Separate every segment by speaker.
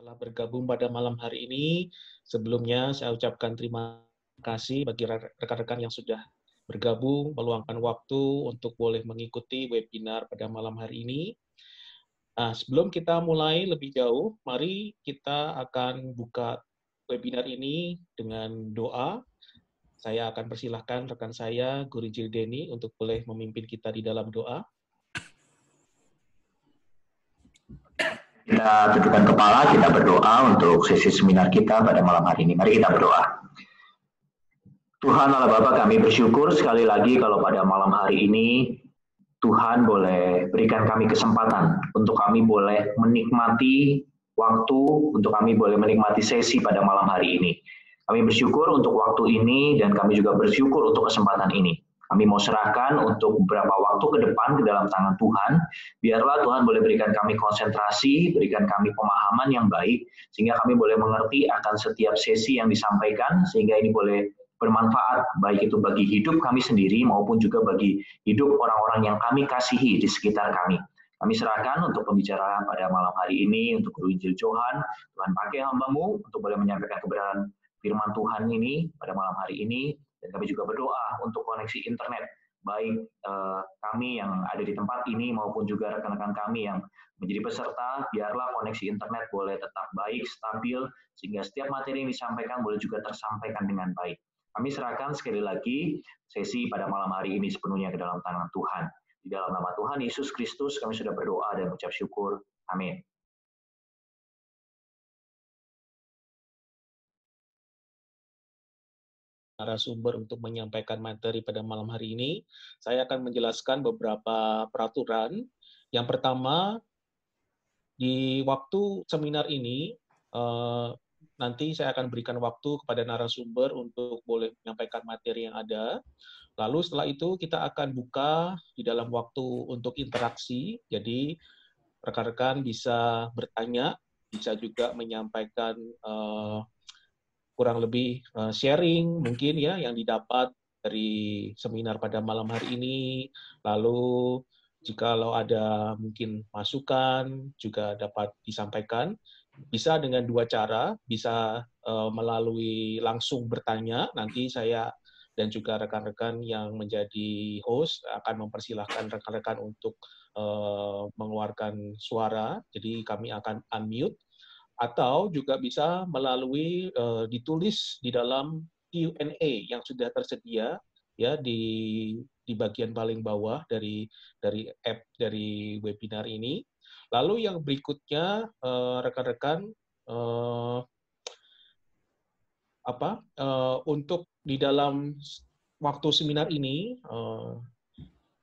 Speaker 1: telah bergabung pada malam hari ini. Sebelumnya saya ucapkan terima kasih bagi rekan-rekan yang sudah bergabung, meluangkan waktu untuk boleh mengikuti webinar pada malam hari ini. Nah, sebelum kita mulai lebih jauh, mari kita akan buka webinar ini dengan doa. Saya akan persilahkan rekan saya, Guru Jildeni, untuk boleh memimpin kita di dalam doa.
Speaker 2: Kita dudukkan kepala, kita berdoa untuk sesi seminar kita pada malam hari ini. Mari kita berdoa. Tuhan Allah Bapa kami bersyukur sekali lagi kalau pada malam hari ini Tuhan boleh berikan kami kesempatan untuk kami boleh menikmati waktu, untuk kami boleh menikmati sesi pada malam hari ini. Kami bersyukur untuk waktu ini dan kami juga bersyukur untuk kesempatan ini. Kami mau serahkan untuk beberapa waktu ke depan ke dalam tangan Tuhan. Biarlah Tuhan boleh berikan kami konsentrasi, berikan kami pemahaman yang baik, sehingga kami boleh mengerti akan setiap sesi yang disampaikan, sehingga ini boleh bermanfaat, baik itu bagi hidup kami sendiri maupun juga bagi hidup orang-orang yang kami kasihi di sekitar kami. Kami serahkan untuk pembicaraan pada malam hari ini untuk Guru Injil Johan. Tuhan pakai hambamu untuk boleh menyampaikan kebenaran firman Tuhan ini pada malam hari ini. Dan kami juga berdoa untuk koneksi internet, baik eh, kami yang ada di tempat ini maupun juga rekan-rekan kami yang menjadi peserta, biarlah koneksi internet boleh tetap baik, stabil, sehingga setiap materi yang disampaikan boleh juga tersampaikan dengan baik. Kami serahkan sekali lagi sesi pada malam hari ini sepenuhnya ke dalam tangan Tuhan. Di dalam nama Tuhan Yesus Kristus kami sudah berdoa dan mengucap syukur. Amin.
Speaker 1: Narasumber untuk menyampaikan materi pada malam hari ini. Saya akan menjelaskan beberapa peraturan. Yang pertama, di waktu seminar ini, eh, nanti saya akan berikan waktu kepada narasumber untuk boleh menyampaikan materi yang ada. Lalu setelah itu kita akan buka di dalam waktu untuk interaksi. Jadi rekan-rekan bisa bertanya, bisa juga menyampaikan uh, kurang lebih uh, sharing mungkin ya yang didapat dari seminar pada malam hari ini. Lalu jika lo ada mungkin masukan juga dapat disampaikan. Bisa dengan dua cara, bisa uh, melalui langsung bertanya. Nanti saya dan juga rekan-rekan yang menjadi host akan mempersilahkan rekan-rekan untuk uh, mengeluarkan suara. Jadi kami akan unmute atau juga bisa melalui uh, ditulis di dalam Q&A yang sudah tersedia ya di di bagian paling bawah dari dari app dari webinar ini. Lalu yang berikutnya eh, rekan-rekan uh, uh, apa uh, untuk di dalam waktu seminar ini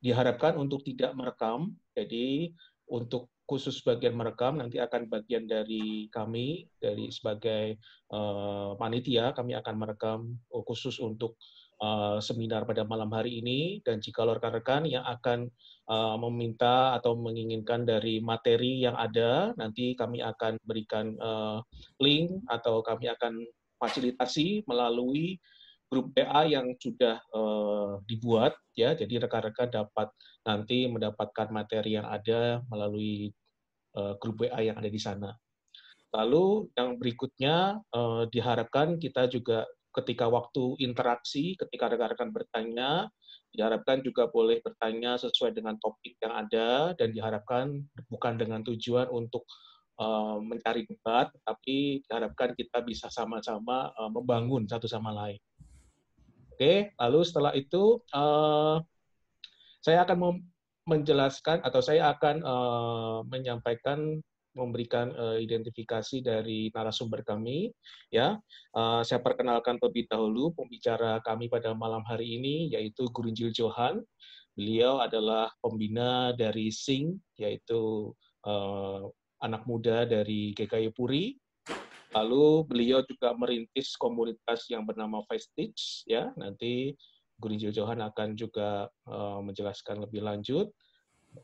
Speaker 1: diharapkan untuk tidak merekam. Jadi untuk khusus bagian merekam nanti akan bagian dari kami dari sebagai uh, panitia kami akan merekam khusus untuk uh, seminar pada malam hari ini. Dan jika rekan-rekan yang akan uh, meminta atau menginginkan dari materi yang ada nanti kami akan berikan uh, link atau kami akan fasilitasi melalui grup PA yang sudah uh, dibuat ya jadi rekan-rekan dapat nanti mendapatkan materi yang ada melalui uh, grup WA yang ada di sana. Lalu yang berikutnya uh, diharapkan kita juga ketika waktu interaksi ketika rekan-rekan bertanya diharapkan juga boleh bertanya sesuai dengan topik yang ada dan diharapkan bukan dengan tujuan untuk mencari debat tapi diharapkan kita bisa sama-sama membangun satu sama lain. Oke, lalu setelah itu uh, saya akan menjelaskan atau saya akan uh, menyampaikan memberikan uh, identifikasi dari narasumber kami ya. Uh, saya perkenalkan terlebih dahulu pembicara kami pada malam hari ini yaitu Gurunjil Johan. Beliau adalah pembina dari Sing yaitu uh, anak muda dari GKI Puri Lalu beliau juga merintis komunitas yang bernama Stitch, ya. Nanti Guru Johan akan juga uh, menjelaskan lebih lanjut.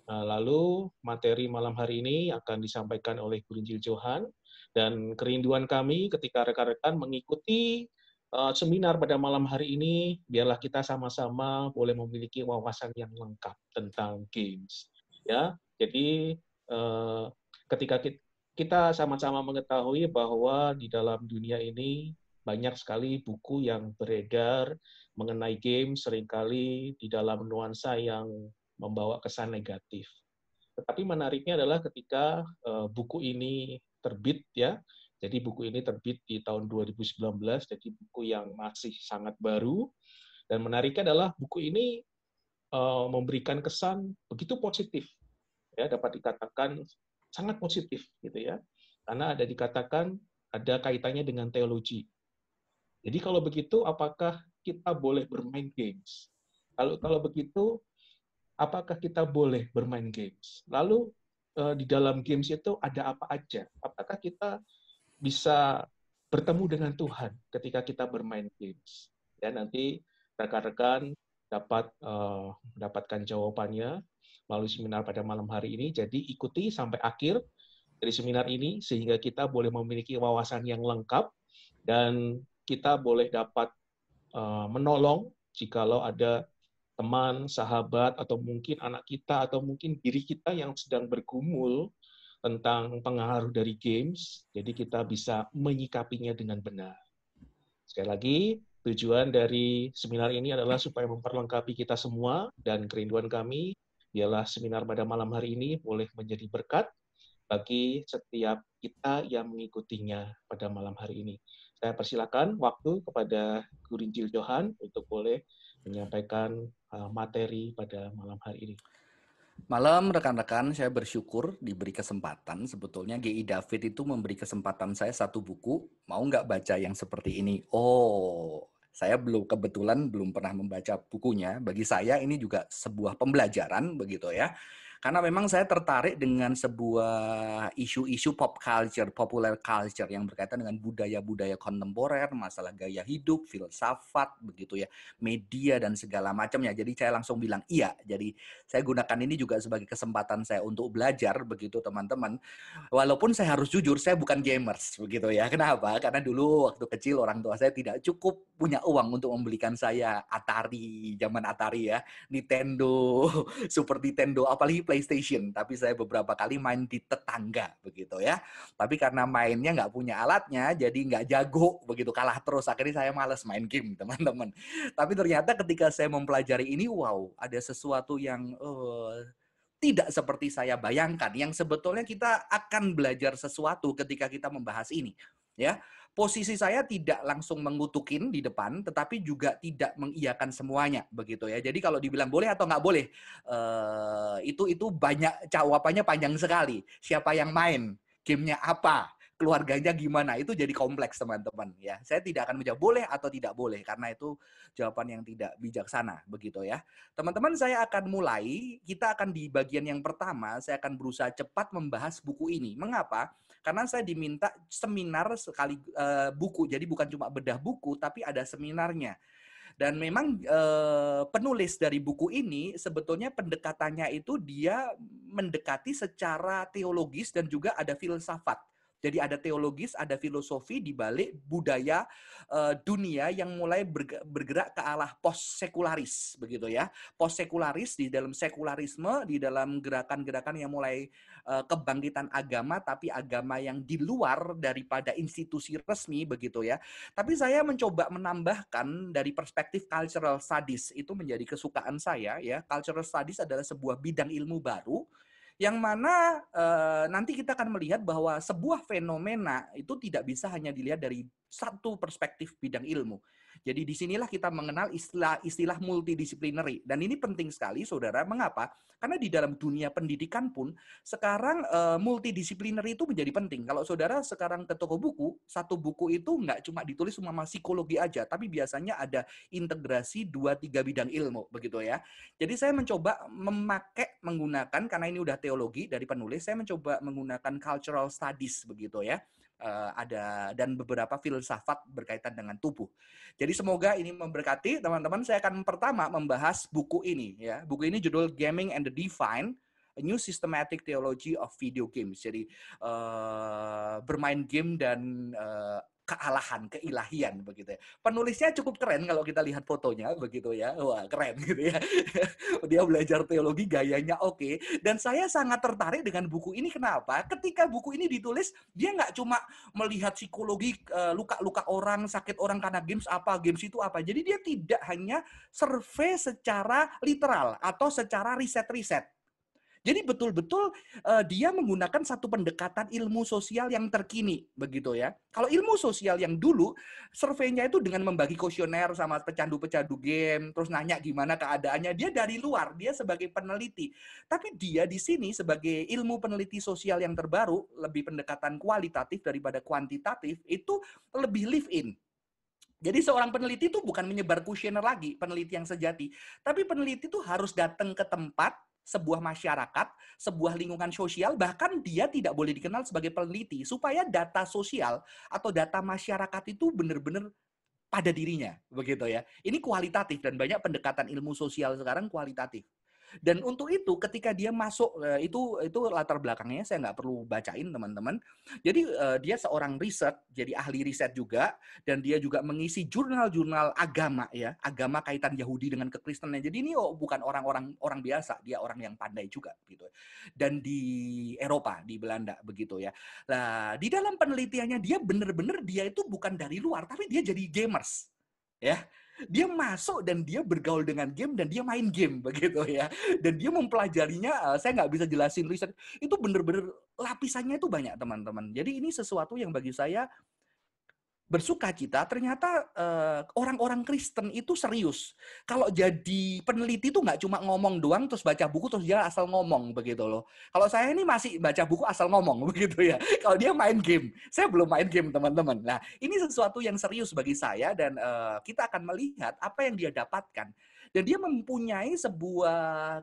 Speaker 1: Uh, lalu materi malam hari ini akan disampaikan oleh Guru Johan dan kerinduan kami ketika rekan-rekan mengikuti uh, seminar pada malam hari ini, biarlah kita sama-sama boleh memiliki wawasan yang lengkap tentang games. Ya, jadi uh, ketika kita kita sama-sama mengetahui bahwa di dalam dunia ini banyak sekali buku yang beredar mengenai game sering kali di dalam nuansa yang membawa kesan negatif. Tetapi menariknya adalah ketika uh, buku ini terbit ya. Jadi buku ini terbit di tahun 2019, jadi buku yang masih sangat baru. Dan menariknya adalah buku ini uh, memberikan kesan begitu positif. Ya, dapat dikatakan sangat positif gitu ya. Karena ada dikatakan ada kaitannya dengan teologi. Jadi kalau begitu apakah kita boleh bermain games? Kalau kalau begitu apakah kita boleh bermain games? Lalu eh, di dalam games itu ada apa aja? Apakah kita bisa bertemu dengan Tuhan ketika kita bermain games? Ya nanti rekan-rekan dapat uh, mendapatkan jawabannya melalui seminar pada malam hari ini. Jadi ikuti sampai akhir dari seminar ini sehingga kita boleh memiliki wawasan yang lengkap dan kita boleh dapat uh, menolong jikalau ada teman, sahabat, atau mungkin anak kita, atau mungkin diri kita yang sedang bergumul tentang pengaruh dari games, jadi kita bisa menyikapinya dengan benar. Sekali lagi, tujuan dari seminar ini adalah supaya memperlengkapi kita semua, dan kerinduan kami ialah seminar pada malam hari ini boleh menjadi berkat bagi setiap kita yang mengikutinya pada malam hari ini. Saya persilakan waktu kepada Guru Injil Johan untuk boleh menyampaikan uh, materi pada malam hari ini.
Speaker 3: Malam rekan-rekan, saya bersyukur diberi kesempatan. Sebetulnya GI David itu memberi kesempatan saya satu buku. Mau nggak baca yang seperti ini? Oh, saya belum kebetulan belum pernah membaca bukunya. Bagi saya ini juga sebuah pembelajaran begitu ya. Karena memang saya tertarik dengan sebuah isu-isu pop culture, popular culture yang berkaitan dengan budaya-budaya kontemporer, masalah gaya hidup, filsafat, begitu ya, media dan segala macamnya. Jadi saya langsung bilang iya. Jadi saya gunakan ini juga sebagai kesempatan saya untuk belajar, begitu teman-teman. Walaupun saya harus jujur, saya bukan gamers, begitu ya. Kenapa? Karena dulu waktu kecil orang tua saya tidak cukup punya uang untuk membelikan saya Atari, zaman Atari ya, Nintendo, Super Nintendo, apalagi PlayStation, tapi saya beberapa kali main di tetangga begitu ya. Tapi karena mainnya nggak punya alatnya, jadi nggak jago begitu kalah terus. Akhirnya saya males main game teman-teman. Tapi ternyata ketika saya mempelajari ini, wow, ada sesuatu yang uh, tidak seperti saya bayangkan. Yang sebetulnya kita akan belajar sesuatu ketika kita membahas ini, ya posisi saya tidak langsung mengutukin di depan, tetapi juga tidak mengiyakan semuanya, begitu ya. Jadi kalau dibilang boleh atau nggak boleh, uh, itu itu banyak jawabannya panjang sekali. Siapa yang main, gamenya apa, keluarganya gimana? Itu jadi kompleks teman-teman ya. Saya tidak akan menjawab boleh atau tidak boleh karena itu jawaban yang tidak bijaksana begitu ya. Teman-teman saya akan mulai. Kita akan di bagian yang pertama saya akan berusaha cepat membahas buku ini. Mengapa karena saya diminta seminar sekali uh, buku jadi bukan cuma bedah buku tapi ada seminarnya dan memang e, penulis dari buku ini sebetulnya pendekatannya itu dia mendekati secara teologis dan juga ada filsafat. Jadi ada teologis, ada filosofi di balik budaya uh, dunia yang mulai bergerak ke arah post sekularis begitu ya. Post sekularis di dalam sekularisme, di dalam gerakan-gerakan yang mulai uh, kebangkitan agama tapi agama yang di luar daripada institusi resmi begitu ya. Tapi saya mencoba menambahkan dari perspektif cultural studies itu menjadi kesukaan saya ya. Cultural studies adalah sebuah bidang ilmu baru yang mana e, nanti kita akan melihat bahwa sebuah fenomena itu tidak bisa hanya dilihat dari satu perspektif bidang ilmu. Jadi di sinilah kita mengenal istilah-istilah multidisciplinary. Dan ini penting sekali, saudara. Mengapa? Karena di dalam dunia pendidikan pun sekarang uh, itu menjadi penting. Kalau saudara sekarang ke toko buku, satu buku itu nggak cuma ditulis cuma psikologi aja, tapi biasanya ada integrasi dua tiga bidang ilmu, begitu ya. Jadi saya mencoba memakai menggunakan karena ini udah teologi dari penulis, saya mencoba menggunakan cultural studies begitu ya uh, ada dan beberapa filsafat berkaitan dengan tubuh. Jadi semoga ini memberkati teman-teman. Saya akan pertama membahas buku ini ya. Buku ini judul Gaming and the Divine A New Systematic Theology of Video Games. Jadi uh, bermain game dan uh, kealahan, keilahian begitu ya. Penulisnya cukup keren kalau kita lihat fotonya begitu ya. Wah, keren gitu ya. Dia belajar teologi gayanya oke okay. dan saya sangat tertarik dengan buku ini kenapa? Ketika buku ini ditulis, dia nggak cuma melihat psikologi eh, luka-luka orang, sakit orang karena games apa, games itu apa. Jadi dia tidak hanya survei secara literal atau secara riset-riset jadi betul-betul uh, dia menggunakan satu pendekatan ilmu sosial yang terkini, begitu ya. Kalau ilmu sosial yang dulu, surveinya itu dengan membagi kuesioner sama pecandu-pecandu game, terus nanya gimana keadaannya. Dia dari luar, dia sebagai peneliti. Tapi dia di sini sebagai ilmu peneliti sosial yang terbaru, lebih pendekatan kualitatif daripada kuantitatif, itu lebih live in. Jadi seorang peneliti itu bukan menyebar kuesioner lagi, peneliti yang sejati. Tapi peneliti itu harus datang ke tempat, sebuah masyarakat, sebuah lingkungan sosial, bahkan dia tidak boleh dikenal sebagai peneliti, supaya data sosial atau data masyarakat itu benar-benar pada dirinya, begitu ya. Ini kualitatif dan banyak pendekatan ilmu sosial sekarang kualitatif. Dan untuk itu ketika dia masuk eh, itu itu latar belakangnya saya nggak perlu bacain teman-teman. Jadi uh, dia seorang riset, jadi ahli riset juga dan dia juga mengisi jurnal-jurnal agama ya, agama kaitan Yahudi dengan kekristenan. Jadi ini oh, bukan orang-orang orang biasa, dia orang yang pandai juga gitu. Dan di Eropa, di Belanda begitu ya. Nah, di dalam penelitiannya dia benar-benar dia itu bukan dari luar tapi dia jadi gamers. Ya, dia masuk dan dia bergaul dengan game dan dia main game begitu ya. Dan dia mempelajarinya eh, saya nggak bisa jelasin riset. Itu bener-bener lapisannya itu banyak teman-teman. Jadi ini sesuatu yang bagi saya bersuka cita ternyata uh, orang-orang Kristen itu serius. Kalau jadi peneliti itu nggak cuma ngomong doang terus baca buku terus dia asal ngomong begitu loh. Kalau saya ini masih baca buku asal ngomong begitu ya. Kalau dia main game, saya belum main game teman-teman. Nah ini sesuatu yang serius bagi saya dan uh, kita akan melihat apa yang dia dapatkan. Dan dia mempunyai sebuah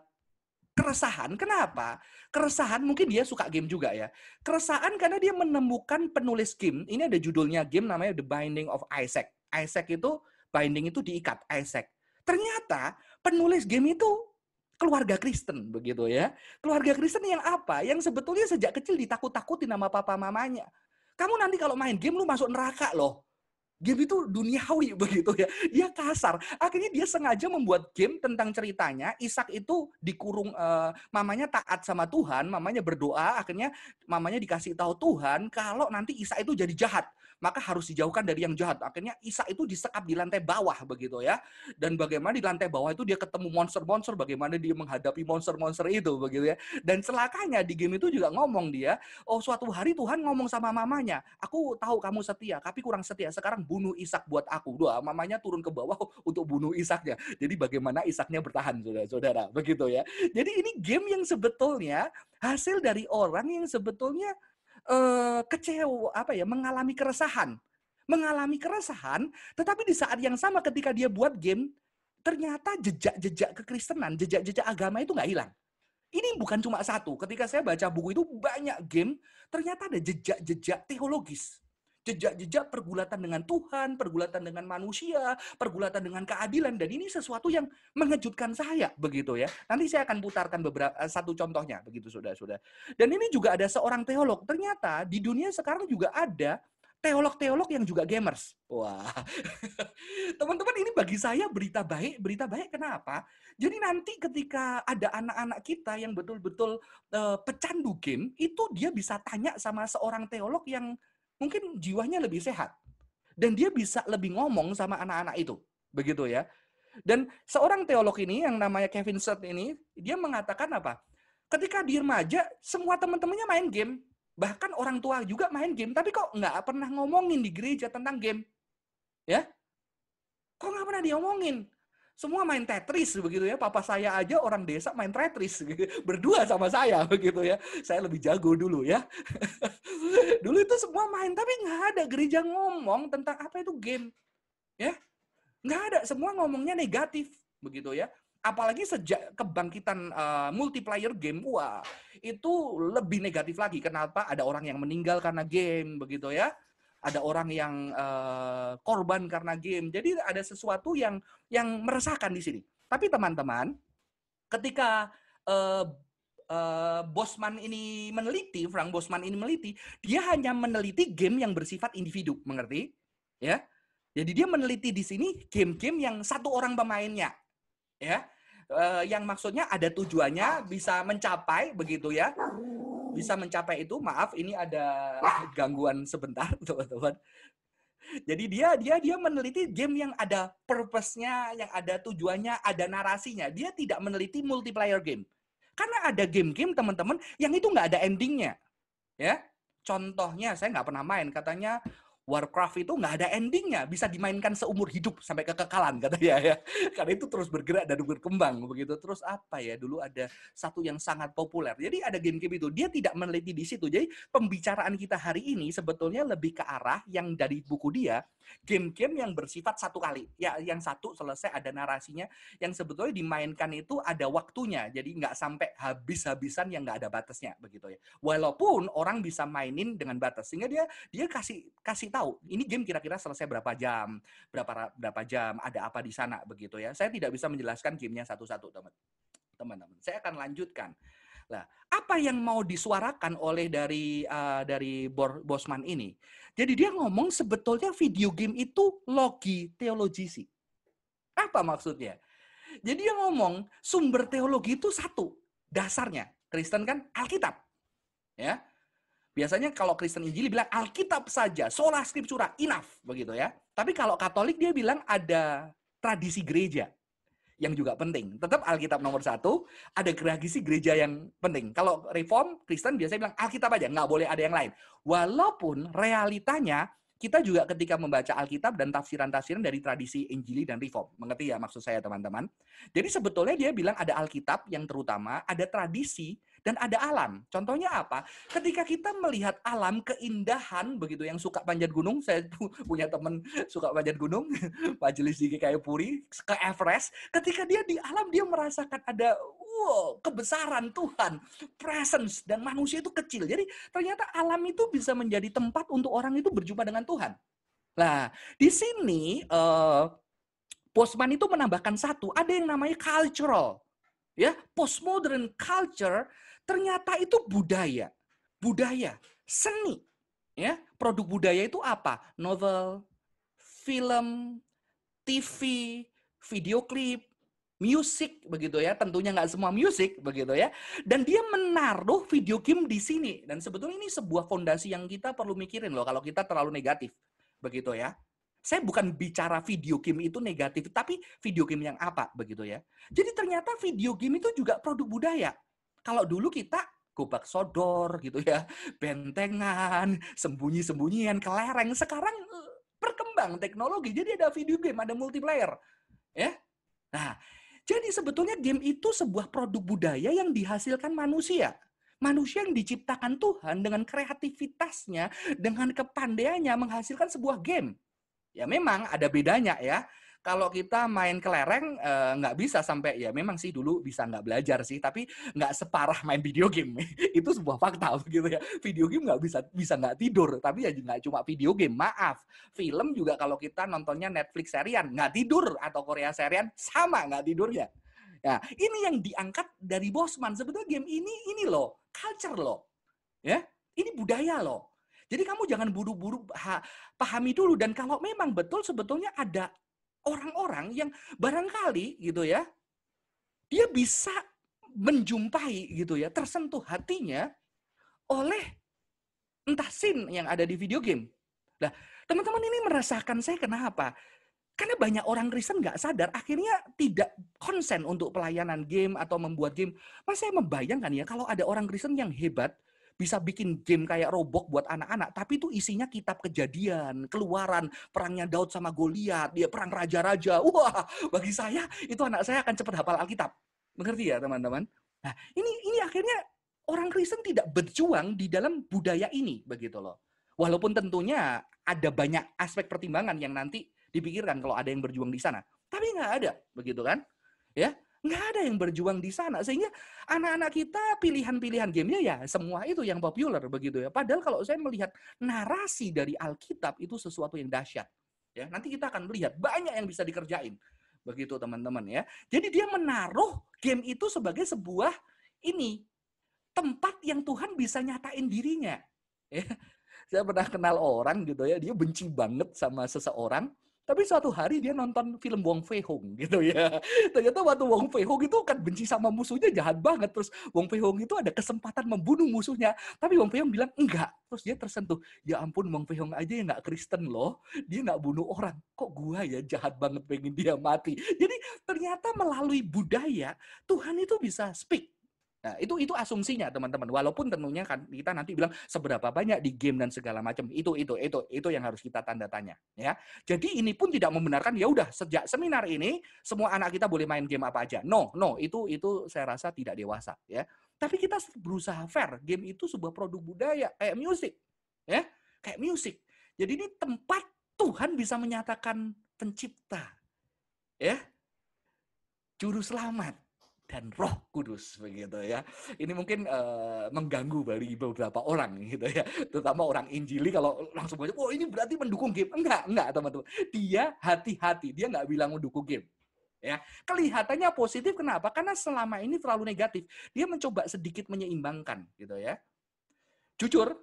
Speaker 3: keresahan. Kenapa? Keresahan mungkin dia suka game juga ya. Keresahan karena dia menemukan penulis game. Ini ada judulnya game namanya The Binding of Isaac. Isaac itu binding itu diikat Isaac. Ternyata penulis game itu keluarga Kristen begitu ya. Keluarga Kristen yang apa? Yang sebetulnya sejak kecil ditakut-takuti nama papa mamanya. Kamu nanti kalau main game lu masuk neraka loh game itu duniawi begitu ya. Dia kasar. Akhirnya dia sengaja membuat game tentang ceritanya. Ishak itu dikurung uh, mamanya taat sama Tuhan, mamanya berdoa, akhirnya mamanya dikasih tahu Tuhan kalau nanti Ishak itu jadi jahat maka harus dijauhkan dari yang jahat. Akhirnya Isa itu disekap di lantai bawah begitu ya. Dan bagaimana di lantai bawah itu dia ketemu monster-monster, bagaimana dia menghadapi monster-monster itu begitu ya. Dan celakanya di game itu juga ngomong dia, oh suatu hari Tuhan ngomong sama mamanya, aku tahu kamu setia, tapi kurang setia. Sekarang bunuh Ishak buat aku. Dua, mamanya turun ke bawah untuk bunuh Ishaknya. Jadi bagaimana Ishaknya bertahan, saudara-saudara. Begitu ya. Jadi ini game yang sebetulnya hasil dari orang yang sebetulnya uh, kecewa apa ya mengalami keresahan. Mengalami keresahan tetapi di saat yang sama ketika dia buat game ternyata jejak-jejak kekristenan jejak-jejak agama itu nggak hilang. Ini bukan cuma satu. Ketika saya baca buku itu banyak game ternyata ada jejak-jejak teologis jejak-jejak pergulatan dengan Tuhan, pergulatan dengan manusia, pergulatan dengan keadilan dan ini sesuatu yang mengejutkan saya begitu ya. Nanti saya akan putarkan beberapa eh, satu contohnya begitu sudah-sudah. Dan ini juga ada seorang teolog. Ternyata di dunia sekarang juga ada teolog-teolog yang juga gamers. Wah, teman-teman ini bagi saya berita baik, berita baik kenapa? Jadi nanti ketika ada anak-anak kita yang betul-betul uh, pecandu game, itu dia bisa tanya sama seorang teolog yang mungkin jiwanya lebih sehat. Dan dia bisa lebih ngomong sama anak-anak itu. Begitu ya. Dan seorang teolog ini yang namanya Kevin Seth ini, dia mengatakan apa? Ketika di remaja, semua teman-temannya main game. Bahkan orang tua juga main game. Tapi kok nggak pernah ngomongin di gereja tentang game? Ya? Kok nggak pernah diomongin? Semua main Tetris begitu ya. Papa saya aja orang desa main Tetris gitu. berdua sama saya begitu ya. Saya lebih jago dulu ya. dulu itu semua main tapi nggak ada gereja ngomong tentang apa itu game. Ya. Nggak ada, semua ngomongnya negatif begitu ya. Apalagi sejak kebangkitan uh, multiplayer game, wah itu lebih negatif lagi. Kenapa? Ada orang yang meninggal karena game begitu ya ada orang yang uh, korban karena game. Jadi ada sesuatu yang yang meresahkan di sini. Tapi teman-teman, ketika uh, uh, Bosman ini meneliti, Frank Bosman ini meneliti, dia hanya meneliti game yang bersifat individu, mengerti? Ya. Jadi dia meneliti di sini game-game yang satu orang pemainnya. Ya. Uh, yang maksudnya ada tujuannya bisa mencapai begitu ya. Bisa mencapai itu, maaf ini ada gangguan sebentar, teman-teman. Jadi dia dia dia meneliti game yang ada purpose-nya, yang ada tujuannya, ada narasinya. Dia tidak meneliti multiplayer game. Karena ada game-game teman-teman yang itu nggak ada endingnya. Ya, contohnya saya nggak pernah main. Katanya Warcraft itu nggak ada endingnya, bisa dimainkan seumur hidup sampai kekekalan katanya ya. Karena itu terus bergerak dan berkembang begitu. Terus apa ya? Dulu ada satu yang sangat populer. Jadi ada game-game itu dia tidak meneliti di situ. Jadi pembicaraan kita hari ini sebetulnya lebih ke arah yang dari buku dia game-game yang bersifat satu kali. Ya, yang satu selesai ada narasinya, yang sebetulnya dimainkan itu ada waktunya. Jadi nggak sampai habis-habisan yang nggak ada batasnya begitu ya. Walaupun orang bisa mainin dengan batas, sehingga dia dia kasih kasih tahu ini game kira-kira selesai berapa jam, berapa berapa jam, ada apa di sana begitu ya. Saya tidak bisa menjelaskan gamenya satu-satu teman teman-teman. Saya akan lanjutkan. Nah, apa yang mau disuarakan oleh dari uh, dari Bosman ini? Jadi dia ngomong sebetulnya video game itu logi teologisi. Apa maksudnya? Jadi dia ngomong sumber teologi itu satu, dasarnya. Kristen kan Alkitab. Ya. Biasanya kalau Kristen Injili bilang Alkitab saja, sola scriptura, enough begitu ya. Tapi kalau Katolik dia bilang ada tradisi gereja yang juga penting. Tetap Alkitab nomor satu, ada tradisi gereja yang penting. Kalau Reform, Kristen biasanya bilang Alkitab aja, nggak boleh ada yang lain. Walaupun realitanya, kita juga ketika membaca Alkitab dan tafsiran-tafsiran dari tradisi Injili dan Reform. Mengerti ya maksud saya teman-teman? Jadi sebetulnya dia bilang ada Alkitab yang terutama, ada tradisi, dan ada alam. Contohnya apa? Ketika kita melihat alam keindahan begitu yang suka panjat gunung, saya punya teman suka panjat gunung, majelis di kayak Puri ke Everest, ketika dia di alam dia merasakan ada wow, kebesaran Tuhan, presence dan manusia itu kecil. Jadi ternyata alam itu bisa menjadi tempat untuk orang itu berjumpa dengan Tuhan. Nah, di sini uh, Postman itu menambahkan satu, ada yang namanya cultural. Ya, postmodern culture Ternyata itu budaya. Budaya, seni. Ya, produk budaya itu apa? Novel, film, TV, video klip, musik begitu ya. Tentunya nggak semua musik begitu ya. Dan dia menaruh video game di sini. Dan sebetulnya ini sebuah fondasi yang kita perlu mikirin loh kalau kita terlalu negatif. Begitu ya. Saya bukan bicara video game itu negatif, tapi video game yang apa begitu ya. Jadi ternyata video game itu juga produk budaya. Kalau dulu kita gobak sodor gitu ya, bentengan, sembunyi-sembunyian, kelereng. Sekarang eh, berkembang teknologi, jadi ada video game, ada multiplayer. Ya. Nah, jadi sebetulnya game itu sebuah produk budaya yang dihasilkan manusia. Manusia yang diciptakan Tuhan dengan kreativitasnya, dengan kepandaiannya menghasilkan sebuah game. Ya memang ada bedanya ya kalau kita main kelereng eh, nggak bisa sampai ya memang sih dulu bisa nggak belajar sih tapi nggak separah main video game itu sebuah fakta begitu ya video game nggak bisa bisa nggak tidur tapi ya nggak cuma video game maaf film juga kalau kita nontonnya Netflix serian nggak tidur atau Korea serian sama nggak tidurnya Ya, ini yang diangkat dari Bosman. Sebetulnya game ini ini loh, culture loh. Ya, ini budaya loh. Jadi kamu jangan buru-buru pahami dulu dan kalau memang betul sebetulnya ada orang-orang yang barangkali gitu ya, dia bisa menjumpai gitu ya, tersentuh hatinya oleh entah sin yang ada di video game. Nah, teman-teman ini merasakan saya kenapa? Karena banyak orang Kristen nggak sadar, akhirnya tidak konsen untuk pelayanan game atau membuat game. Mas saya membayangkan ya, kalau ada orang Kristen yang hebat, bisa bikin game kayak Robok buat anak-anak, tapi itu isinya kitab kejadian, keluaran, perangnya Daud sama Goliat, dia perang raja-raja. Wah, bagi saya itu anak saya akan cepat hafal Alkitab. Mengerti ya, teman-teman? Nah, ini ini akhirnya orang Kristen tidak berjuang di dalam budaya ini, begitu loh. Walaupun tentunya ada banyak aspek pertimbangan yang nanti dipikirkan kalau ada yang berjuang di sana. Tapi nggak ada, begitu kan? Ya, Nggak ada yang berjuang di sana. Sehingga anak-anak kita pilihan-pilihan gamenya ya semua itu yang populer begitu ya. Padahal kalau saya melihat narasi dari Alkitab itu sesuatu yang dahsyat. Ya, nanti kita akan melihat banyak yang bisa dikerjain. Begitu teman-teman ya. Jadi dia menaruh game itu sebagai sebuah ini tempat yang Tuhan bisa nyatain dirinya. Ya. Saya pernah kenal orang gitu ya, dia benci banget sama seseorang, tapi suatu hari dia nonton film Wong Fei Hong gitu ya. Ternyata waktu Wong Fei Hong itu kan benci sama musuhnya jahat banget. Terus Wong Fei Hong itu ada kesempatan membunuh musuhnya. Tapi Wong Fei Hong bilang enggak. Terus dia tersentuh. Ya ampun Wong Fei Hong aja yang nggak Kristen loh. Dia nggak bunuh orang. Kok gua ya jahat banget pengen dia mati. Jadi ternyata melalui budaya Tuhan itu bisa speak Nah, itu itu asumsinya teman-teman. Walaupun tentunya kan kita nanti bilang seberapa banyak di game dan segala macam. Itu itu itu itu yang harus kita tanda tanya, ya. Jadi ini pun tidak membenarkan ya udah sejak seminar ini semua anak kita boleh main game apa aja. No, no, itu itu saya rasa tidak dewasa, ya. Tapi kita berusaha fair. Game itu sebuah produk budaya kayak musik, ya. Kayak musik. Jadi ini tempat Tuhan bisa menyatakan pencipta, ya. Juru selamat dan Roh Kudus begitu ya. Ini mungkin uh, mengganggu bagi beberapa orang gitu ya, terutama orang Injili kalau langsung baca, oh ini berarti mendukung game. Enggak, enggak teman-teman. Dia hati-hati, dia nggak bilang mendukung game. Ya, kelihatannya positif kenapa? Karena selama ini terlalu negatif. Dia mencoba sedikit menyeimbangkan gitu ya. Jujur,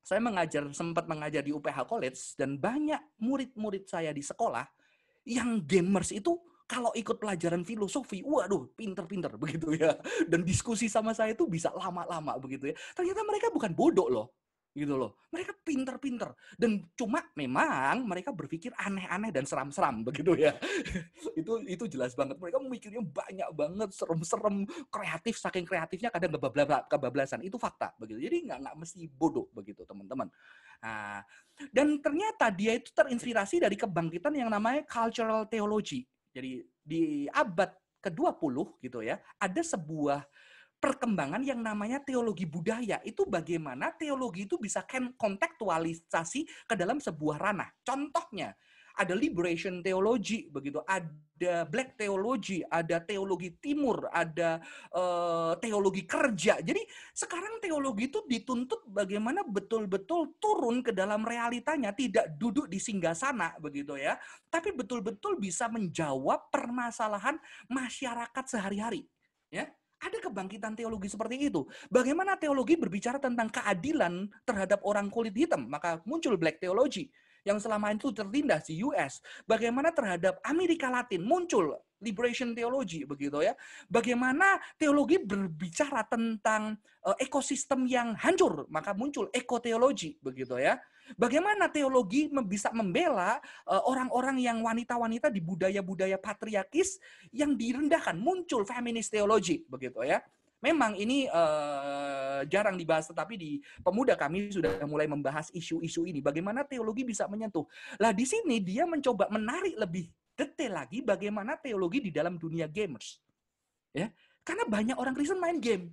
Speaker 3: saya mengajar sempat mengajar di UPH College dan banyak murid-murid saya di sekolah yang gamers itu kalau ikut pelajaran filosofi, waduh, pinter-pinter begitu ya. Dan diskusi sama saya itu bisa lama-lama begitu ya. Ternyata mereka bukan bodoh loh gitu loh. Mereka pinter-pinter dan cuma memang mereka berpikir aneh-aneh dan seram-seram begitu ya. itu itu jelas banget. Mereka memikirnya banyak banget, serem-serem, kreatif saking kreatifnya kadang kebablasan. Itu fakta begitu. Jadi nggak nggak mesti bodoh begitu teman-teman. Nah, dan ternyata dia itu terinspirasi dari kebangkitan yang namanya cultural theology. Jadi di abad ke-20 gitu ya, ada sebuah perkembangan yang namanya teologi budaya. Itu bagaimana teologi itu bisa kontekstualisasi ke dalam sebuah ranah. Contohnya, ada liberation theology begitu, ada black theology, ada teologi timur, ada uh, teologi kerja. Jadi sekarang teologi itu dituntut bagaimana betul-betul turun ke dalam realitanya, tidak duduk di singgah sana begitu ya, tapi betul-betul bisa menjawab permasalahan masyarakat sehari-hari. Ya, ada kebangkitan teologi seperti itu. Bagaimana teologi berbicara tentang keadilan terhadap orang kulit hitam, maka muncul black theology yang selama itu tertindas di US. Bagaimana terhadap Amerika Latin muncul liberation theology begitu ya. Bagaimana teologi berbicara tentang uh, ekosistem yang hancur, maka muncul ekoteologi begitu ya. Bagaimana teologi bisa membela eh, orang-orang yang wanita-wanita di budaya-budaya patriarkis yang direndahkan, muncul feminist teologi begitu ya. Memang ini uh, jarang dibahas, tetapi di pemuda kami sudah mulai membahas isu-isu ini. Bagaimana teologi bisa menyentuh. Lah di sini dia mencoba menarik lebih detail lagi bagaimana teologi di dalam dunia gamers. Ya, karena banyak orang Kristen main game.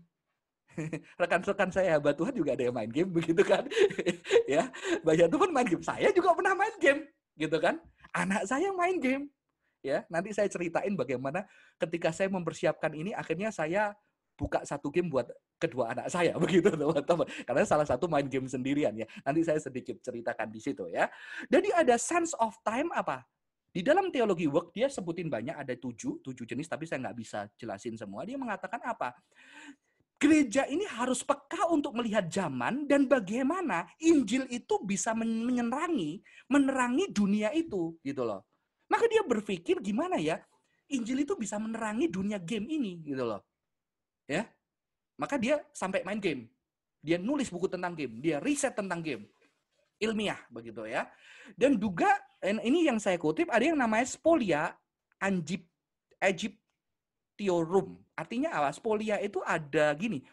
Speaker 3: Rekan-rekan saya, hamba Tuhan juga ada yang main game begitu kan. ya, banyak Tuhan main game. Saya juga pernah main game, gitu kan. Anak saya main game. Ya, nanti saya ceritain bagaimana ketika saya mempersiapkan ini akhirnya saya buka satu game buat kedua anak saya begitu teman-teman. Karena salah satu main game sendirian ya. Nanti saya sedikit ceritakan di situ ya. Jadi ada sense of time apa? Di dalam teologi work dia sebutin banyak ada tujuh tujuh jenis tapi saya nggak bisa jelasin semua. Dia mengatakan apa? Gereja ini harus peka untuk melihat zaman dan bagaimana Injil itu bisa menerangi menerangi dunia itu gitu loh. Maka dia berpikir gimana ya Injil itu bisa menerangi dunia game ini gitu loh ya. Maka dia sampai main game. Dia nulis buku tentang game. Dia riset tentang game. Ilmiah begitu ya. Dan juga ini yang saya kutip ada yang namanya spolia anjip Egyptiorum. Artinya apa? Spolia itu ada gini.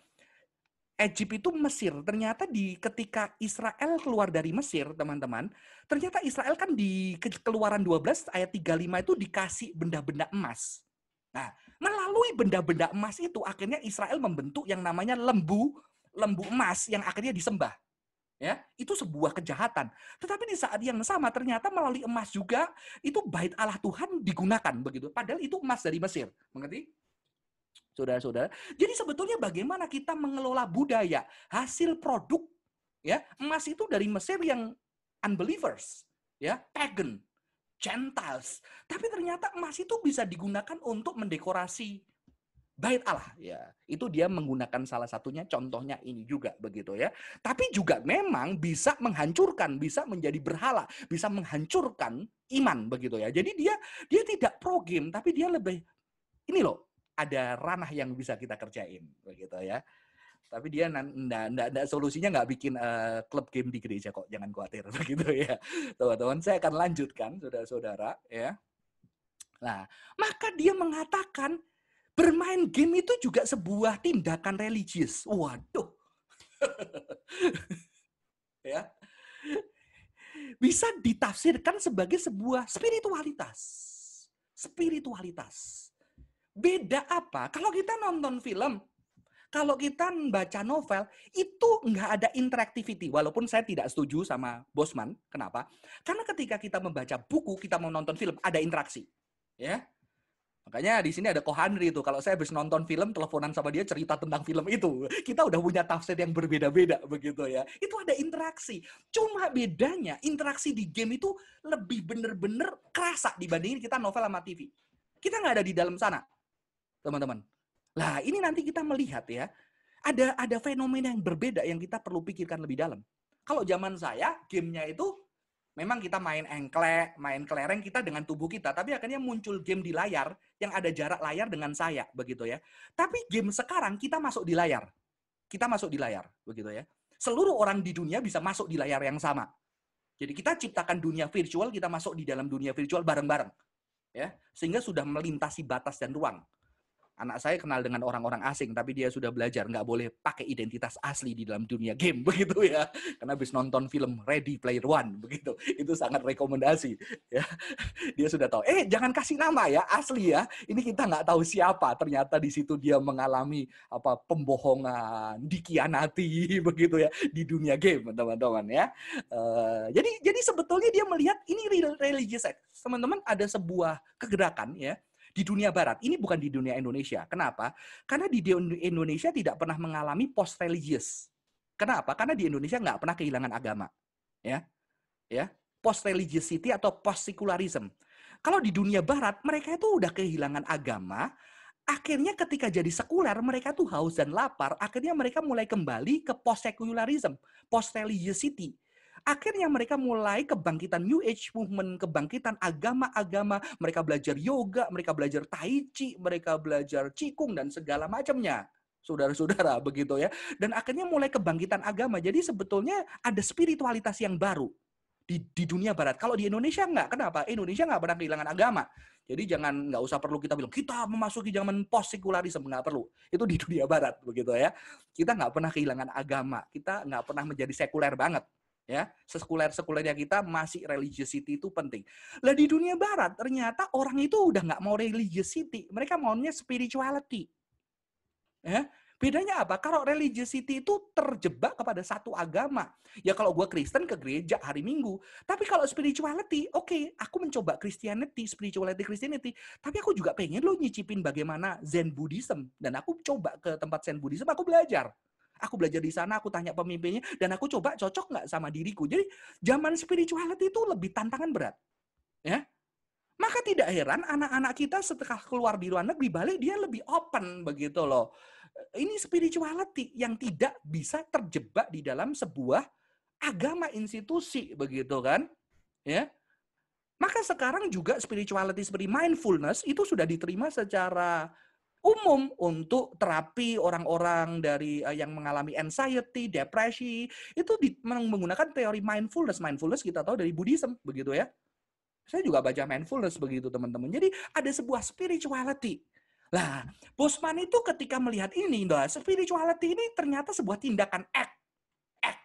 Speaker 3: Egypt itu Mesir. Ternyata di ketika Israel keluar dari Mesir, teman-teman, ternyata Israel kan di keluaran 12 ayat 35 itu dikasih benda-benda emas. Nah, melalui benda-benda emas itu akhirnya Israel membentuk yang namanya lembu lembu emas yang akhirnya disembah. Ya, itu sebuah kejahatan. Tetapi di saat yang sama ternyata melalui emas juga itu bait Allah Tuhan digunakan begitu. Padahal itu emas dari Mesir. Mengerti? Saudara-saudara. Jadi sebetulnya bagaimana kita mengelola budaya, hasil produk ya, emas itu dari Mesir yang unbelievers, ya, pagan, Gentiles. Tapi ternyata emas itu bisa digunakan untuk mendekorasi bait Allah. Ya itu dia menggunakan salah satunya contohnya ini juga begitu ya. Tapi juga memang bisa menghancurkan bisa menjadi berhala bisa menghancurkan iman begitu ya. Jadi dia dia tidak pro game tapi dia lebih ini loh ada ranah yang bisa kita kerjain begitu ya tapi dia ndak solusinya nggak bikin uh, klub game di gereja kok jangan khawatir begitu ya teman-teman saya akan lanjutkan saudara-saudara ya nah maka dia mengatakan bermain game itu juga sebuah tindakan religius. Waduh. ya. Bisa ditafsirkan sebagai sebuah spiritualitas. Spiritualitas. Beda apa? Kalau kita nonton film, kalau kita baca novel, itu nggak ada interactivity. Walaupun saya tidak setuju sama Bosman. Kenapa? Karena ketika kita membaca buku, kita mau nonton film, ada interaksi. Ya, Makanya di sini ada Kohandri itu. Kalau saya habis nonton film, teleponan sama dia cerita tentang film itu. Kita udah punya tafsir yang berbeda-beda begitu ya. Itu ada interaksi. Cuma bedanya interaksi di game itu lebih bener-bener kerasa dibandingin kita novel sama TV. Kita nggak ada di dalam sana, teman-teman. Lah ini nanti kita melihat ya, ada ada fenomena yang berbeda yang kita perlu pikirkan lebih dalam. Kalau zaman saya, gamenya itu memang kita main engklek, main kelereng kita dengan tubuh kita, tapi akhirnya muncul game di layar yang ada jarak layar dengan saya, begitu ya. Tapi game sekarang kita masuk di layar. Kita masuk di layar, begitu ya. Seluruh orang di dunia bisa masuk di layar yang sama. Jadi kita ciptakan dunia virtual, kita masuk di dalam dunia virtual bareng-bareng. Ya, sehingga sudah melintasi batas dan ruang anak saya kenal dengan orang-orang asing tapi dia sudah belajar nggak boleh pakai identitas asli di dalam dunia game begitu ya. Karena habis nonton film Ready Player One begitu. Itu sangat rekomendasi ya. Dia sudah tahu eh jangan kasih nama ya asli ya. Ini kita nggak tahu siapa. Ternyata di situ dia mengalami apa pembohongan dikianati begitu ya di dunia game teman-teman ya. Uh, jadi jadi sebetulnya dia melihat ini religious teman-teman ada sebuah kegerakan ya di dunia barat. Ini bukan di dunia Indonesia. Kenapa? Karena di Indonesia tidak pernah mengalami post religious. Kenapa? Karena di Indonesia nggak pernah kehilangan agama. Ya, ya, post religiosity atau post secularism. Kalau di dunia barat mereka itu udah kehilangan agama, akhirnya ketika jadi sekuler mereka tuh haus dan lapar, akhirnya mereka mulai kembali ke post secularism, post religiosity Akhirnya mereka mulai kebangkitan New Age movement, kebangkitan agama-agama. Mereka belajar yoga, mereka belajar tai chi, mereka belajar cikung dan segala macamnya. Saudara-saudara, begitu ya. Dan akhirnya mulai kebangkitan agama. Jadi sebetulnya ada spiritualitas yang baru di, di dunia barat. Kalau di Indonesia enggak. Kenapa? Indonesia enggak pernah kehilangan agama. Jadi jangan nggak usah perlu kita bilang kita memasuki zaman post sekularisme nggak perlu. Itu di dunia barat begitu ya. Kita nggak pernah kehilangan agama. Kita nggak pernah menjadi sekuler banget ya sekuler sekulernya kita masih religiosity itu penting. Lah di dunia barat ternyata orang itu udah nggak mau religiosity, mereka maunya spirituality. Ya, bedanya apa? Kalau religiosity itu terjebak kepada satu agama. Ya kalau gue Kristen ke gereja hari Minggu. Tapi kalau spirituality, oke, okay, aku mencoba Christianity, spirituality Christianity. Tapi aku juga pengen lo nyicipin bagaimana Zen Buddhism. Dan aku coba ke tempat Zen Buddhism, aku belajar. Aku belajar di sana, aku tanya pemimpinnya, dan aku coba cocok nggak sama diriku. Jadi zaman spirituality itu lebih tantangan berat. Ya, maka tidak heran anak-anak kita setelah keluar di luar negeri balik dia lebih open begitu loh. Ini spirituality yang tidak bisa terjebak di dalam sebuah agama institusi begitu kan? Ya. Maka sekarang juga spirituality seperti mindfulness itu sudah diterima secara umum untuk terapi orang-orang dari uh, yang mengalami anxiety, depresi, itu di, menggunakan teori mindfulness. Mindfulness kita tahu dari Buddhism, begitu ya. Saya juga baca mindfulness begitu teman-teman. Jadi ada sebuah spirituality. Lah, Bosman itu ketika melihat ini, nah, spirituality ini ternyata sebuah tindakan act. act.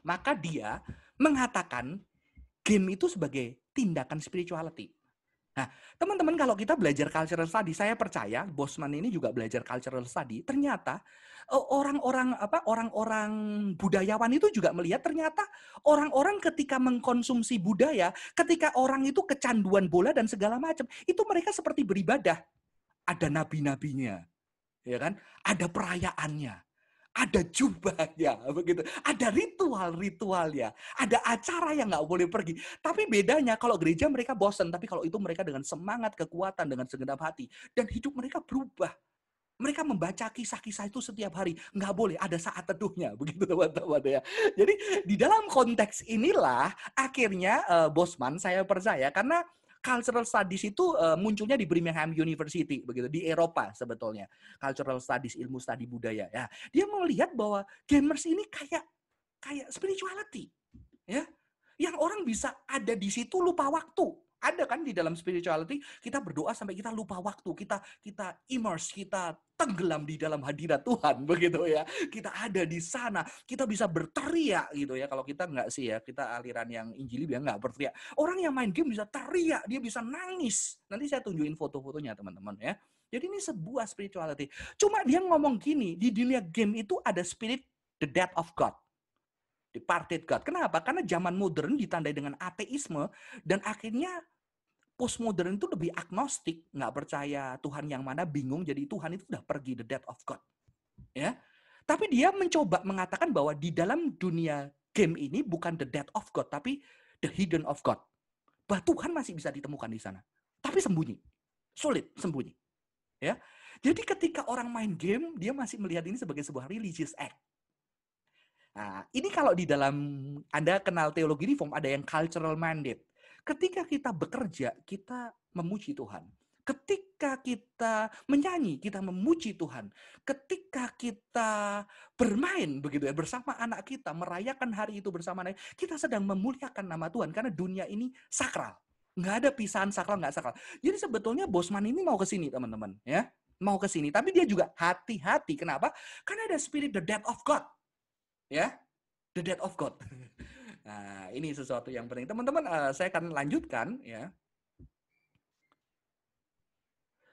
Speaker 3: Maka dia mengatakan game itu sebagai tindakan spirituality. Nah, teman-teman kalau kita belajar cultural study, saya percaya Bosman ini juga belajar cultural study. Ternyata e, orang-orang apa orang-orang budayawan itu juga melihat ternyata orang-orang ketika mengkonsumsi budaya, ketika orang itu kecanduan bola dan segala macam, itu mereka seperti beribadah. Ada nabi-nabinya. Ya kan? Ada perayaannya ada jubahnya begitu. Ada ritual-ritual ya ada acara yang nggak boleh pergi. Tapi bedanya kalau gereja mereka bosan tapi kalau itu mereka dengan semangat kekuatan dengan segenap hati dan hidup mereka berubah. Mereka membaca kisah-kisah itu setiap hari. Nggak boleh ada saat teduhnya begitu teman-teman ya. Jadi di dalam konteks inilah akhirnya uh, Bosman saya percaya karena cultural studies itu uh, munculnya di Birmingham University begitu di Eropa sebetulnya. Cultural studies ilmu studi budaya ya. Dia melihat bahwa gamers ini kayak kayak spirituality ya. Yang orang bisa ada di situ lupa waktu ada kan di dalam spirituality kita berdoa sampai kita lupa waktu, kita kita immerse, kita tenggelam di dalam hadirat Tuhan begitu ya. Kita ada di sana, kita bisa berteriak gitu ya. Kalau kita nggak sih ya, kita aliran yang Injili biar nggak berteriak. Orang yang main game bisa teriak, dia bisa nangis. Nanti saya tunjukin foto-fotonya teman-teman ya. Jadi ini sebuah spirituality. Cuma dia ngomong gini, di dunia game itu ada spirit the death of God departed God. Kenapa? Karena zaman modern ditandai dengan ateisme dan akhirnya postmodern itu lebih agnostik, nggak percaya Tuhan yang mana, bingung. Jadi Tuhan itu udah pergi the death of God. Ya, tapi dia mencoba mengatakan bahwa di dalam dunia game ini bukan the death of God, tapi the hidden of God. Bahwa Tuhan masih bisa ditemukan di sana, tapi sembunyi, sulit sembunyi. Ya, jadi ketika orang main game, dia masih melihat ini sebagai sebuah religious act. Nah, ini kalau di dalam Anda kenal teologi reform ada yang cultural mandate. Ketika kita bekerja, kita memuji Tuhan. Ketika kita menyanyi, kita memuji Tuhan. Ketika kita bermain begitu ya bersama anak kita, merayakan hari itu bersama anak kita sedang memuliakan nama Tuhan karena dunia ini sakral. Nggak ada pisahan sakral, nggak sakral. Jadi sebetulnya Bosman ini mau ke sini, teman-teman. ya Mau ke sini. Tapi dia juga hati-hati. Kenapa? Karena ada spirit the death of God ya the death of God. Nah, ini sesuatu yang penting. Teman-teman, uh, saya akan lanjutkan ya.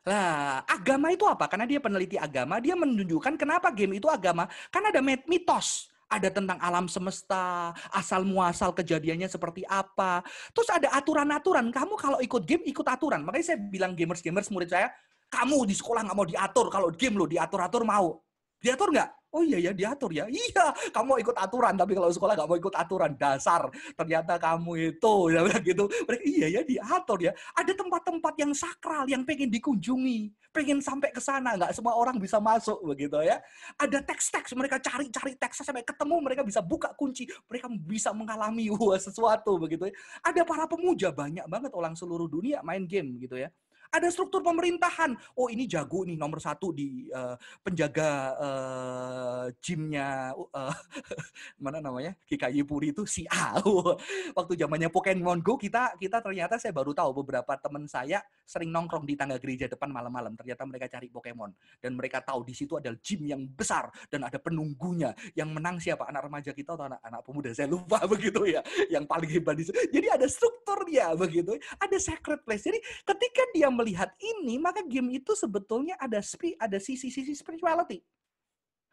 Speaker 3: Lah, agama itu apa? Karena dia peneliti agama, dia menunjukkan kenapa game itu agama. Karena ada mitos. Ada tentang alam semesta, asal muasal kejadiannya seperti apa. Terus ada aturan-aturan. Kamu kalau ikut game, ikut aturan. Makanya saya bilang gamers-gamers murid saya, kamu di sekolah nggak mau diatur. Kalau game lo diatur-atur mau. Diatur nggak? Oh iya ya diatur ya. Iya, kamu ikut aturan tapi kalau sekolah nggak mau ikut aturan dasar. Ternyata kamu itu ya gitu. Mereka iya ya diatur ya. Ada tempat-tempat yang sakral yang pengen dikunjungi, pengen sampai ke sana. Nggak semua orang bisa masuk begitu ya. Ada teks-teks mereka cari-cari teks sampai ketemu mereka bisa buka kunci, mereka bisa mengalami wah, sesuatu begitu ya. Ada para pemuja banyak banget orang seluruh dunia main game gitu ya. Ada struktur pemerintahan. Oh ini jago nih nomor satu di uh, penjaga uh, gymnya uh, mana namanya KKY Puri itu si A. Waktu zamannya Pokemon Go kita kita ternyata saya baru tahu beberapa teman saya sering nongkrong di tangga gereja depan malam-malam. Ternyata mereka cari Pokemon dan mereka tahu di situ ada gym yang besar dan ada penunggunya. Yang menang siapa anak remaja kita atau anak-anak pemuda saya lupa begitu ya. Yang paling hebat di situ. Jadi ada strukturnya begitu. Ada secret place. Jadi ketika dia melihat ini, maka game itu sebetulnya ada ada sisi-sisi spirituality.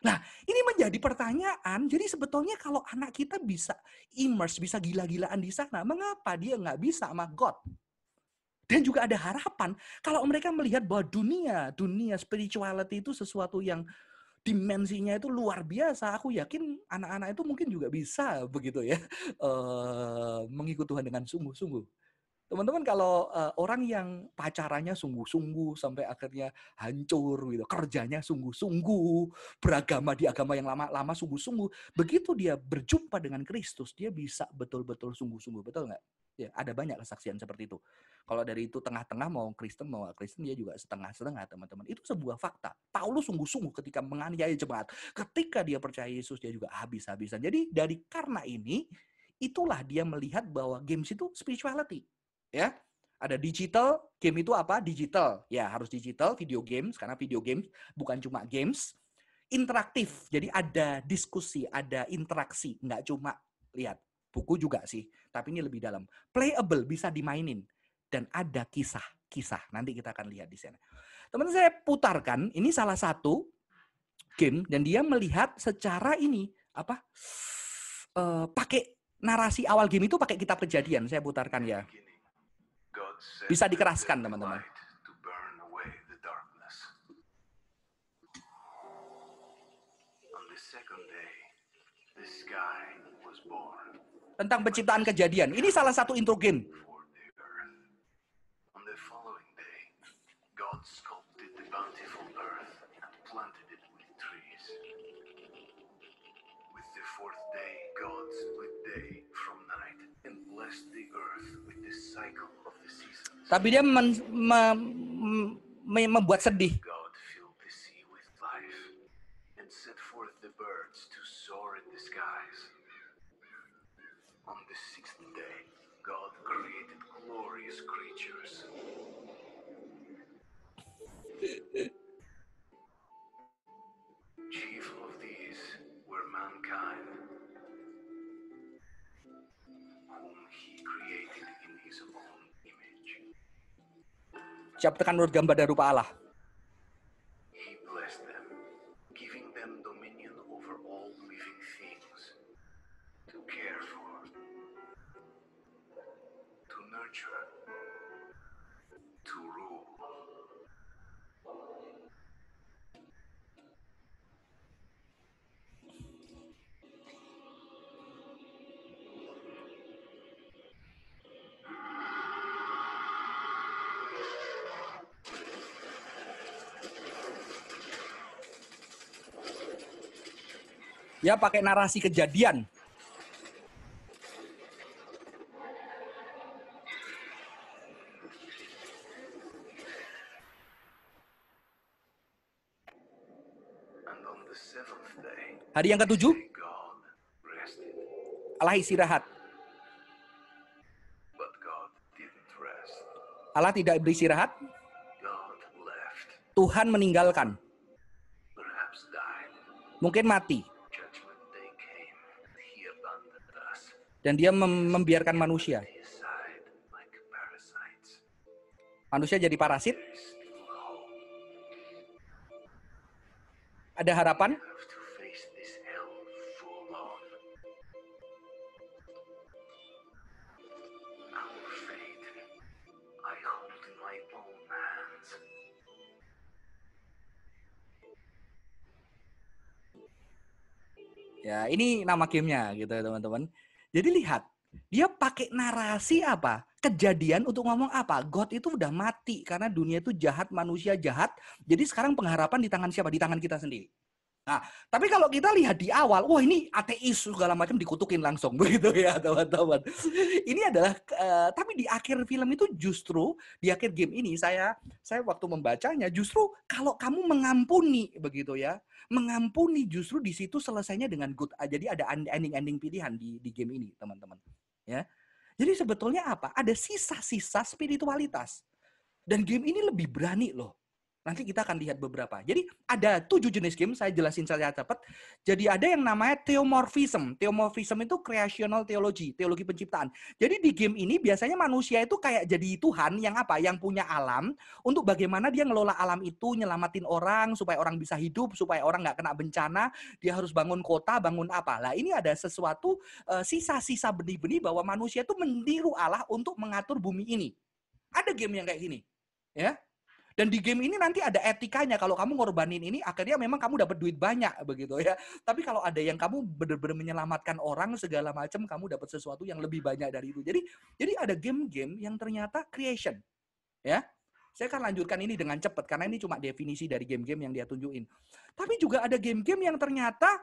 Speaker 3: Nah, ini menjadi pertanyaan. Jadi sebetulnya kalau anak kita bisa immerse, bisa gila-gilaan di sana, mengapa dia nggak bisa sama God? Dan juga ada harapan kalau mereka melihat bahwa dunia, dunia spirituality itu sesuatu yang dimensinya itu luar biasa. Aku yakin anak-anak itu mungkin juga bisa begitu ya, uh, mengikut Tuhan dengan sungguh-sungguh. Teman-teman kalau uh, orang yang pacarannya sungguh-sungguh sampai akhirnya hancur gitu, kerjanya sungguh-sungguh, beragama di agama yang lama-lama sungguh-sungguh, begitu dia berjumpa dengan Kristus, dia bisa betul-betul sungguh-sungguh, betul nggak? Ya, ada banyak kesaksian seperti itu. Kalau dari itu tengah-tengah mau Kristen mau Kristen dia juga setengah-setengah teman-teman. Itu sebuah fakta. Paulus sungguh-sungguh ketika menganiaya jemaat. Ketika dia percaya Yesus dia juga habis-habisan. Jadi dari karena ini itulah dia melihat bahwa games itu spirituality ya. Ada digital game itu apa? Digital. Ya harus digital video games karena video games bukan cuma games. Interaktif jadi ada diskusi ada interaksi. Nggak cuma lihat buku juga sih tapi ini lebih dalam. Playable bisa dimainin. Dan ada kisah-kisah. Nanti kita akan lihat di sana. Teman saya putarkan ini salah satu game dan dia melihat secara ini apa uh, pakai narasi awal game itu pakai kitab kejadian. Saya putarkan ya bisa dikeraskan, teman-teman. Tentang penciptaan kejadian. Ini salah satu intro game. Tapi dia men, me, me, membuat sedih. Siap tekan menurut gambar dan rupa Allah. Ya pakai narasi kejadian. Hari yang ketujuh, Allah istirahat. Allah tidak beristirahat. Tuhan meninggalkan. Mungkin mati. Dan dia mem membiarkan manusia. Manusia jadi parasit. Ada harapan? Ya, ini nama gamenya gitu teman-teman. Jadi lihat, dia pakai narasi apa? Kejadian untuk ngomong apa? God itu udah mati karena dunia itu jahat, manusia jahat. Jadi sekarang pengharapan di tangan siapa? Di tangan kita sendiri. Nah, tapi kalau kita lihat di awal, wah ini ateis segala macam dikutukin langsung begitu ya teman-teman. Ini adalah, uh, tapi di akhir film itu justru di akhir game ini saya saya waktu membacanya justru kalau kamu mengampuni begitu ya, mengampuni justru di situ selesainya dengan good. Jadi ada ending-ending pilihan di di game ini teman-teman. Ya, jadi sebetulnya apa? Ada sisa-sisa spiritualitas. Dan game ini lebih berani loh Nanti kita akan lihat beberapa. Jadi ada tujuh jenis game, saya jelasin saja cepat. Jadi ada yang namanya theomorphism. Theomorphism itu creational theology, teologi penciptaan. Jadi di game ini biasanya manusia itu kayak jadi Tuhan yang apa? Yang punya alam untuk bagaimana dia ngelola alam itu, nyelamatin orang supaya orang bisa hidup, supaya orang nggak kena bencana. Dia harus bangun kota, bangun apa? Lah ini ada sesuatu eh, sisa-sisa benih-benih bahwa manusia itu meniru Allah untuk mengatur bumi ini. Ada game yang kayak gini, ya dan di game ini nanti ada etikanya. Kalau kamu ngorbanin ini, akhirnya memang kamu dapat duit banyak begitu ya. Tapi kalau ada yang kamu benar-benar menyelamatkan orang segala macam, kamu dapat sesuatu yang lebih banyak dari itu. Jadi jadi ada game-game yang ternyata creation. Ya. Saya akan lanjutkan ini dengan cepat karena ini cuma definisi dari game-game yang dia tunjukin. Tapi juga ada game-game yang ternyata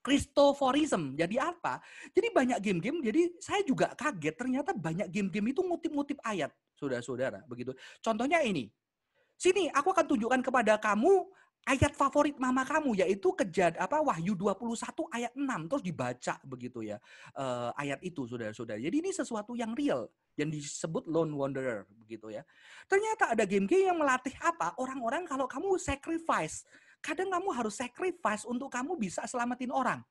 Speaker 3: Christophorism. Jadi apa? Jadi banyak game-game, jadi saya juga kaget ternyata banyak game-game itu ngutip-ngutip ayat, saudara-saudara. Begitu. Contohnya ini, Sini aku akan tunjukkan kepada kamu ayat favorit mama kamu yaitu kejad apa Wahyu 21 ayat 6 terus dibaca begitu ya. Uh, ayat itu Saudara-saudara. Jadi ini sesuatu yang real yang disebut lone wanderer begitu ya. Ternyata ada game-game yang melatih apa? Orang-orang kalau kamu sacrifice, kadang kamu harus sacrifice untuk kamu bisa selamatin orang.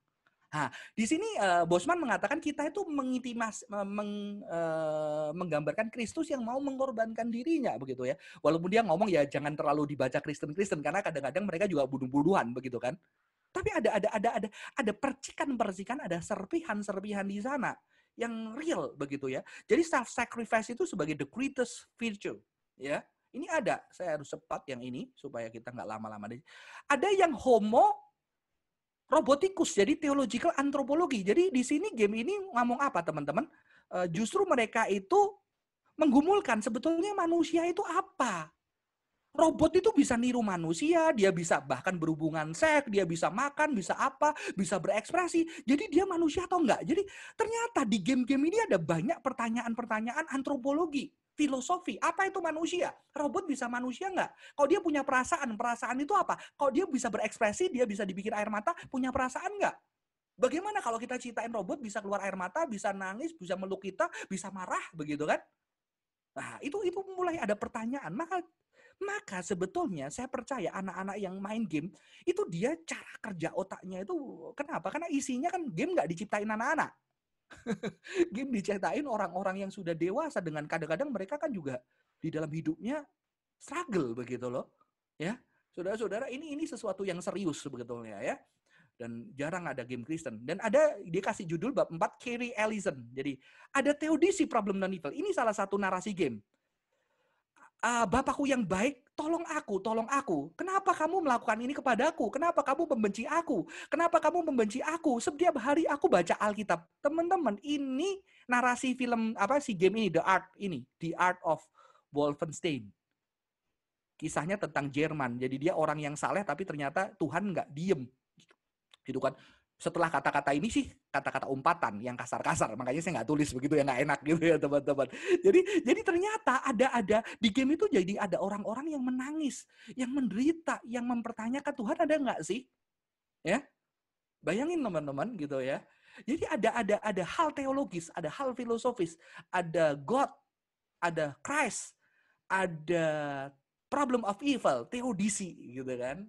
Speaker 3: Nah, di sini uh, Bosman mengatakan kita itu mengintimas, meng, uh, menggambarkan Kristus yang mau mengorbankan dirinya begitu ya. Walaupun dia ngomong ya jangan terlalu dibaca Kristen-Kristen karena kadang-kadang mereka juga bunuh-bunuhan begitu kan. Tapi ada ada ada ada ada percikan-percikan, ada serpihan-serpihan di sana yang real begitu ya. Jadi self sacrifice itu sebagai the greatest virtue ya. Ini ada, saya harus cepat yang ini supaya kita nggak lama-lama. Ada yang homo robotikus, jadi theological antropologi. Jadi di sini game ini ngomong apa teman-teman? Uh, justru mereka itu menggumulkan sebetulnya manusia itu apa? Robot itu bisa niru manusia, dia bisa bahkan berhubungan seks, dia bisa makan, bisa apa, bisa berekspresi. Jadi dia manusia atau enggak? Jadi ternyata di game-game ini ada banyak pertanyaan-pertanyaan antropologi, filosofi. Apa itu manusia? Robot bisa manusia enggak? Kalau dia punya perasaan, perasaan itu apa? Kalau dia bisa berekspresi, dia bisa dibikin air mata, punya perasaan enggak? Bagaimana kalau kita ciptain robot bisa keluar air mata, bisa nangis, bisa meluk kita, bisa marah, begitu kan? Nah, itu itu mulai ada pertanyaan. Maka maka sebetulnya saya percaya anak-anak yang main game itu dia cara kerja otaknya itu kenapa? Karena isinya kan game nggak diciptain anak-anak. game diciptain orang-orang yang sudah dewasa dengan kadang-kadang mereka kan juga di dalam hidupnya struggle begitu loh. Ya. Saudara-saudara, ini ini sesuatu yang serius sebetulnya ya dan jarang ada game Kristen. Dan ada dia kasih judul bab 4 Carrie Ellison. Jadi ada teodisi problem non evil. Ini salah satu narasi game uh, Bapakku yang baik, tolong aku, tolong aku. Kenapa kamu melakukan ini kepadaku? Kenapa kamu membenci aku? Kenapa kamu membenci aku? Setiap hari aku baca Alkitab. Teman-teman, ini narasi film apa sih game ini, The Art ini, The Art of Wolfenstein. Kisahnya tentang Jerman. Jadi dia orang yang saleh tapi ternyata Tuhan nggak diem. Gitu kan setelah kata-kata ini sih kata-kata umpatan yang kasar-kasar. Makanya saya nggak tulis begitu ya nggak enak gitu ya teman-teman. Jadi jadi ternyata ada ada di game itu jadi ada orang-orang yang menangis yang menderita yang mempertanyakan Tuhan ada nggak sih? Ya. Bayangin teman-teman gitu ya. Jadi ada ada ada hal teologis ada hal filosofis ada God ada Christ ada problem of evil teodisi gitu kan.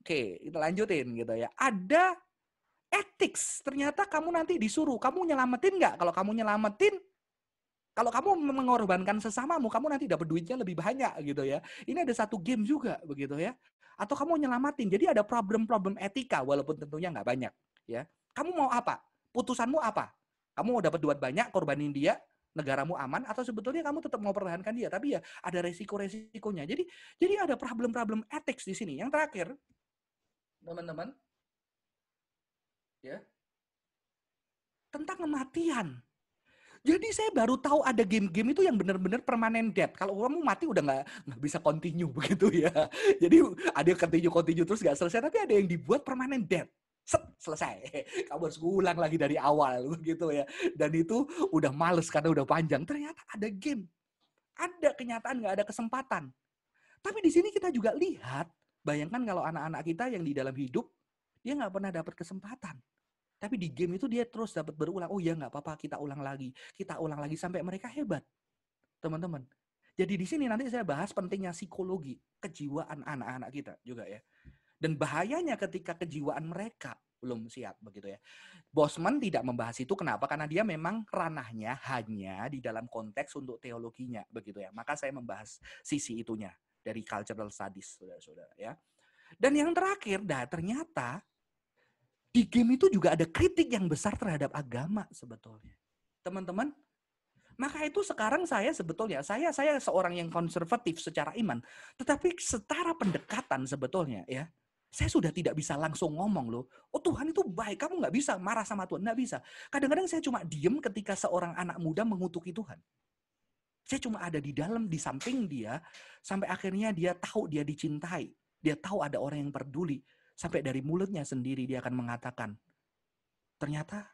Speaker 3: Oke, kita lanjutin gitu ya. Ada ethics. Ternyata kamu nanti disuruh, kamu nyelamatin nggak? Kalau kamu nyelamatin, kalau kamu mengorbankan sesamamu, kamu nanti dapat duitnya lebih banyak gitu ya. Ini ada satu game juga begitu ya. Atau kamu nyelamatin. Jadi ada problem-problem etika walaupun tentunya nggak banyak ya. Kamu mau apa? Putusanmu apa? Kamu mau dapat duit banyak, korbanin dia, negaramu aman atau sebetulnya kamu tetap mau pertahankan dia tapi ya ada resiko-resikonya. Jadi jadi ada problem-problem ethics di sini. Yang terakhir, teman-teman, ya tentang kematian. Jadi saya baru tahu ada game-game itu yang benar-benar permanen dead. Kalau kamu mati udah nggak nggak bisa continue begitu ya. Jadi ada yang continue continue terus nggak selesai, tapi ada yang dibuat permanen dead. Set, selesai. Kamu harus ulang lagi dari awal gitu ya. Dan itu udah males karena udah panjang. Ternyata ada game. Ada kenyataan nggak ada kesempatan. Tapi di sini kita juga lihat, bayangkan kalau anak-anak kita yang di dalam hidup dia nggak pernah dapat kesempatan. Tapi di game itu dia terus dapat berulang. Oh ya nggak apa-apa, kita ulang lagi, kita ulang lagi sampai mereka hebat, teman-teman. Jadi di sini nanti saya bahas pentingnya psikologi, kejiwaan anak-anak kita juga ya. Dan bahayanya ketika kejiwaan mereka belum siap begitu ya. Bosman tidak membahas itu kenapa? Karena dia memang ranahnya hanya di dalam konteks untuk teologinya begitu ya. Maka saya membahas sisi itunya dari cultural studies saudara-saudara ya. Dan yang terakhir, dah ternyata di game itu juga ada kritik yang besar terhadap agama sebetulnya. Teman-teman, maka itu sekarang saya sebetulnya saya saya seorang yang konservatif secara iman, tetapi setara pendekatan sebetulnya ya. Saya sudah tidak bisa langsung ngomong loh, oh Tuhan itu baik, kamu nggak bisa marah sama Tuhan, nggak bisa. Kadang-kadang saya cuma diem ketika seorang anak muda mengutuki Tuhan. Saya cuma ada di dalam, di samping dia, sampai akhirnya dia tahu dia dicintai. Dia tahu ada orang yang peduli. Sampai dari mulutnya sendiri dia akan mengatakan, ternyata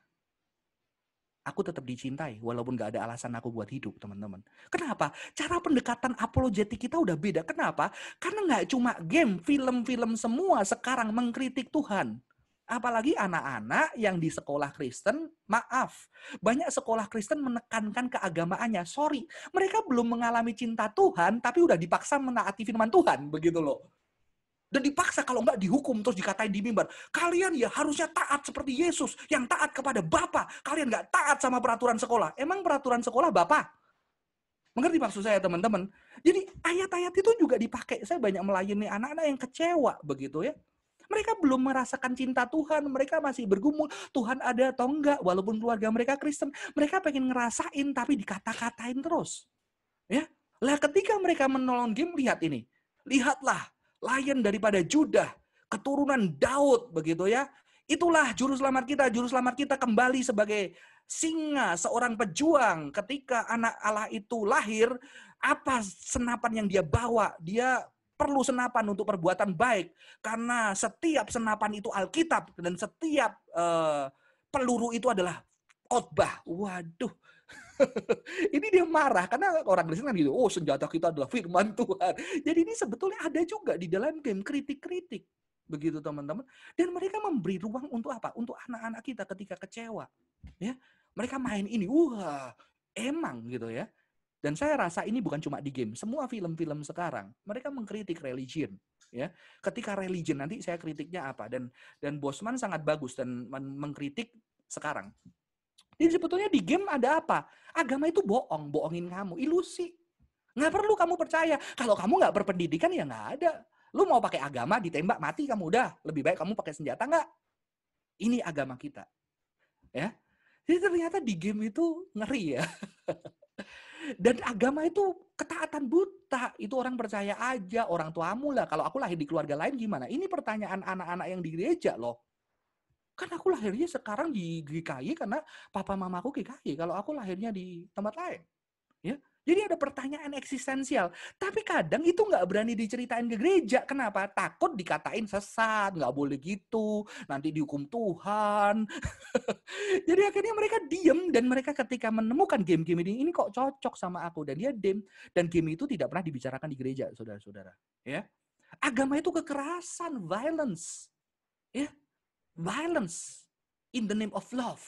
Speaker 3: aku tetap dicintai walaupun gak ada alasan aku buat hidup, teman-teman. Kenapa? Cara pendekatan apologetik kita udah beda. Kenapa? Karena nggak cuma game, film-film semua sekarang mengkritik Tuhan. Apalagi anak-anak yang di sekolah Kristen, maaf, banyak sekolah Kristen menekankan keagamaannya. Sorry, mereka belum mengalami cinta Tuhan, tapi udah dipaksa menaati firman Tuhan, begitu loh. Dan dipaksa kalau enggak dihukum terus dikatain di mimbar. Kalian ya harusnya taat seperti Yesus yang taat kepada Bapa. Kalian enggak taat sama peraturan sekolah. Emang peraturan sekolah Bapa? Mengerti maksud saya teman-teman? Jadi ayat-ayat itu juga dipakai. Saya banyak melayani anak-anak yang kecewa begitu ya. Mereka belum merasakan cinta Tuhan, mereka masih bergumul, Tuhan ada atau enggak, walaupun keluarga mereka Kristen, mereka pengen ngerasain tapi dikata-katain terus. Ya, lah ketika mereka menolong game, lihat ini. Lihatlah, lion daripada Judah, keturunan Daud begitu ya, Itulah juru selamat kita. Juru selamat kita kembali sebagai singa, seorang pejuang. Ketika anak Allah itu lahir, apa senapan yang dia bawa? Dia perlu senapan untuk perbuatan baik. Karena setiap senapan itu Alkitab. Dan setiap uh, peluru itu adalah khotbah. Waduh. ini dia marah karena orang Kristen kan gitu, oh senjata kita adalah firman Tuhan. Jadi ini sebetulnya ada juga di dalam game kritik-kritik begitu teman-teman. Dan mereka memberi ruang untuk apa? Untuk anak-anak kita ketika kecewa. Ya, mereka main ini, wah, emang gitu ya. Dan saya rasa ini bukan cuma di game, semua film-film sekarang mereka mengkritik religion, ya. Ketika religion nanti saya kritiknya apa dan dan Bosman sangat bagus dan mengkritik sekarang. Jadi sebetulnya di game ada apa? Agama itu bohong, bohongin kamu, ilusi. Nggak perlu kamu percaya. Kalau kamu nggak berpendidikan ya nggak ada. Lu mau pakai agama ditembak mati kamu udah. Lebih baik kamu pakai senjata nggak? Ini agama kita. Ya. Jadi ternyata di game itu ngeri ya. Dan agama itu ketaatan buta. Itu orang percaya aja, orang tuamu lah. Kalau aku lahir di keluarga lain gimana? Ini pertanyaan anak-anak yang di gereja loh. Kan aku lahirnya sekarang di GKI karena papa mamaku GKI. Kalau aku lahirnya di tempat lain. Ya, jadi ada pertanyaan eksistensial. Tapi kadang itu nggak berani diceritain ke gereja. Kenapa? Takut dikatain sesat, nggak boleh gitu, nanti dihukum Tuhan. Jadi akhirnya mereka diem dan mereka ketika menemukan game-game ini, ini kok cocok sama aku dan dia diem. Dan game itu tidak pernah dibicarakan di gereja, saudara-saudara. Ya, agama itu kekerasan, violence, ya, violence in the name of love,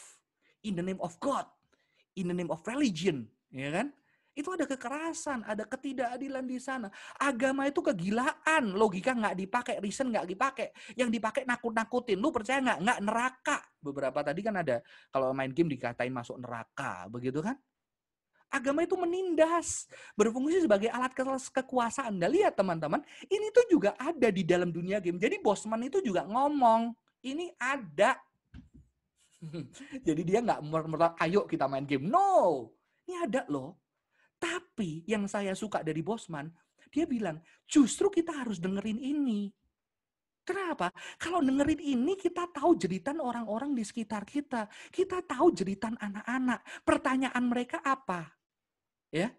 Speaker 3: in the name of God, in the name of religion, ya kan? Itu ada kekerasan, ada ketidakadilan di sana. Agama itu kegilaan, logika nggak dipakai, reason nggak dipakai. Yang dipakai nakut-nakutin. Lu percaya nggak? Nggak neraka. Beberapa tadi kan ada, kalau main game dikatain masuk neraka, begitu kan? Agama itu menindas, berfungsi sebagai alat kekuasaan. Anda lihat teman-teman, ini tuh juga ada di dalam dunia game. Jadi Bosman itu juga ngomong, ini ada. Jadi dia nggak ayo kita main game. No, ini ada loh. Tapi yang saya suka dari Bosman, dia bilang, justru kita harus dengerin ini. Kenapa? Kalau dengerin ini kita tahu jeritan orang-orang di sekitar kita. Kita tahu jeritan anak-anak. Pertanyaan mereka apa? Ya,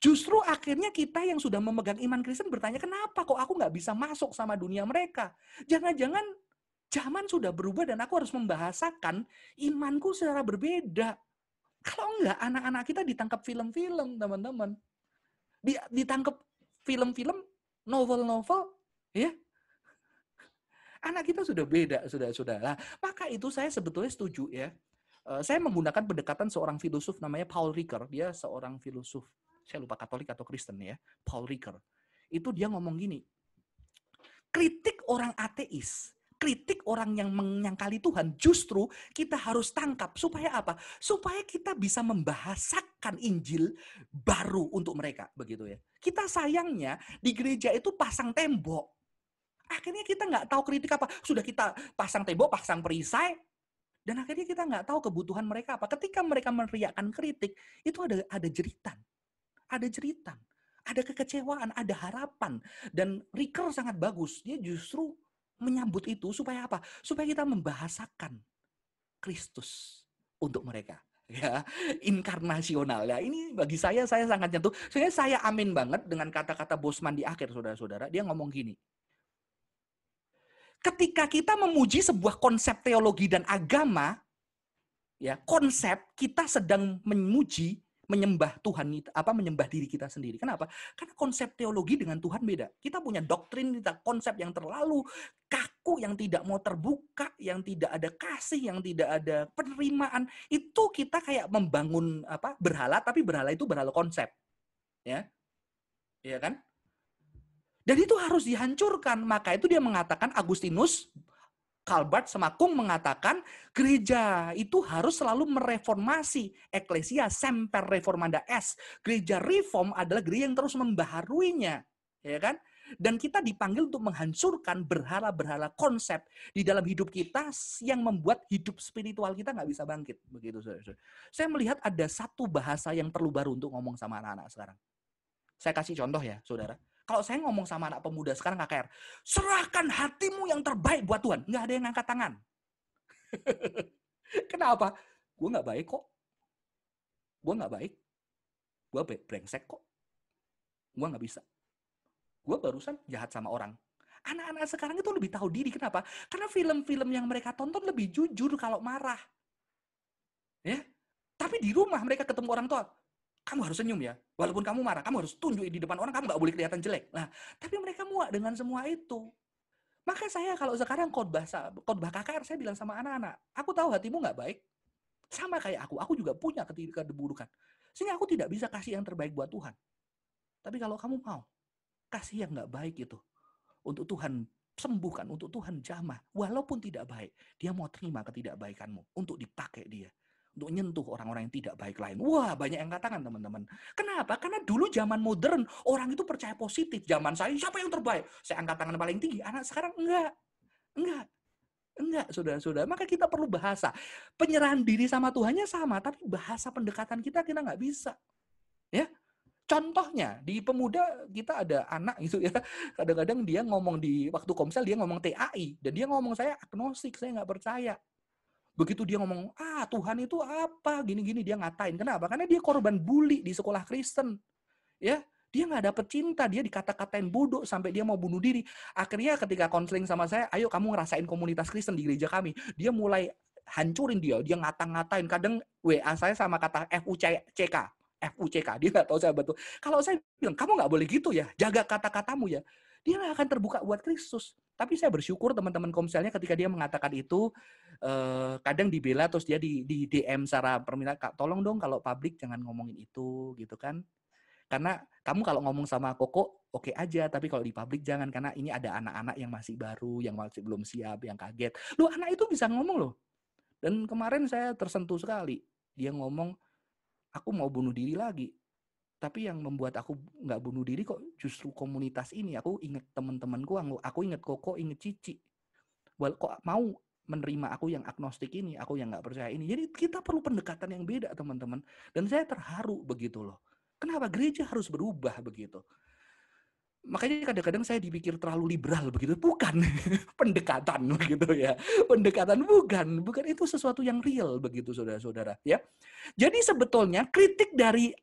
Speaker 3: Justru akhirnya kita yang sudah memegang iman Kristen bertanya, kenapa kok aku nggak bisa masuk sama dunia mereka? Jangan-jangan zaman sudah berubah dan aku harus membahasakan imanku secara berbeda. Kalau enggak, anak-anak kita ditangkap film-film, teman-teman. Ditangkap film-film, novel-novel, ya. Anak kita sudah beda, sudah sudah. Nah, maka itu saya sebetulnya setuju ya. Eh, saya menggunakan pendekatan seorang filosof namanya Paul Ricoeur. Dia seorang filosof, saya lupa Katolik atau Kristen ya, Paul Ricoeur. Itu dia ngomong gini, kritik orang ateis kritik orang yang menyangkali Tuhan, justru kita harus tangkap. Supaya apa? Supaya kita bisa membahasakan Injil baru untuk mereka. begitu ya. Kita sayangnya di gereja itu pasang tembok. Akhirnya kita nggak tahu kritik apa. Sudah kita pasang tembok, pasang perisai, dan akhirnya kita nggak tahu kebutuhan mereka apa. Ketika mereka meneriakkan kritik, itu ada ada jeritan. Ada jeritan. Ada kekecewaan, ada harapan. Dan Riker sangat bagus. Dia justru menyambut itu supaya apa? Supaya kita membahasakan Kristus untuk mereka ya. Inkarnasional ya. Ini bagi saya saya sangat nyentuh. Soalnya saya amin banget dengan kata-kata Bosman di akhir saudara-saudara. Dia ngomong gini. Ketika kita memuji sebuah konsep teologi dan agama ya konsep kita sedang memuji menyembah Tuhan apa menyembah diri kita sendiri. Kenapa? Karena konsep teologi dengan Tuhan beda. Kita punya doktrin, kita konsep yang terlalu kaku, yang tidak mau terbuka, yang tidak ada kasih, yang tidak ada penerimaan. Itu kita kayak membangun apa berhala, tapi berhala itu berhala konsep, ya, ya kan? Dan itu harus dihancurkan. Maka itu dia mengatakan Agustinus Kalbart Semakung mengatakan gereja itu harus selalu mereformasi. Eklesia semper reformanda es. Gereja reform adalah gereja yang terus membaharuinya. Ya kan? Dan kita dipanggil untuk menghancurkan berhala-berhala konsep di dalam hidup kita yang membuat hidup spiritual kita nggak bisa bangkit. Begitu. Saya melihat ada satu bahasa yang perlu baru untuk ngomong sama anak-anak sekarang. Saya kasih contoh ya, saudara. Kalau saya ngomong sama anak pemuda sekarang KKR, serahkan hatimu yang terbaik buat Tuhan. Nggak ada yang angkat tangan. Kenapa? Gue nggak baik kok. Gue nggak baik. Gue brengsek kok. Gue nggak bisa. Gue barusan jahat sama orang. Anak-anak sekarang itu lebih tahu diri. Kenapa? Karena film-film yang mereka tonton lebih jujur kalau marah. Ya, tapi di rumah mereka ketemu orang tua, kamu harus senyum ya. Walaupun kamu marah, kamu harus tunjuk di depan orang, kamu nggak boleh kelihatan jelek. Nah, tapi mereka muak dengan semua itu. Maka saya kalau sekarang khotbah khotbah KKR saya bilang sama anak-anak, aku tahu hatimu nggak baik. Sama kayak aku, aku juga punya keburukan. Sehingga aku tidak bisa kasih yang terbaik buat Tuhan. Tapi kalau kamu mau, kasih yang nggak baik itu. Untuk Tuhan sembuhkan, untuk Tuhan jamah. Walaupun tidak baik, dia mau terima ketidakbaikanmu untuk dipakai dia untuk nyentuh orang-orang yang tidak baik lain. Wah, banyak yang katakan teman-teman. Kenapa? Karena dulu zaman modern, orang itu percaya positif. Zaman saya, siapa yang terbaik? Saya angkat tangan paling tinggi. Anak sekarang enggak. Enggak. Enggak, saudara-saudara. Maka kita perlu bahasa. Penyerahan diri sama Tuhannya sama, tapi bahasa pendekatan kita kita nggak bisa. Ya, Contohnya di pemuda kita ada anak gitu ya. Kadang-kadang dia ngomong di waktu komsel dia ngomong TAI dan dia ngomong saya agnostik, saya nggak percaya. Begitu dia ngomong, ah Tuhan itu apa, gini-gini dia ngatain. Kenapa? Karena dia korban bully di sekolah Kristen. Ya, dia nggak dapet cinta, dia dikata-katain bodoh sampai dia mau bunuh diri. Akhirnya ketika konseling sama saya, ayo kamu ngerasain komunitas Kristen di gereja kami. Dia mulai hancurin dia, dia ngata-ngatain. Kadang WA saya sama kata FUCK, FUCK, dia nggak tahu saya betul. Kalau saya bilang, kamu nggak boleh gitu ya, jaga kata-katamu ya. Dia akan terbuka buat Kristus. Tapi saya bersyukur teman-teman komselnya ketika dia mengatakan itu, eh, kadang dibela terus dia di, di DM secara permintaan, Kak, tolong dong kalau publik jangan ngomongin itu, gitu kan. Karena kamu kalau ngomong sama Koko, oke okay aja, tapi kalau di publik jangan, karena ini ada anak-anak yang masih baru, yang masih belum siap, yang kaget. Lu anak itu bisa ngomong loh. Dan kemarin saya tersentuh sekali. Dia ngomong, aku mau bunuh diri lagi tapi yang membuat aku nggak bunuh diri kok justru komunitas ini. Aku inget teman-temanku aku inget koko inget cici. Well kok mau menerima aku yang agnostik ini aku yang nggak percaya ini. Jadi kita perlu pendekatan yang beda teman-teman. Dan saya terharu begitu loh. Kenapa gereja harus berubah begitu? Makanya kadang-kadang saya dipikir terlalu liberal begitu. Bukan pendekatan begitu ya. Pendekatan bukan. Bukan itu sesuatu yang real begitu saudara-saudara ya. Jadi sebetulnya kritik dari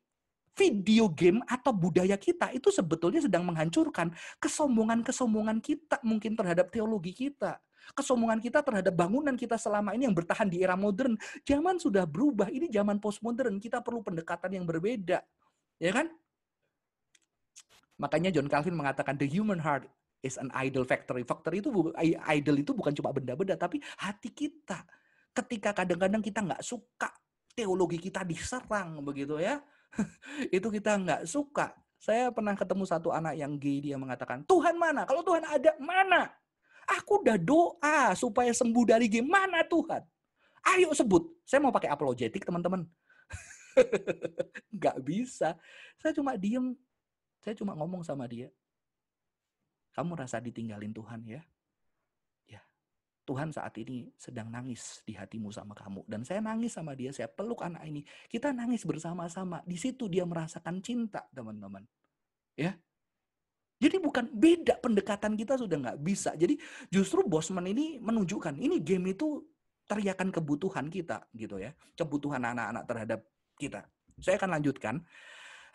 Speaker 3: video game atau budaya kita itu sebetulnya sedang menghancurkan kesombongan-kesombongan kita mungkin terhadap teologi kita. Kesombongan kita terhadap bangunan kita selama ini yang bertahan di era modern. Zaman sudah berubah, ini zaman postmodern. Kita perlu pendekatan yang berbeda. Ya kan? Makanya John Calvin mengatakan the human heart is an idol factory. Factory itu idol itu bukan cuma benda-benda, tapi hati kita. Ketika kadang-kadang kita nggak suka teologi kita diserang begitu ya, itu kita nggak suka. Saya pernah ketemu satu anak yang gay, dia mengatakan, Tuhan mana? Kalau Tuhan ada, mana? Aku udah doa supaya sembuh dari gay, mana Tuhan? Ayo sebut. Saya mau pakai apologetik, teman-teman. nggak bisa. Saya cuma diem. Saya cuma ngomong sama dia. Kamu rasa ditinggalin Tuhan ya? Tuhan saat ini sedang nangis di hatimu sama kamu. Dan saya nangis sama dia, saya peluk anak ini. Kita nangis bersama-sama. Di situ dia merasakan cinta, teman-teman. Ya, jadi bukan beda pendekatan kita sudah nggak bisa. Jadi justru Bosman ini menunjukkan ini game itu teriakan kebutuhan kita gitu ya, kebutuhan anak-anak terhadap kita. Saya akan lanjutkan.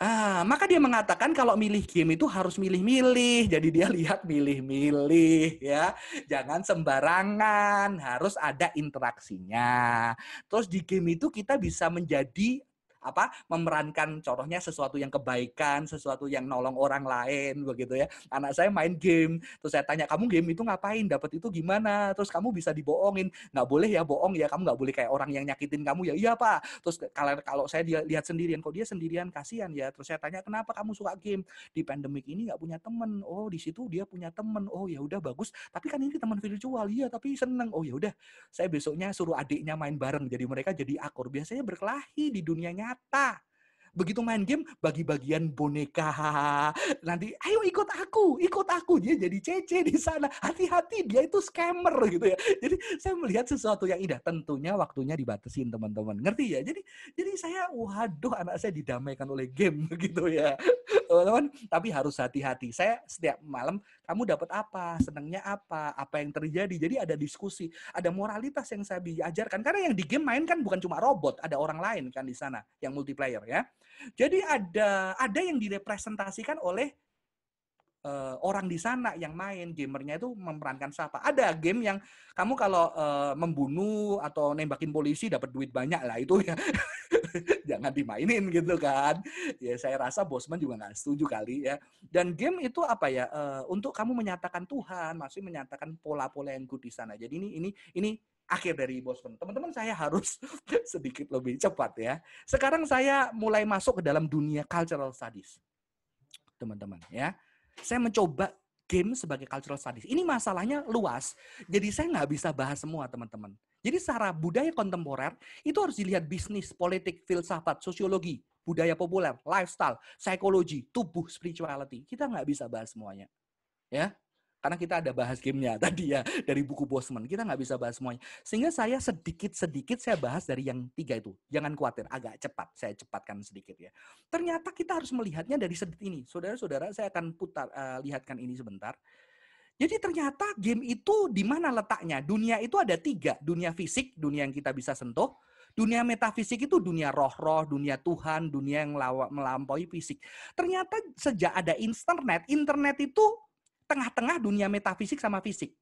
Speaker 3: Ah, maka dia mengatakan kalau milih game itu harus milih-milih. Jadi dia lihat milih-milih ya. Jangan sembarangan, harus ada interaksinya. Terus di game itu kita bisa menjadi apa memerankan contohnya sesuatu yang kebaikan, sesuatu yang nolong orang lain begitu ya. Anak saya main game, terus saya tanya kamu game itu ngapain, dapat itu gimana? Terus kamu bisa dibohongin, nggak boleh ya bohong ya, kamu nggak boleh kayak orang yang nyakitin kamu ya. Iya pak. Terus kalau kalau saya lihat sendirian, kok dia sendirian kasihan ya. Terus saya tanya kenapa kamu suka game di pandemik ini nggak punya temen? Oh di situ dia punya temen. Oh ya udah bagus. Tapi kan ini teman virtual, iya tapi seneng. Oh ya udah, saya besoknya suruh adiknya main bareng, jadi mereka jadi akur. Biasanya berkelahi di dunia nyata. matar. Begitu main game, bagi-bagian boneka. Nanti, ayo ikut aku, ikut aku. Dia jadi cece di sana. Hati-hati, dia itu scammer gitu ya. Jadi saya melihat sesuatu yang indah. Tentunya waktunya dibatasin teman-teman. Ngerti ya? Jadi jadi saya, waduh anak saya didamaikan oleh game gitu ya. Teman-teman, tapi harus hati-hati. Saya setiap malam Kamu dapat apa? Senangnya apa? Apa yang terjadi? Jadi ada diskusi, ada moralitas yang saya diajarkan. Karena yang di game main kan bukan cuma robot, ada orang lain kan di sana yang multiplayer ya. Jadi ada ada yang direpresentasikan oleh uh, orang di sana yang main gamernya itu memerankan siapa. Ada game yang kamu kalau uh, membunuh atau nembakin polisi dapat duit banyak lah itu ya. Jangan dimainin gitu kan. Ya saya rasa Bosman juga nggak setuju kali ya. Dan game itu apa ya? Uh, untuk kamu menyatakan Tuhan, masih menyatakan pola-pola yang good di sana. Jadi ini ini ini akhir dari Bosman. Teman-teman saya harus sedikit lebih cepat ya. Sekarang saya mulai masuk ke dalam dunia cultural studies. Teman-teman ya saya mencoba game sebagai cultural studies. Ini masalahnya luas, jadi saya nggak bisa bahas semua teman-teman. Jadi secara budaya kontemporer itu harus dilihat bisnis, politik, filsafat, sosiologi, budaya populer, lifestyle, psikologi, tubuh, spirituality. Kita nggak bisa bahas semuanya. Ya, karena kita ada bahas gamenya tadi ya dari buku Bosman. Kita nggak bisa bahas semuanya. Sehingga saya sedikit-sedikit saya bahas dari yang tiga itu. Jangan khawatir, agak cepat. Saya cepatkan sedikit ya. Ternyata kita harus melihatnya dari sedikit ini. Saudara-saudara, saya akan putar uh, lihatkan ini sebentar. Jadi ternyata game itu di mana letaknya? Dunia itu ada tiga. Dunia fisik, dunia yang kita bisa sentuh. Dunia metafisik itu dunia roh-roh, dunia Tuhan, dunia yang melampaui fisik. Ternyata sejak ada internet, internet itu tengah-tengah dunia metafisik sama fisik.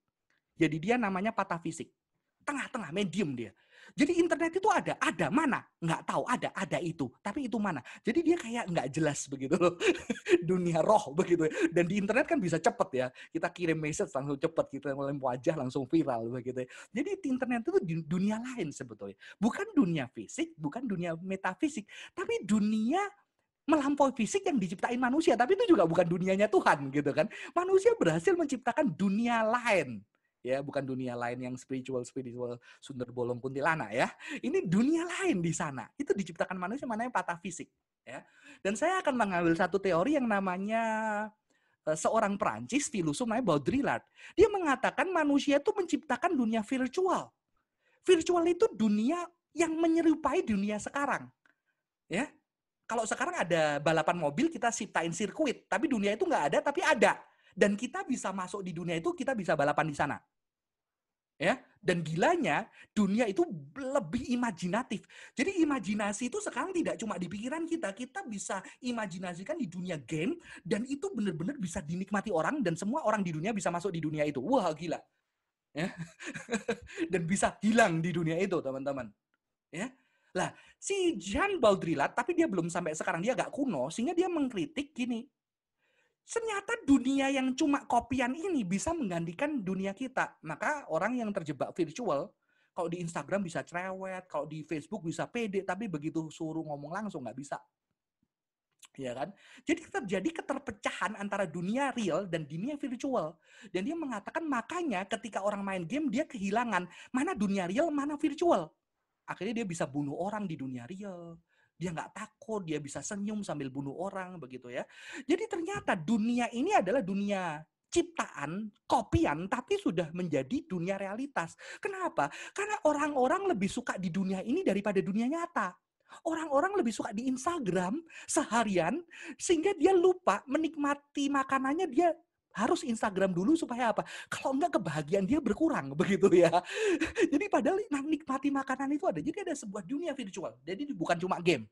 Speaker 3: Jadi dia namanya patafisik. Tengah-tengah, medium dia. Jadi internet itu ada, ada mana? Nggak tahu, ada, ada itu. Tapi itu mana? Jadi dia kayak nggak jelas begitu loh. Dunia roh begitu. Dan di internet kan bisa cepet ya. Kita kirim message langsung cepet, kita ngelem wajah langsung viral begitu. Jadi di internet itu dunia lain sebetulnya. Bukan dunia fisik, bukan dunia metafisik, tapi dunia melampaui fisik yang diciptain manusia, tapi itu juga bukan dunianya Tuhan gitu kan. Manusia berhasil menciptakan dunia lain. Ya, bukan dunia lain yang spiritual spiritual sundar bolong kuntilanak ya. Ini dunia lain di sana. Itu diciptakan manusia mana yang patah fisik, ya. Dan saya akan mengambil satu teori yang namanya eh, seorang Perancis filosof namanya Baudrillard. Dia mengatakan manusia itu menciptakan dunia virtual. Virtual itu dunia yang menyerupai dunia sekarang. Ya, kalau sekarang ada balapan mobil, kita ciptain sirkuit. Tapi dunia itu nggak ada, tapi ada. Dan kita bisa masuk di dunia itu, kita bisa balapan di sana. Ya, dan gilanya dunia itu lebih imajinatif. Jadi imajinasi itu sekarang tidak cuma di pikiran kita, kita bisa imajinasikan di dunia game dan itu benar-benar bisa dinikmati orang dan semua orang di dunia bisa masuk di dunia itu. Wah, gila. Ya. dan bisa hilang di dunia itu, teman-teman. Ya. Lah, si Jean Baudrillard, tapi dia belum sampai sekarang, dia agak kuno, sehingga dia mengkritik gini, ternyata dunia yang cuma kopian ini bisa menggantikan dunia kita. Maka orang yang terjebak virtual, kalau di Instagram bisa cerewet, kalau di Facebook bisa pede, tapi begitu suruh ngomong langsung nggak bisa. Ya kan? Jadi terjadi keterpecahan antara dunia real dan dunia virtual. Dan dia mengatakan makanya ketika orang main game dia kehilangan mana dunia real, mana virtual akhirnya dia bisa bunuh orang di dunia real dia nggak takut, dia bisa senyum sambil bunuh orang begitu ya. Jadi ternyata dunia ini adalah dunia ciptaan, kopian, tapi sudah menjadi dunia realitas. Kenapa? Karena orang-orang lebih suka di dunia ini daripada dunia nyata. Orang-orang lebih suka di Instagram seharian, sehingga dia lupa menikmati makanannya, dia harus Instagram dulu supaya apa? Kalau enggak kebahagiaan dia berkurang begitu ya. Jadi padahal nikmati makanan itu ada. Jadi ada sebuah dunia virtual. Jadi bukan cuma game.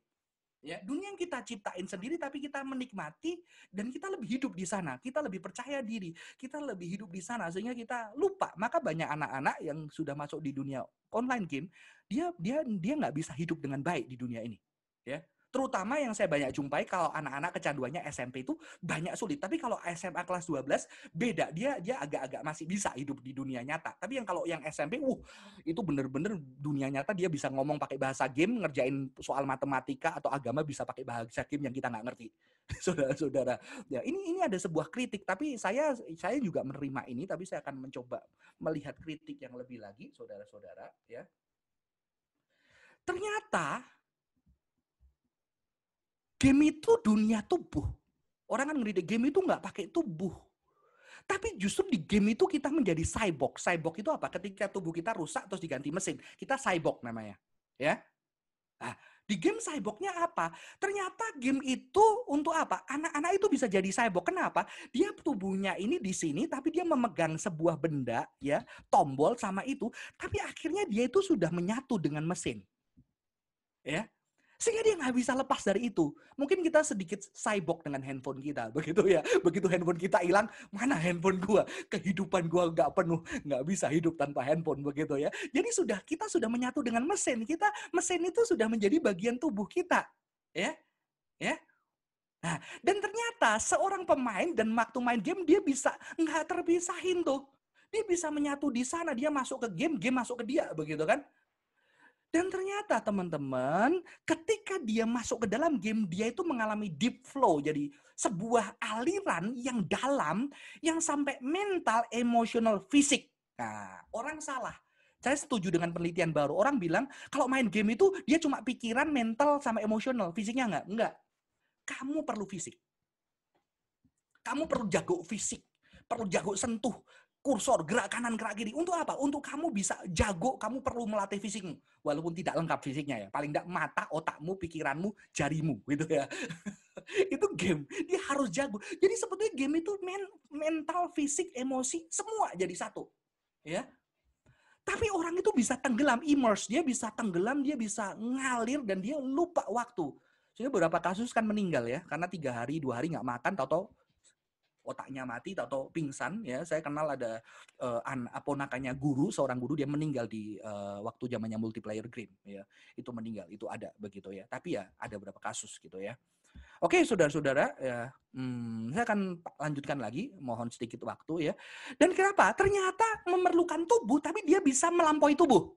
Speaker 3: Ya, dunia yang kita ciptain sendiri tapi kita menikmati dan kita lebih hidup di sana. Kita lebih percaya diri, kita lebih hidup di sana sehingga kita lupa. Maka banyak anak-anak yang sudah masuk di dunia online game, dia dia dia nggak bisa hidup dengan baik di dunia ini. Ya, Terutama yang saya banyak jumpai kalau anak-anak kecanduannya SMP itu banyak sulit. Tapi kalau SMA kelas 12 beda. Dia dia agak-agak masih bisa hidup di dunia nyata. Tapi yang kalau yang SMP, uh itu bener-bener dunia nyata dia bisa ngomong pakai bahasa game, ngerjain soal matematika atau agama bisa pakai bahasa game yang kita nggak ngerti. Saudara-saudara. Ya, ini ini ada sebuah kritik, tapi saya saya juga menerima ini, tapi saya akan mencoba melihat kritik yang lebih lagi, saudara-saudara, ya. Ternyata Game itu dunia tubuh. Orang kan ngeritik game itu nggak pakai tubuh. Tapi justru di game itu kita menjadi cyborg. Cyborg itu apa? Ketika tubuh kita rusak terus diganti mesin. Kita cyborg namanya. Ya. Nah, di game cyborgnya apa? Ternyata game itu untuk apa? Anak-anak itu bisa jadi cyborg. Kenapa? Dia tubuhnya ini di sini, tapi dia memegang sebuah benda, ya, tombol sama itu. Tapi akhirnya dia itu sudah menyatu dengan mesin. Ya, sehingga dia nggak bisa lepas dari itu. Mungkin kita sedikit cyborg dengan handphone kita, begitu ya. Begitu handphone kita hilang, mana handphone gua? Kehidupan gua nggak penuh, nggak bisa hidup tanpa handphone, begitu ya. Jadi sudah kita sudah menyatu dengan mesin. Kita mesin itu sudah menjadi bagian tubuh kita, ya, ya. Nah, dan ternyata seorang pemain dan waktu main game dia bisa nggak terpisahin tuh. Dia bisa menyatu di sana, dia masuk ke game, game masuk ke dia, begitu kan? Dan ternyata teman-teman, ketika dia masuk ke dalam game, dia itu mengalami deep flow. Jadi sebuah aliran yang dalam, yang sampai mental, emosional, fisik. Nah, orang salah. Saya setuju dengan penelitian baru. Orang bilang, kalau main game itu dia cuma pikiran, mental, sama emosional. Fisiknya enggak? Enggak. Kamu perlu fisik. Kamu perlu jago fisik. Perlu jago sentuh kursor, gerak kanan, gerak kiri. Untuk apa? Untuk kamu bisa jago, kamu perlu melatih fisikmu. Walaupun tidak lengkap fisiknya ya. Paling tidak mata, otakmu, pikiranmu, jarimu. gitu ya. itu game. Dia harus jago. Jadi sebetulnya game itu men mental, fisik, emosi, semua jadi satu. Ya. Tapi orang itu bisa tenggelam, immerse. Dia bisa tenggelam, dia bisa ngalir, dan dia lupa waktu. Sehingga beberapa kasus kan meninggal ya. Karena tiga hari, dua hari nggak makan, tau-tau otaknya mati atau pingsan ya saya kenal ada uh, an ponakannya guru seorang guru dia meninggal di uh, waktu zamannya multiplayer game ya itu meninggal itu ada begitu ya tapi ya ada beberapa kasus gitu ya Oke, saudara-saudara, ya, hmm, saya akan lanjutkan lagi, mohon sedikit waktu ya. Dan kenapa? Ternyata memerlukan tubuh, tapi dia bisa melampaui tubuh.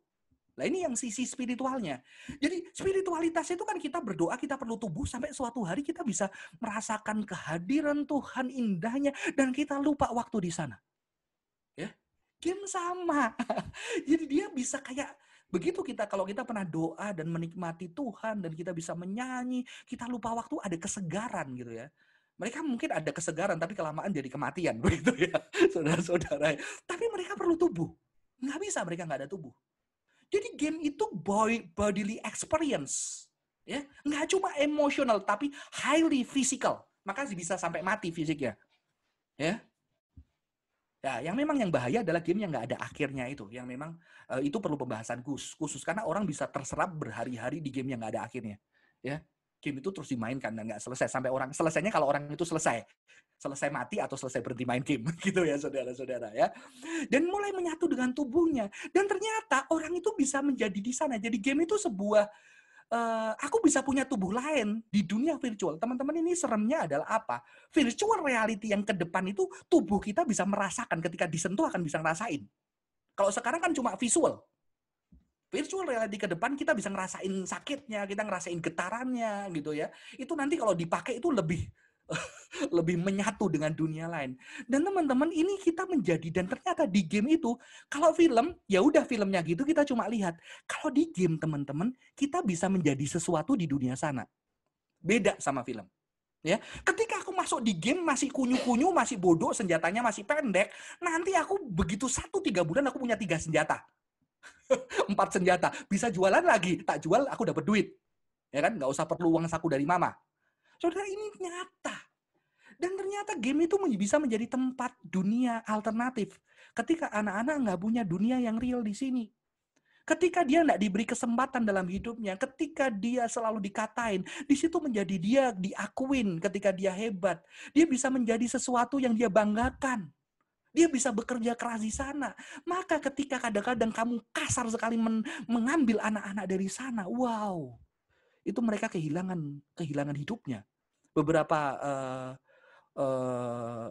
Speaker 3: Nah ini yang sisi spiritualnya. Jadi spiritualitas itu kan kita berdoa, kita perlu tubuh sampai suatu hari kita bisa merasakan kehadiran Tuhan indahnya dan kita lupa waktu di sana. Ya, game sama. Jadi dia bisa kayak begitu kita kalau kita pernah doa dan menikmati Tuhan dan kita bisa menyanyi, kita lupa waktu ada kesegaran gitu ya. Mereka mungkin ada kesegaran tapi kelamaan jadi kematian begitu ya, saudara-saudara. Tapi mereka perlu tubuh. Nggak bisa mereka nggak ada tubuh. Jadi game itu bodily experience. Ya, nggak cuma emosional tapi highly physical. Maka bisa sampai mati fisiknya. Ya. Ya, yang memang yang bahaya adalah game yang nggak ada akhirnya itu, yang memang uh, itu perlu pembahasan khusus, khusus karena orang bisa terserap berhari-hari di game yang nggak ada akhirnya. Ya, game itu terus dimainkan dan nggak selesai sampai orang selesainya kalau orang itu selesai selesai mati atau selesai berhenti main game gitu ya saudara-saudara ya. Dan mulai menyatu dengan tubuhnya dan ternyata orang itu bisa menjadi di sana. Jadi game itu sebuah uh, aku bisa punya tubuh lain di dunia virtual. Teman-teman ini seremnya adalah apa? Virtual reality yang ke depan itu tubuh kita bisa merasakan ketika disentuh akan bisa ngerasain. Kalau sekarang kan cuma visual. Virtual reality ke depan kita bisa ngerasain sakitnya, kita ngerasain getarannya gitu ya. Itu nanti kalau dipakai itu lebih lebih menyatu dengan dunia lain. Dan teman-teman ini kita menjadi dan ternyata di game itu kalau film ya udah filmnya gitu kita cuma lihat. Kalau di game teman-teman kita bisa menjadi sesuatu di dunia sana. Beda sama film. Ya, ketika aku masuk di game masih kunyu-kunyu, masih bodoh, senjatanya masih pendek, nanti aku begitu satu tiga bulan aku punya tiga senjata, empat senjata, bisa jualan lagi, tak jual aku dapat duit, ya kan? Nggak usah perlu uang saku dari mama. Saudara ini nyata. Dan ternyata game itu bisa menjadi tempat dunia alternatif. Ketika anak-anak nggak punya dunia yang real di sini. Ketika dia nggak diberi kesempatan dalam hidupnya, ketika dia selalu dikatain, di situ menjadi dia diakuin ketika dia hebat. Dia bisa menjadi sesuatu yang dia banggakan. Dia bisa bekerja keras di sana. Maka ketika kadang-kadang kamu kasar sekali men mengambil anak-anak dari sana, wow, itu mereka kehilangan kehilangan hidupnya. Beberapa uh, uh,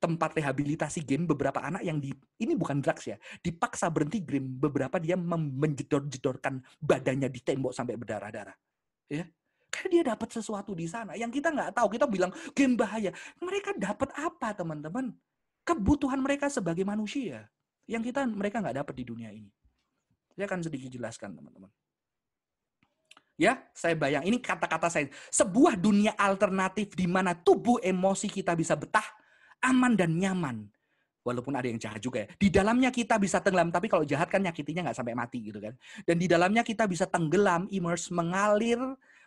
Speaker 3: tempat rehabilitasi game beberapa anak yang di ini bukan drugs ya dipaksa berhenti game beberapa dia menjedor-jedorkan badannya di tembok sampai berdarah-darah ya. Karena dia dapat sesuatu di sana yang kita nggak tahu. Kita bilang game bahaya. Mereka dapat apa teman-teman? Kebutuhan mereka sebagai manusia yang kita mereka nggak dapat di dunia ini. Saya akan sedikit jelaskan teman-teman Ya, saya bayang ini kata-kata saya. Sebuah dunia alternatif di mana tubuh emosi kita bisa betah, aman dan nyaman. walaupun ada yang jahat juga ya. Di dalamnya kita bisa tenggelam, tapi kalau jahat kan nyakitinya nggak sampai mati gitu kan. Dan di dalamnya kita bisa tenggelam, immerse, mengalir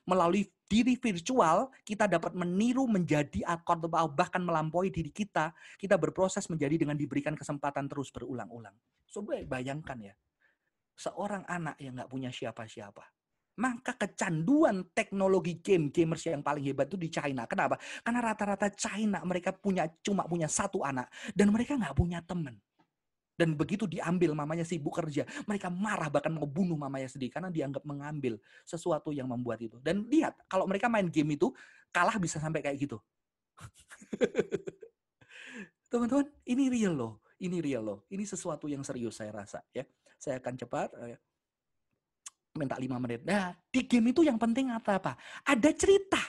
Speaker 3: melalui diri virtual, kita dapat meniru menjadi akor bahkan melampaui diri kita. Kita berproses menjadi dengan diberikan kesempatan terus berulang-ulang. Coba bayangkan ya, seorang anak yang nggak punya siapa-siapa. Maka kecanduan teknologi game gamers yang paling hebat itu di China. Kenapa? Karena rata-rata China mereka punya cuma punya satu anak dan mereka nggak punya teman. Dan begitu diambil mamanya sibuk kerja, mereka marah bahkan mau bunuh mamanya sendiri karena dianggap mengambil sesuatu yang membuat itu. Dan lihat, kalau mereka main game itu kalah bisa sampai kayak gitu. Teman-teman, ini real loh. Ini real loh. Ini sesuatu yang serius saya rasa ya. Saya akan cepat eh, minta lima menit. Nah, di game itu yang penting apa apa? Ada cerita.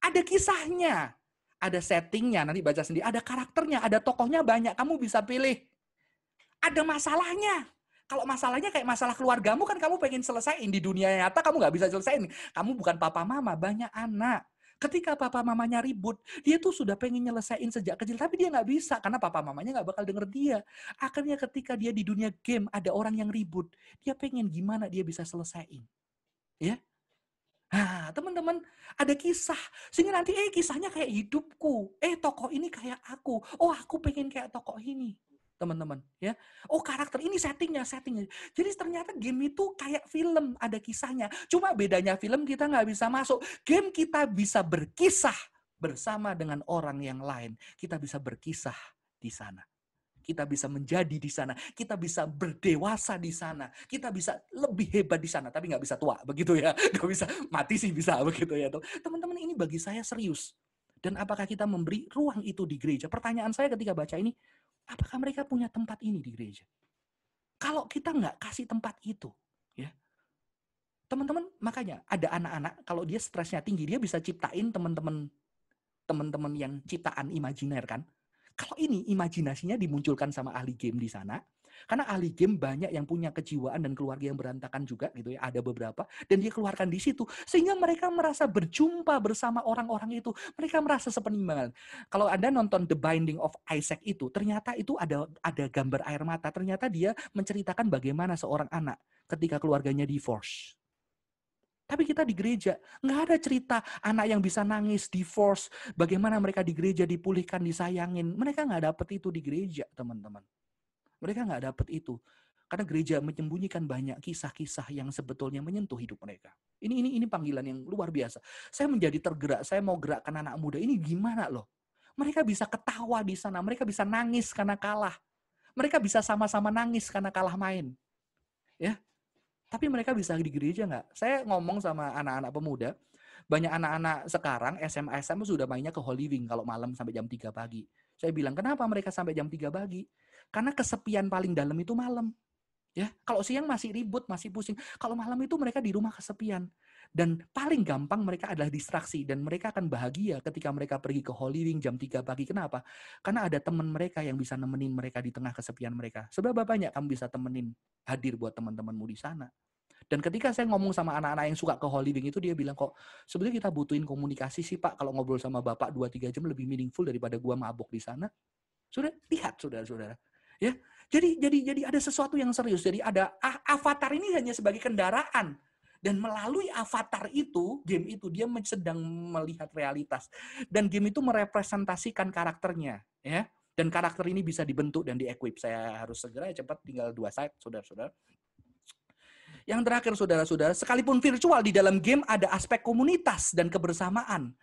Speaker 3: Ada kisahnya. Ada settingnya, nanti baca sendiri. Ada karakternya, ada tokohnya banyak. Kamu bisa pilih. Ada masalahnya. Kalau masalahnya kayak masalah keluargamu kan kamu pengen selesaiin di dunia nyata kamu nggak bisa selesaiin. Kamu bukan papa mama, banyak anak. Ketika papa mamanya ribut, dia tuh sudah pengen nyelesain sejak kecil, tapi dia nggak bisa karena papa mamanya nggak bakal denger dia. Akhirnya ketika dia di dunia game ada orang yang ribut, dia pengen gimana dia bisa selesaiin. Ya, Nah, teman-teman, ada kisah. Sehingga nanti, eh kisahnya kayak hidupku. Eh, tokoh ini kayak aku. Oh, aku pengen kayak tokoh ini teman-teman ya. Oh karakter ini settingnya, settingnya. Jadi ternyata game itu kayak film, ada kisahnya. Cuma bedanya film kita nggak bisa masuk. Game kita bisa berkisah bersama dengan orang yang lain. Kita bisa berkisah di sana. Kita bisa menjadi di sana. Kita bisa berdewasa di sana. Kita bisa lebih hebat di sana. Tapi nggak bisa tua, begitu ya. Nggak bisa mati sih bisa, begitu ya. Teman-teman ini bagi saya serius. Dan apakah kita memberi ruang itu di gereja? Pertanyaan saya ketika baca ini, Apakah mereka punya tempat ini di gereja? Kalau kita nggak kasih tempat itu, ya teman-teman makanya ada anak-anak kalau dia stresnya tinggi dia bisa ciptain teman-teman teman-teman yang ciptaan imajiner kan. Kalau ini imajinasinya dimunculkan sama ahli game di sana, karena ahli game banyak yang punya kejiwaan dan keluarga yang berantakan juga gitu ya, ada beberapa dan dia keluarkan di situ sehingga mereka merasa berjumpa bersama orang-orang itu. Mereka merasa sepenimbangan. Kalau Anda nonton The Binding of Isaac itu, ternyata itu ada ada gambar air mata. Ternyata dia menceritakan bagaimana seorang anak ketika keluarganya divorce. Tapi kita di gereja, nggak ada cerita anak yang bisa nangis, divorce, bagaimana mereka di gereja dipulihkan, disayangin. Mereka nggak dapet itu di gereja, teman-teman. Mereka nggak dapat itu. Karena gereja menyembunyikan banyak kisah-kisah yang sebetulnya menyentuh hidup mereka. Ini ini ini panggilan yang luar biasa. Saya menjadi tergerak, saya mau gerakkan anak muda. Ini gimana loh? Mereka bisa ketawa di sana, mereka bisa nangis karena kalah. Mereka bisa sama-sama nangis karena kalah main. Ya, tapi mereka bisa di gereja nggak? Saya ngomong sama anak-anak pemuda, banyak anak-anak sekarang SMA SMA sudah mainnya ke Holy Wing kalau malam sampai jam 3 pagi. Saya bilang, kenapa mereka sampai jam 3 pagi? Karena kesepian paling dalam itu malam. Ya, kalau siang masih ribut, masih pusing. Kalau malam itu mereka di rumah kesepian. Dan paling gampang mereka adalah distraksi dan mereka akan bahagia ketika mereka pergi ke Holy Wing jam 3 pagi. Kenapa? Karena ada teman mereka yang bisa nemenin mereka di tengah kesepian mereka. Seberapa banyak kamu bisa temenin hadir buat teman-temanmu di sana? Dan ketika saya ngomong sama anak-anak yang suka ke Holy Wing itu dia bilang kok sebetulnya kita butuhin komunikasi sih Pak kalau ngobrol sama Bapak 2 3 jam lebih meaningful daripada gua mabok di sana. Sudah lihat saudara-saudara. Ya. Jadi jadi jadi ada sesuatu yang serius. Jadi ada avatar ini hanya sebagai kendaraan dan melalui avatar itu, game itu dia sedang melihat realitas dan game itu merepresentasikan karakternya, ya. Dan karakter ini bisa dibentuk dan diequip. Saya harus segera cepat tinggal dua slide, saudara-saudara. Yang terakhir, saudara-saudara, sekalipun virtual di dalam game ada aspek komunitas dan kebersamaan.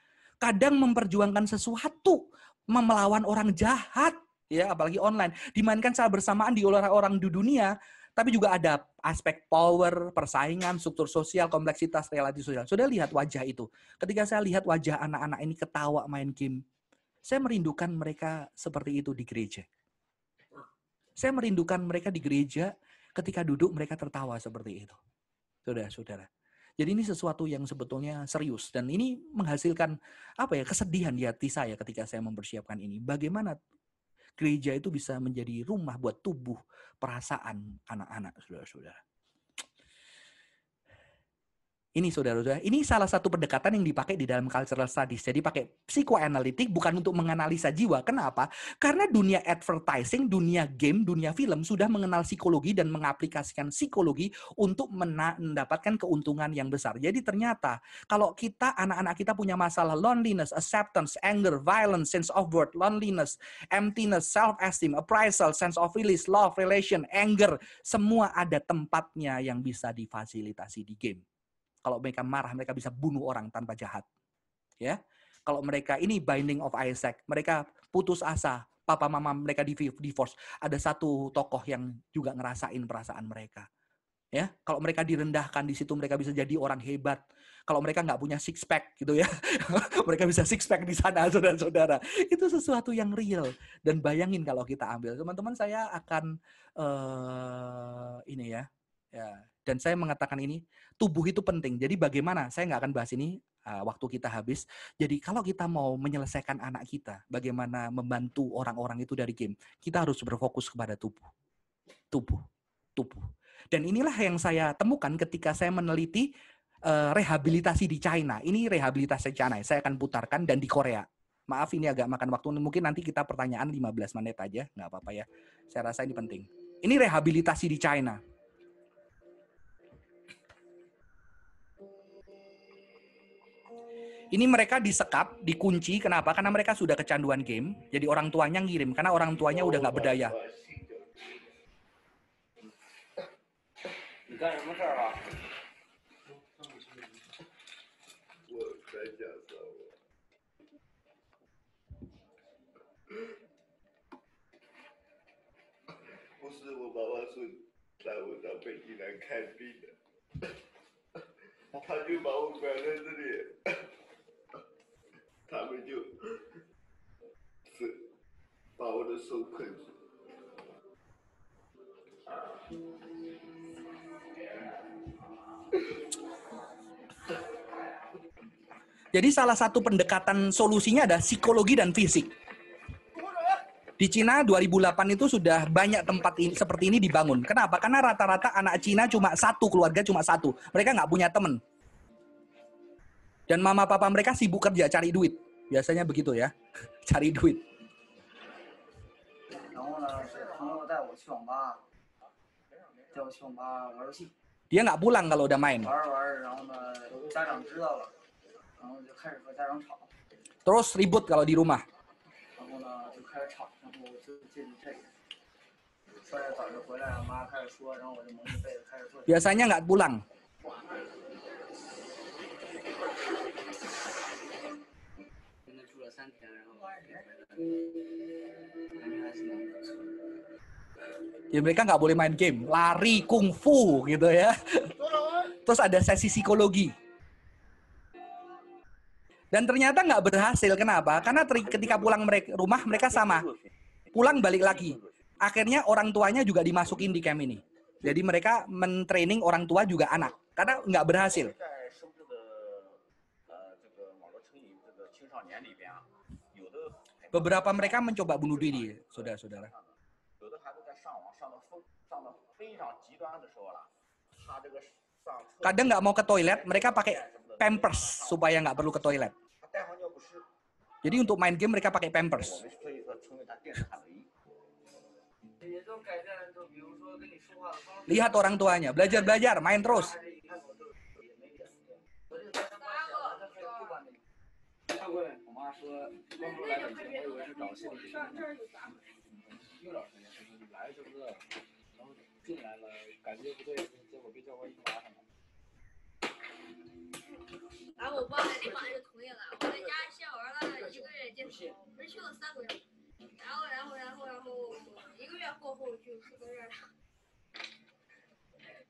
Speaker 3: Kadang memperjuangkan sesuatu, melawan orang jahat, ya apalagi online dimainkan secara bersamaan di orang-orang di dunia tapi juga ada aspek power, persaingan, struktur sosial, kompleksitas, relasi sosial. Sudah lihat wajah itu. Ketika saya lihat wajah anak-anak ini ketawa main game, saya merindukan mereka seperti itu di gereja. Saya merindukan mereka di gereja ketika duduk mereka tertawa seperti itu. Saudara-saudara. Jadi ini sesuatu yang sebetulnya serius dan ini menghasilkan apa ya kesedihan di hati saya ketika saya mempersiapkan ini. Bagaimana gereja itu bisa menjadi rumah buat tubuh perasaan anak-anak saudara-saudara. Ini saudara-saudara, ini salah satu pendekatan yang dipakai di dalam cultural studies. Jadi pakai psikoanalitik bukan untuk menganalisa jiwa. Kenapa? Karena dunia advertising, dunia game, dunia film sudah mengenal psikologi dan mengaplikasikan psikologi untuk mendapatkan keuntungan yang besar. Jadi ternyata kalau kita anak-anak kita punya masalah loneliness, acceptance, anger, violence, sense of worth, loneliness, emptiness, self-esteem, appraisal, sense of release, love, relation, anger, semua ada tempatnya yang bisa difasilitasi di game. Kalau mereka marah, mereka bisa bunuh orang tanpa jahat. Ya, kalau mereka ini binding of Isaac, mereka putus asa, papa mama mereka di divorce. Ada satu tokoh yang juga ngerasain perasaan mereka. Ya, kalau mereka direndahkan di situ mereka bisa jadi orang hebat. Kalau mereka nggak punya six pack gitu ya, mereka bisa six pack di sana, saudara-saudara. Itu sesuatu yang real. Dan bayangin kalau kita ambil, teman-teman saya akan uh, ini ya, ya. Dan saya mengatakan ini, tubuh itu penting. Jadi bagaimana? Saya nggak akan bahas ini uh, waktu kita habis. Jadi kalau kita mau menyelesaikan anak kita, bagaimana membantu orang-orang itu dari game, kita harus berfokus kepada tubuh, tubuh, tubuh. Dan inilah yang saya temukan ketika saya meneliti uh, rehabilitasi di China. Ini rehabilitasi China. Saya akan putarkan dan di Korea. Maaf ini agak makan waktu. Mungkin nanti kita pertanyaan 15 menit aja, nggak apa-apa ya. Saya rasa ini penting. Ini rehabilitasi di China Ini mereka disekap, dikunci. Kenapa? Karena mereka sudah kecanduan game. Jadi orang tuanya ngirim. Karena orang tuanya udah nggak berdaya. Jadi salah satu pendekatan solusinya ada psikologi dan fisik. Di Cina 2008 itu sudah banyak tempat ini, seperti ini dibangun. Kenapa? Karena rata-rata anak Cina cuma satu, keluarga cuma satu. Mereka nggak punya teman. Dan mama papa mereka sibuk kerja cari duit. Biasanya begitu ya, cari duit. Dia nggak pulang kalau udah main. Terus ribut kalau di rumah. Biasanya nggak pulang. Ya mereka nggak boleh main game, lari kungfu gitu ya. Terus ada sesi psikologi. Dan ternyata nggak berhasil. Kenapa? Karena ketika pulang mereka, rumah mereka sama. Pulang balik lagi. Akhirnya orang tuanya juga dimasukin di camp ini. Jadi mereka mentraining orang tua juga anak. Karena nggak berhasil. Beberapa mereka mencoba bunuh diri, saudara-saudara. Kadang nggak mau ke toilet, mereka pakai pampers supaya nggak perlu ke toilet. Jadi untuk main game mereka pakai pampers. Lihat orang tuanya, belajar-belajar, main terus.
Speaker 4: 妈说
Speaker 5: 问出来，我以为是找兴趣。上？
Speaker 4: 又找兴趣，你来就是，然后进来了，感觉不对，结果被教官一巴掌。
Speaker 6: 啊！我爸立马就同意了。我在家先玩了一个月，就是不是去了三个月，然后然后然后然后一个月过后就四个月了。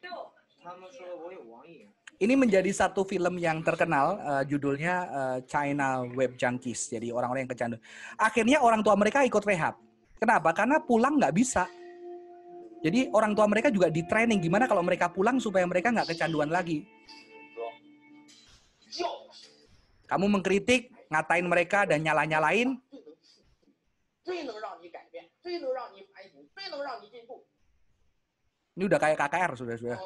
Speaker 6: 就
Speaker 4: 他
Speaker 6: 们说
Speaker 4: 我有网瘾。
Speaker 3: Ini menjadi satu film yang terkenal, uh, judulnya uh, China Web Junkies. Jadi orang-orang yang kecanduan. Akhirnya orang tua mereka ikut rehab. Kenapa? Karena pulang nggak bisa. Jadi orang tua mereka juga di training gimana kalau mereka pulang supaya mereka nggak kecanduan lagi. Kamu mengkritik, ngatain mereka dan nyala-nyalain. Ini udah kayak KKR sudah sudah.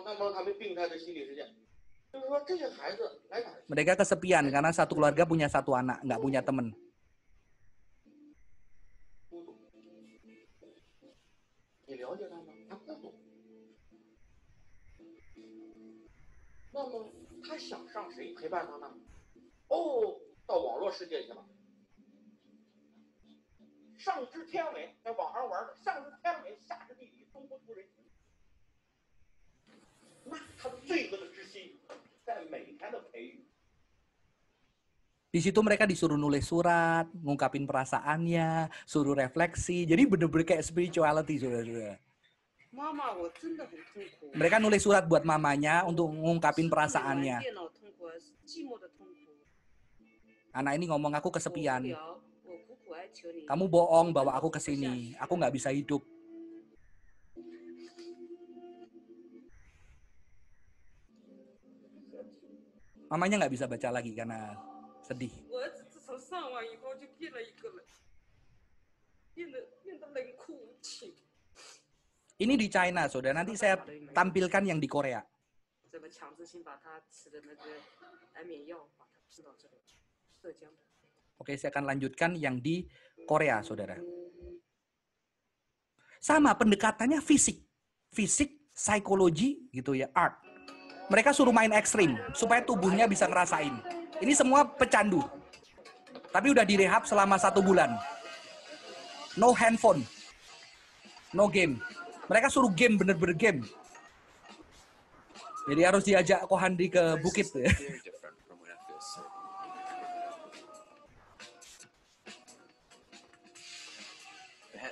Speaker 3: Mereka kesepian karena satu keluarga punya satu anak, nggak punya teman.
Speaker 7: 你
Speaker 3: Di situ mereka disuruh nulis surat, ngungkapin perasaannya, suruh refleksi. Jadi bener-bener kayak spirituality, saudara-saudara. Mereka nulis surat buat mamanya untuk ngungkapin perasaannya. Anak ini ngomong, aku kesepian. Kamu bohong bawa aku ke sini. Aku nggak bisa hidup. mamanya nggak bisa baca lagi karena sedih. Ini di China, saudara. Nanti saya tampilkan yang di Korea. Oke, saya akan lanjutkan yang di Korea, saudara. Sama pendekatannya fisik, fisik, psikologi, gitu ya, art. Mereka suruh main ekstrim supaya tubuhnya bisa ngerasain. Ini semua pecandu. Tapi udah direhab selama satu bulan. No handphone. No game. Mereka suruh game, bener-bener game. Jadi harus diajak Kohandi ke bukit. ya.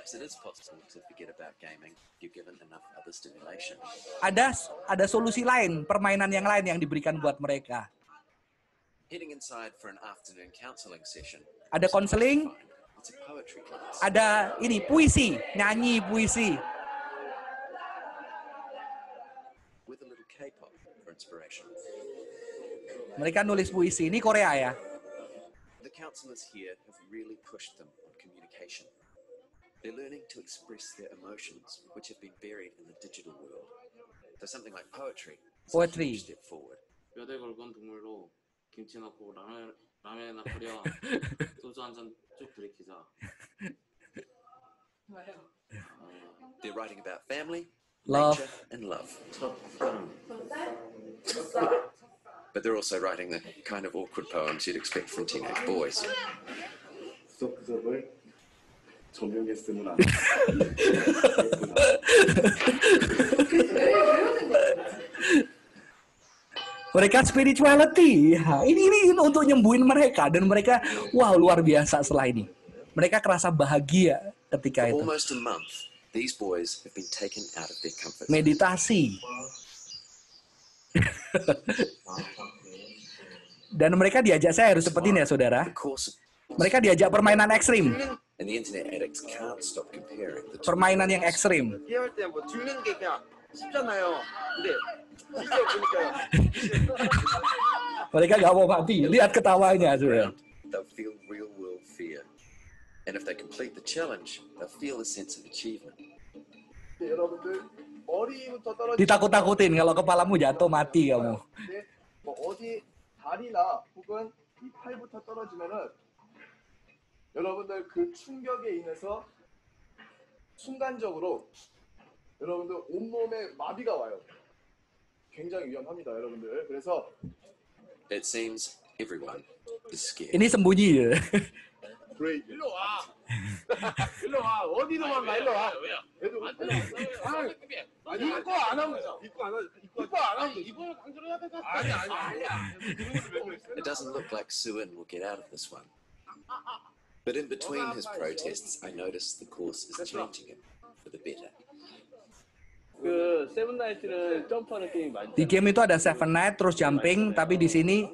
Speaker 8: Perhaps it is possible to forget about gaming if you're given enough other stimulation.
Speaker 3: Ada ada solusi lain, permainan yang lain yang diberikan buat mereka.
Speaker 8: Heading inside for an afternoon counseling session.
Speaker 3: Ada
Speaker 8: class.
Speaker 3: ada ini puisi, nyanyi puisi.
Speaker 8: with a little K-pop for inspiration.
Speaker 3: Mereka nulis puisi. Ini Korea ya.
Speaker 8: The counselors here have really pushed them on communication. They're learning to express their emotions, which have been buried in the digital world. So something like poetry is
Speaker 3: Poetry.
Speaker 8: a huge step forward.
Speaker 9: 뼈대 굵은 국물로 김치 넣고 라면 라면이나 끓여 소주 한 잔 쭉 들이키자.
Speaker 8: They're writing about family,
Speaker 3: Love.
Speaker 8: nature, and love.
Speaker 9: 첫 사랑.
Speaker 8: But they're also writing the kind of awkward poems you'd expect from teenage boys.
Speaker 10: 구석구석을 조명했음은 안
Speaker 3: Mereka spirituality. Ya, ini ini untuk nyembuhin mereka dan mereka wow luar biasa setelah ini. Mereka kerasa bahagia ketika
Speaker 8: For
Speaker 3: itu.
Speaker 8: almost a month, these boys have been taken out of their comfort zone.
Speaker 3: Meditasi. dan mereka diajak saya harus seperti ini ya saudara.
Speaker 8: The course
Speaker 3: Mereka diajak permainan ekstrim.
Speaker 8: and the internet addicts can't stop comparing the two.
Speaker 3: Permainan yang ekstrim.
Speaker 7: 이해할 때뭐 죽는 게 그냥 쉽잖아요. 근데 실제 보니까요.
Speaker 3: Mereka nggak mau mati. Lihat ketawanya saudara.
Speaker 8: They'll feel real world fear. And if they complete the challenge, they'll feel a sense of achievement.
Speaker 10: 여러분들 머리부터 떨어지
Speaker 3: Ditakut-takutin kalau kepalamu jatuh mati kamu.
Speaker 10: 뭐 어디 다리나 혹은 이 팔부터 떨어지면은 여러분들 그 충격에 인해서 순간적으로 여러분들 온몸에 마비가 와요. 굉장히 위험합니다, 여러분들. 그래서
Speaker 8: It seems everyone is scared.
Speaker 3: Sembunyi ya.
Speaker 10: 브레이 일로 와. 일로 와. 어디 도망가? 일로 와.
Speaker 9: 왜요?
Speaker 10: 얘도
Speaker 9: 안 돼.
Speaker 10: 아, 아니 입고 안 하면 입고 안 하면 입고 입고 안 하면
Speaker 9: 이번에 강조를 해야 될것
Speaker 10: 아니 아니 아니야.
Speaker 8: It doesn't look like Suin will get out of this one. But in between his protests, I noticed the course is changing it for the better.
Speaker 3: Di game itu ada Seven Night terus jumping, tapi di sini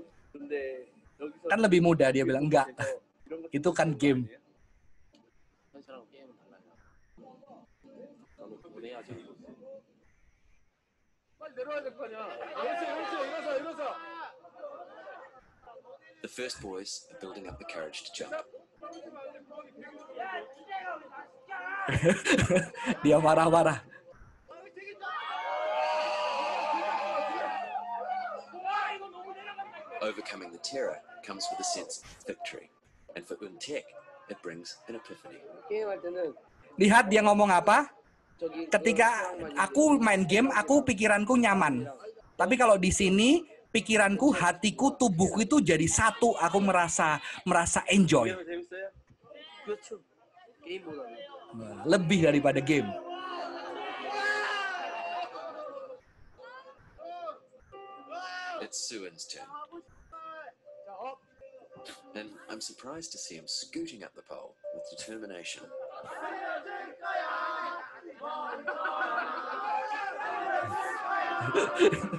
Speaker 3: kan lebih mudah dia bilang enggak. itu kan game.
Speaker 8: The first boys are building up the courage to jump.
Speaker 3: Dia marah-marah.
Speaker 8: Overcoming the terror comes with a sense of victory. And for Untek, it brings an epiphany.
Speaker 3: Lihat dia ngomong apa? Ketika aku main game, aku pikiranku nyaman. Tapi kalau di sini pikiranku, hatiku, tubuhku itu jadi satu. Aku merasa merasa enjoy. Lebih daripada game.
Speaker 8: It's Suin's turn. And I'm surprised to see him scooting up the pole with determination.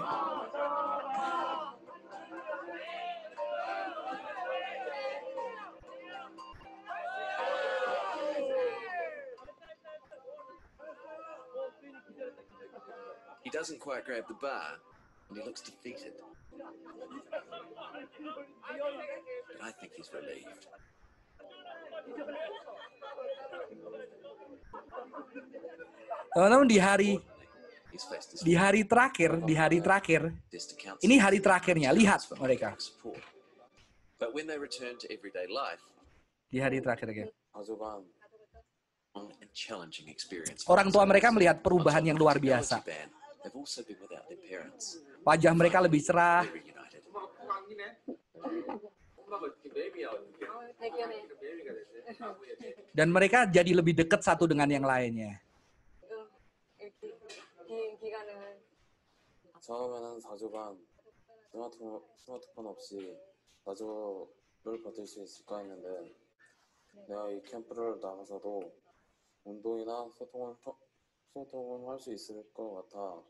Speaker 8: Oh, doesn't quite grab the bar and he looks defeated. But I think he's relieved.
Speaker 3: Oh, namun di hari di hari terakhir, di hari terakhir, ini hari terakhirnya. Lihat mereka. Di hari
Speaker 8: terakhir ya.
Speaker 3: Orang tua mereka melihat perubahan yang luar biasa.
Speaker 8: technology ban, They've also been without their parents.
Speaker 3: Wajah mereka lebih cerah,
Speaker 8: They're reunited.
Speaker 10: 엄마가 이렇게 매미야 이렇게
Speaker 11: 대견해.
Speaker 10: 매미가 됐어요. 아버지가 돼.
Speaker 3: dan mereka jadi lebih dekat satu dengan yang lainnya.
Speaker 11: 이렇게 긴 기간을
Speaker 9: 처음에는 4주 반 스마트폰, 스마트폰 없이 4주를 버틸 수 있을까 했는데 내가 이 캠프를 나가서도 운동이나 소통을 터- 소통을 할 수 있을 것 같아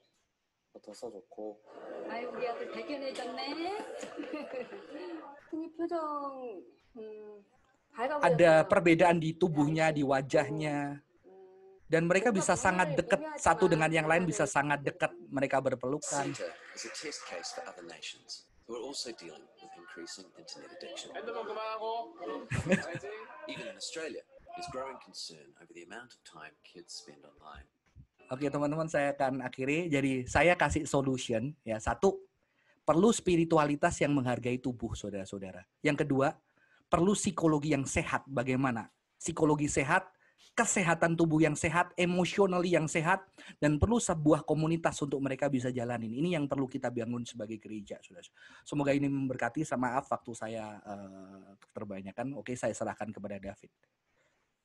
Speaker 9: 같아서 좋고
Speaker 11: 아이 우리 아들 대견해졌네. 흔히 표정 음, 밝아 보였어요.
Speaker 3: Ada perbedaan di tubuhnya, di wajahnya,
Speaker 11: 음,
Speaker 3: dan mereka bisa sangat dekat satu dengan yang lain, bisa sangat dekat mereka berpelukan.
Speaker 8: CETA is a test case for other nations who are also dealing with increasing internet addiction.
Speaker 10: 핸드폰 그만하고 알지?
Speaker 8: Even in Australia, there's growing concern over the amount of time kids spend online.
Speaker 3: Oke teman-teman, saya akan akhiri. Jadi saya kasih solution ya. Satu, perlu spiritualitas yang menghargai tubuh saudara-saudara. Yang kedua, perlu psikologi yang sehat. Bagaimana? Psikologi sehat, kesehatan tubuh yang sehat, emotionally yang sehat, dan perlu sebuah komunitas untuk mereka bisa jalanin. Ini yang perlu kita bangun sebagai gereja, saudara. Semoga ini memberkati. Sama maaf waktu saya eh, terbanyakan. Oke, saya serahkan kepada David.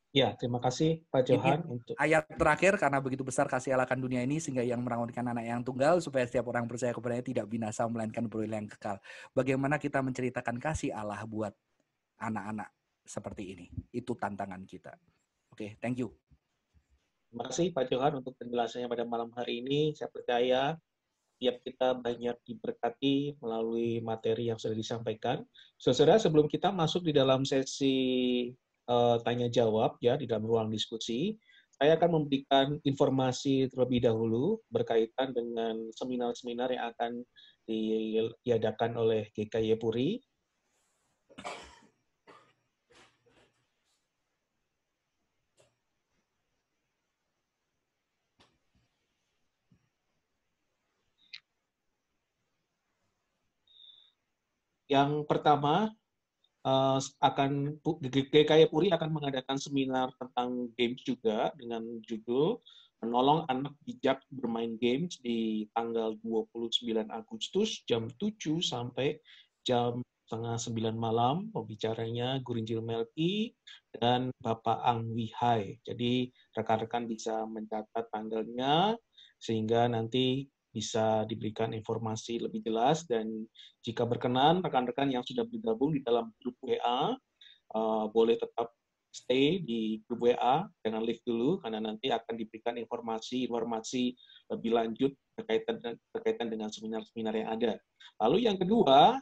Speaker 1: Ya, terima kasih Pak Johan untuk
Speaker 3: ayat terakhir karena begitu besar kasih Allah akan dunia ini sehingga yang merawatkan anak yang tunggal supaya setiap orang percaya kepadanya tidak binasa melainkan beroleh yang kekal. Bagaimana kita menceritakan kasih Allah buat anak-anak seperti ini? Itu tantangan kita. Oke, thank you.
Speaker 1: Terima kasih Pak Johan untuk penjelasannya pada malam hari ini. Saya percaya tiap kita banyak diberkati melalui materi yang sudah disampaikan. Saudara, sebelum kita masuk di dalam sesi eh, tanya jawab ya di dalam ruang diskusi, saya akan memberikan informasi terlebih dahulu berkaitan dengan seminar-seminar yang akan di- diadakan oleh GKY Puri. Yang pertama eh, akan GKY Puri akan mengadakan seminar tentang games juga dengan judul Menolong Anak Bijak Bermain Games di tanggal 29 Agustus jam 7 sampai jam setengah 9 malam. Pembicaranya Gurinjil Melki dan Bapak Ang Wihai. Jadi rekan-rekan bisa mencatat tanggalnya sehingga nanti bisa diberikan informasi lebih jelas dan jika berkenan rekan-rekan yang sudah bergabung di dalam grup WA eh, boleh tetap stay di grup WA jangan leave dulu karena nanti akan diberikan informasi-informasi lebih lanjut berkaitan berkaitan dengan seminar-seminar yang ada. Lalu yang kedua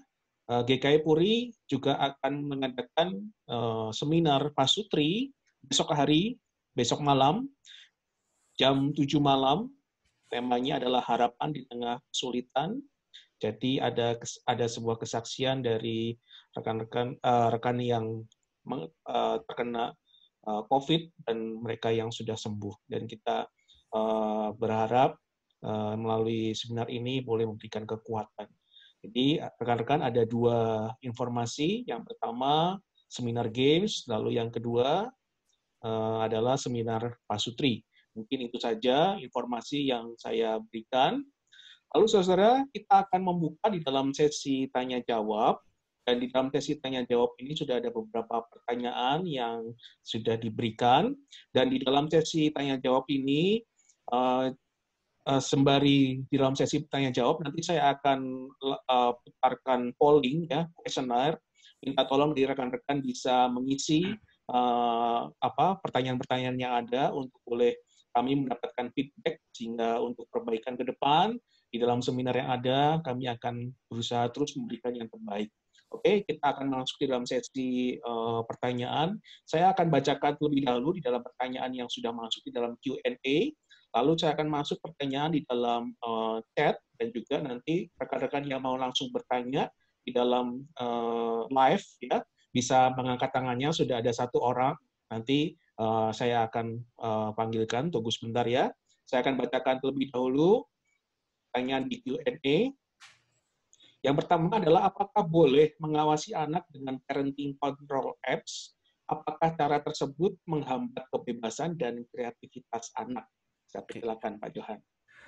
Speaker 1: eh, GKI Puri juga akan mengadakan eh, seminar pasutri besok hari besok malam jam 7 malam temanya adalah harapan di tengah kesulitan. Jadi ada ada sebuah kesaksian dari rekan-rekan eh, rekan yang eh, terkena eh, COVID dan mereka yang sudah sembuh. Dan kita eh, berharap eh, melalui seminar ini boleh memberikan kekuatan. Jadi rekan-rekan ada dua informasi. Yang pertama seminar games, lalu yang kedua uh, adalah seminar pasutri. Mungkin itu saja informasi yang saya berikan. Lalu saudara, kita akan membuka di dalam sesi tanya jawab dan di dalam sesi tanya jawab ini sudah ada beberapa pertanyaan yang sudah diberikan. Dan di dalam sesi tanya jawab ini, uh, uh, sembari di dalam sesi tanya jawab, nanti saya akan uh, putarkan polling, ya, questionnaire. Minta tolong di rekan-rekan bisa mengisi apa pertanyaan-pertanyaan yang ada untuk boleh kami mendapatkan feedback sehingga untuk perbaikan ke depan di dalam seminar yang ada kami akan berusaha terus memberikan yang terbaik. Oke, kita akan masuk di dalam sesi uh, pertanyaan. Saya akan bacakan terlebih dahulu di dalam pertanyaan yang sudah masuk di dalam Q&A. Lalu saya akan masuk pertanyaan di dalam uh, chat dan juga nanti rekan-rekan yang mau langsung bertanya di dalam uh, live ya bisa mengangkat tangannya. Sudah ada satu orang. Nanti uh, saya akan uh, panggilkan. Tunggu sebentar ya. Saya akan bacakan terlebih dahulu pertanyaan di Q&A. Yang pertama adalah apakah boleh mengawasi anak dengan parenting control apps? Apakah cara tersebut menghambat kebebasan dan kreativitas anak? Saya persilakan Pak Johan.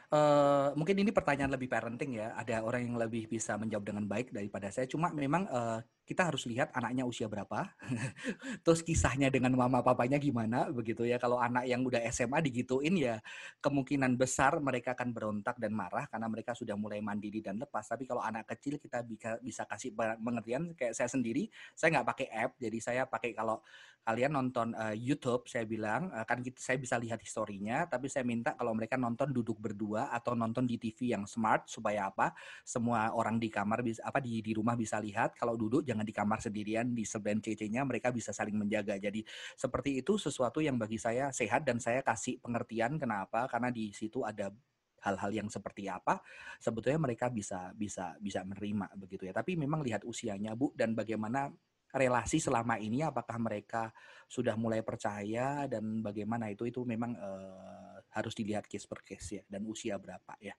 Speaker 3: Uh, mungkin ini pertanyaan lebih parenting ya. Ada orang yang lebih bisa menjawab dengan baik daripada saya. Cuma memang uh, kita harus lihat anaknya usia berapa, terus kisahnya dengan mama papanya gimana begitu ya. Kalau anak yang udah SMA digituin ya kemungkinan besar mereka akan berontak dan marah karena mereka sudah mulai mandiri dan lepas. Tapi kalau anak kecil kita bisa bisa kasih pengertian kayak saya sendiri, saya nggak pakai app, jadi saya pakai kalau kalian nonton uh, YouTube, saya bilang uh, kan kita, saya bisa lihat historinya, tapi saya minta kalau mereka nonton duduk berdua atau nonton di TV yang smart supaya apa? Semua orang di kamar bisa apa di di rumah bisa lihat. Kalau duduk jangan jangan di kamar sendirian di sebelah CC-nya mereka bisa saling menjaga. Jadi seperti itu sesuatu yang bagi saya sehat dan saya kasih pengertian kenapa karena di situ ada hal-hal yang seperti apa sebetulnya mereka bisa bisa bisa menerima begitu ya. Tapi memang lihat usianya Bu dan bagaimana relasi selama ini apakah mereka sudah mulai percaya dan bagaimana itu itu memang uh, harus dilihat case per case ya dan usia berapa ya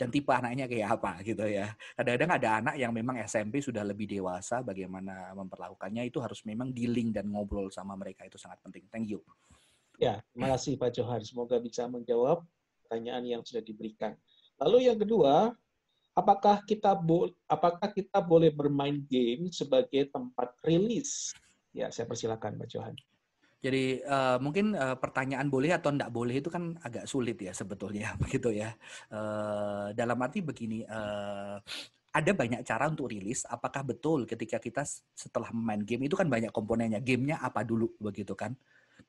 Speaker 3: dan tipe anaknya kayak apa gitu ya. Kadang-kadang ada anak yang memang SMP sudah lebih dewasa, bagaimana memperlakukannya itu harus memang dealing dan ngobrol sama mereka itu sangat penting. Thank you.
Speaker 1: Ya, terima kasih Pak Johan. Semoga bisa menjawab pertanyaan yang sudah diberikan. Lalu yang kedua, apakah kita apakah kita boleh bermain game sebagai tempat rilis? Ya, saya persilakan Pak Johan.
Speaker 3: Jadi uh, mungkin uh, pertanyaan boleh atau tidak boleh itu kan agak sulit ya sebetulnya begitu ya. Uh, dalam arti begini, uh, ada banyak cara untuk rilis. Apakah betul ketika kita setelah main game itu kan banyak komponennya. Gamenya apa dulu begitu kan?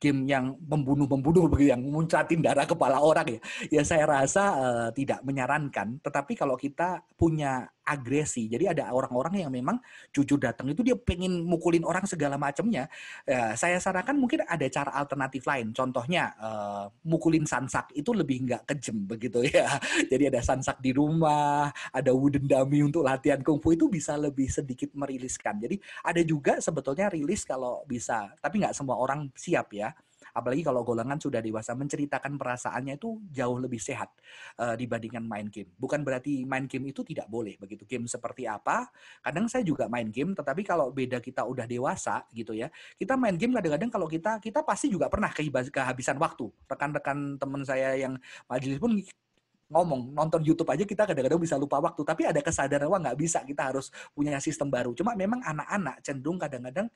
Speaker 3: game yang membunuh-membunuh begitu yang muncatin darah kepala orang ya. Ya saya rasa uh, tidak menyarankan, tetapi kalau kita punya agresi. Jadi ada orang-orang yang memang jujur datang itu dia pengen mukulin orang segala macamnya. Ya, saya sarankan mungkin ada cara alternatif lain. Contohnya uh, mukulin sansak itu lebih nggak kejem begitu ya. Jadi ada sansak di rumah, ada wooden dummy untuk latihan kungfu itu bisa lebih sedikit meriliskan. Jadi ada juga sebetulnya rilis kalau bisa, tapi nggak semua orang siap ya apalagi kalau golongan sudah dewasa menceritakan perasaannya itu jauh lebih sehat uh, dibandingkan main game. Bukan berarti main game itu tidak boleh begitu. Game seperti apa? Kadang saya juga main game, tetapi kalau beda kita udah dewasa gitu ya, kita main game kadang-kadang kalau kita kita pasti juga pernah kehabisan waktu. Rekan-rekan teman saya yang majelis pun ngomong nonton YouTube aja kita kadang-kadang bisa lupa waktu tapi ada kesadaran wah nggak bisa kita harus punya sistem baru cuma memang anak-anak cenderung kadang-kadang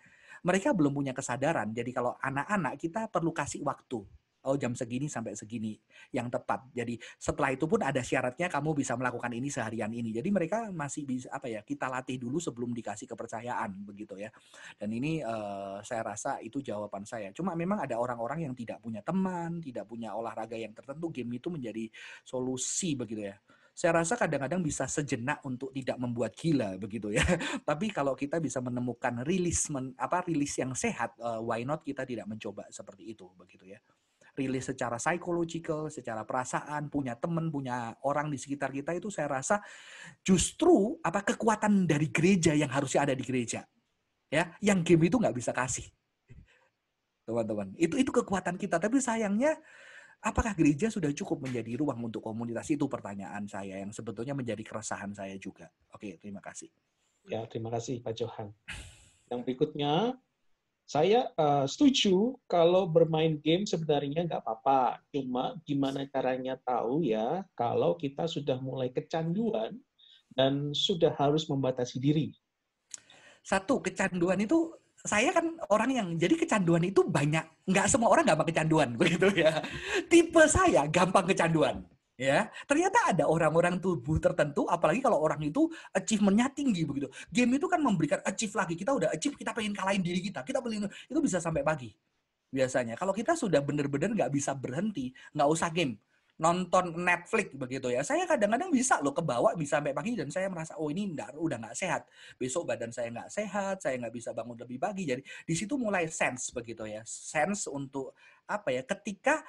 Speaker 3: mereka belum punya kesadaran. Jadi kalau anak-anak kita perlu kasih waktu. Oh jam segini sampai segini yang tepat. Jadi setelah itu pun ada syaratnya kamu bisa melakukan ini seharian ini. Jadi mereka masih bisa apa ya kita latih dulu sebelum dikasih kepercayaan begitu ya. Dan ini uh, saya rasa itu jawaban saya. Cuma memang ada orang-orang yang tidak punya teman, tidak punya olahraga yang tertentu. Game itu menjadi solusi begitu ya saya rasa kadang-kadang bisa sejenak untuk tidak membuat gila begitu ya. Tapi kalau kita bisa menemukan rilis men, apa rilis yang sehat, uh, why not kita tidak mencoba seperti itu begitu ya. Rilis secara psychological, secara perasaan, punya teman, punya orang di sekitar kita itu saya rasa justru apa kekuatan dari gereja yang harusnya ada di gereja. Ya, yang game itu nggak bisa kasih. Teman-teman, itu itu kekuatan kita. Tapi sayangnya apakah gereja sudah cukup menjadi ruang untuk komunitas itu pertanyaan saya yang sebetulnya menjadi keresahan saya juga. Oke, terima kasih.
Speaker 1: Ya, terima kasih Pak Johan. Yang berikutnya, saya uh, setuju kalau bermain game sebenarnya nggak apa-apa. Cuma gimana caranya tahu ya kalau kita sudah mulai kecanduan dan sudah harus membatasi diri.
Speaker 3: Satu, kecanduan itu saya kan orang yang jadi kecanduan itu banyak. Nggak semua orang gampang kecanduan begitu ya. Tipe saya gampang kecanduan ya. Ternyata ada orang-orang tubuh tertentu apalagi kalau orang itu achievementnya tinggi begitu. Game itu kan memberikan achieve lagi. Kita udah achieve kita pengen kalahin diri kita. Kita pengen itu bisa sampai pagi biasanya. Kalau kita sudah bener-bener nggak bisa berhenti nggak usah game nonton Netflix begitu ya. Saya kadang-kadang bisa loh kebawa bisa sampai pagi dan saya merasa oh ini enggak, udah nggak sehat. Besok badan saya nggak sehat, saya nggak bisa bangun lebih pagi. Jadi di situ mulai sense begitu ya. Sense untuk apa ya? Ketika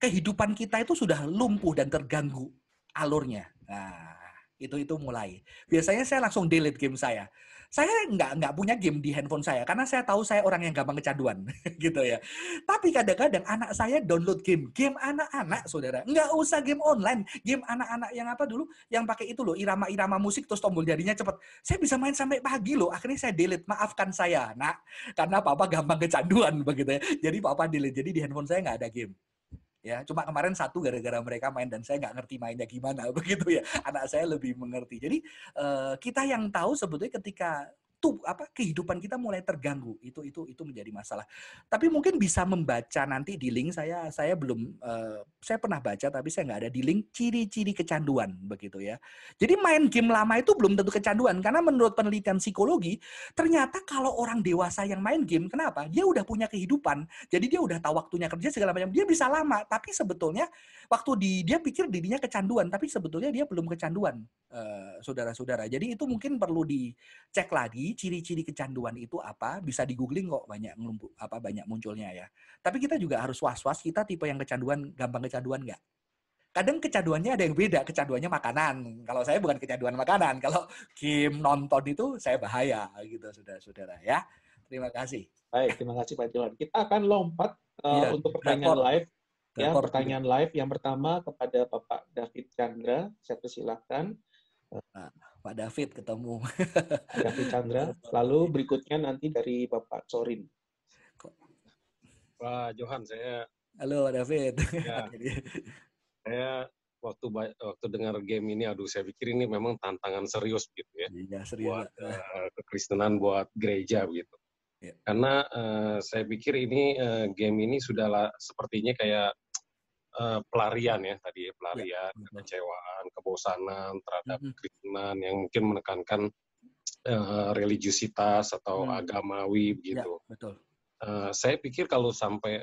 Speaker 3: kehidupan kita itu sudah lumpuh dan terganggu alurnya. Nah, itu itu mulai. Biasanya saya langsung delete game saya saya nggak nggak punya game di handphone saya karena saya tahu saya orang yang gampang kecanduan gitu ya. Tapi kadang-kadang anak saya download game, game anak-anak saudara, nggak usah game online, game anak-anak yang apa dulu, yang pakai itu loh irama-irama musik terus tombol jadinya cepet. Saya bisa main sampai pagi loh. Akhirnya saya delete, maafkan saya, nak, karena papa gampang kecanduan begitu ya. Jadi papa delete. Jadi di handphone saya nggak ada game ya cuma kemarin satu gara-gara mereka main dan saya nggak ngerti mainnya gimana begitu ya. Anak saya lebih mengerti. Jadi uh, kita yang tahu sebetulnya ketika tuh apa kehidupan kita mulai terganggu. Itu itu itu menjadi masalah. Tapi mungkin bisa membaca nanti di link saya. Saya belum uh, saya pernah baca tapi saya nggak ada di link. Ciri-ciri kecanduan begitu ya. Jadi main game lama itu belum tentu kecanduan. Karena menurut penelitian psikologi ternyata kalau orang dewasa yang main game kenapa? Dia udah punya kehidupan. Jadi dia udah tahu waktunya kerja segala macam. Dia bisa lama tapi sebetulnya waktu di dia pikir dirinya kecanduan tapi sebetulnya dia belum kecanduan uh, saudara-saudara. Jadi itu mungkin perlu dicek lagi ciri-ciri kecanduan itu apa? Bisa di googling kok banyak apa banyak munculnya ya. Tapi kita juga harus was-was kita tipe yang kecanduan gampang kecanduan nggak? Kadang kecanduannya ada yang beda, kecanduannya makanan. Kalau saya bukan kecanduan makanan, kalau game nonton itu saya bahaya gitu saudara-saudara ya. Terima kasih.
Speaker 1: Baik, terima kasih Pak Johan. Kita akan lompat uh, ya, untuk pertanyaan rekord. live. Ya, pertanyaan live yang pertama kepada Bapak David Chandra. Saya persilahkan.
Speaker 3: Nah. Pak David ketemu.
Speaker 1: David Chandra. Lalu berikutnya nanti dari Bapak Sorin.
Speaker 12: Pak Johan, saya.
Speaker 3: Halo Pak David. Ya,
Speaker 12: saya waktu waktu dengar game ini, aduh saya pikir ini memang tantangan serius gitu ya. Iya serius. Buat uh, kekristenan, buat gereja begitu. Ya. Karena uh, saya pikir ini uh, game ini sudah lah, sepertinya kayak uh, pelarian ya tadi ya, pelarian, ya, kekecewaan, kebosanan terhadap mm -hmm. Yang mungkin menekankan uh, religiusitas atau hmm. agamawi begitu. Ya, betul. Uh, saya pikir kalau sampai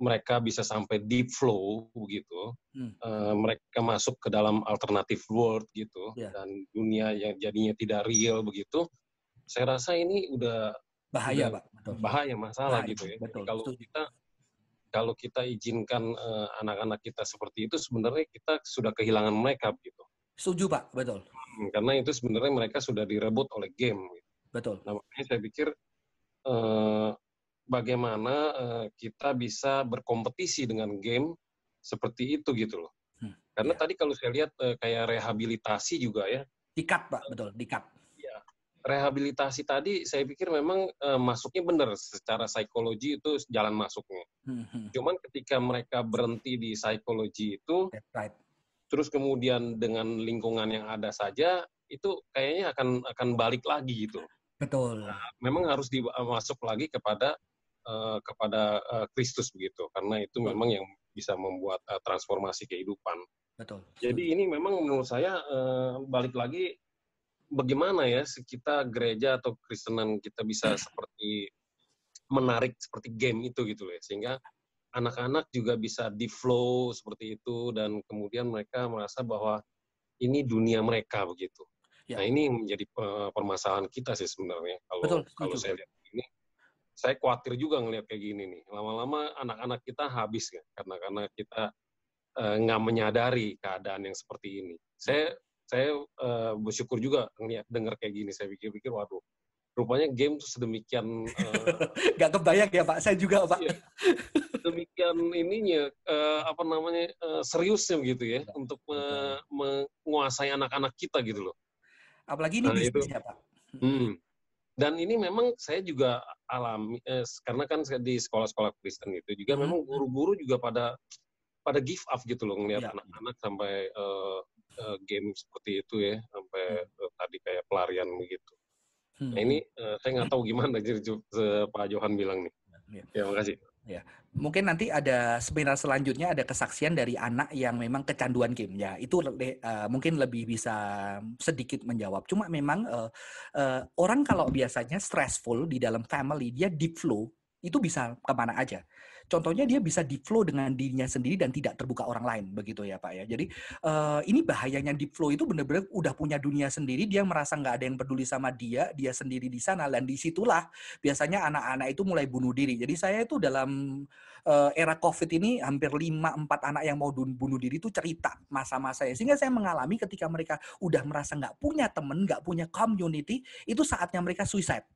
Speaker 12: mereka bisa sampai deep flow begitu, hmm. uh, mereka masuk ke dalam alternative world gitu ya. dan dunia yang jadinya tidak real begitu, saya rasa ini udah
Speaker 3: bahaya udah pak, betul.
Speaker 12: bahaya masalah bahaya, gitu ya. Betul, kalau kita kalau kita izinkan uh, anak-anak kita seperti itu, sebenarnya kita sudah kehilangan mereka begitu.
Speaker 3: Setuju Pak, betul.
Speaker 12: Hmm, karena itu sebenarnya mereka sudah direbut oleh game. Gitu.
Speaker 3: Betul.
Speaker 12: Nah, makanya saya pikir uh, bagaimana uh, kita bisa berkompetisi dengan game seperti itu gitu loh. Hmm, Karena ya. tadi kalau saya lihat uh, kayak rehabilitasi juga ya.
Speaker 3: Dikat Pak, betul, dikat
Speaker 12: rehabilitasi tadi saya pikir memang uh, masuknya benar secara psikologi itu jalan masuknya. Hmm. Cuman ketika mereka berhenti di psikologi itu, right. terus kemudian dengan lingkungan yang ada saja itu kayaknya akan akan balik lagi gitu.
Speaker 3: Betul.
Speaker 12: Nah, memang harus dimasuk lagi kepada uh, kepada uh, Kristus begitu, karena itu memang yang bisa membuat uh, transformasi kehidupan.
Speaker 3: Betul.
Speaker 12: Jadi ini memang menurut saya uh, balik lagi bagaimana ya kita gereja atau Kristenan kita bisa seperti menarik seperti game itu gitu ya sehingga anak-anak juga bisa di flow seperti itu dan kemudian mereka merasa bahwa ini dunia mereka begitu. Ya. Nah ini menjadi permasalahan kita sih sebenarnya kalau Betul, kalau saya lihat ini saya khawatir juga ngelihat kayak gini nih lama-lama anak-anak kita habis ya karena karena kita eh, nggak uh, menyadari keadaan yang seperti ini. Saya saya uh, bersyukur juga ngeliat dengar kayak gini. Saya pikir-pikir, waduh, rupanya game tuh sedemikian uh,
Speaker 3: nggak kebayang ya pak. Saya juga pak. Iya,
Speaker 12: sedemikian ininya uh, apa namanya uh, seriusnya gitu ya Betul. untuk me menguasai anak-anak kita gitu loh.
Speaker 3: Apalagi ini nah, bisnis ya Pak. Hmm.
Speaker 12: Dan ini memang saya juga alami eh, karena kan di sekolah-sekolah Kristen itu juga hmm. memang guru-guru juga pada pada give up gitu loh ngelihat ya. anak-anak sampai uh, uh, game seperti itu ya sampai hmm. uh, tadi kayak pelarian begitu. Hmm. Nah ini uh, saya nggak tahu gimana jadi Pak Johan bilang nih. Ya, ya makasih.
Speaker 3: Ya, mungkin nanti ada seminar selanjutnya ada kesaksian dari anak yang memang kecanduan game ya. Itu uh, mungkin lebih bisa sedikit menjawab. Cuma memang uh, uh, orang kalau biasanya stressful di dalam family dia deep flow itu bisa ke mana aja. Contohnya dia bisa deep flow dengan dirinya sendiri dan tidak terbuka orang lain, begitu ya Pak ya. Jadi uh, ini bahayanya deep flow itu benar-benar udah punya dunia sendiri, dia merasa nggak ada yang peduli sama dia, dia sendiri di sana dan di situlah biasanya anak-anak itu mulai bunuh diri. Jadi saya itu dalam uh, era COVID ini hampir 5 4 anak yang mau bunuh diri itu cerita masa-masa saya. Sehingga saya mengalami ketika mereka udah merasa nggak punya temen, nggak punya community, itu saatnya mereka suicide.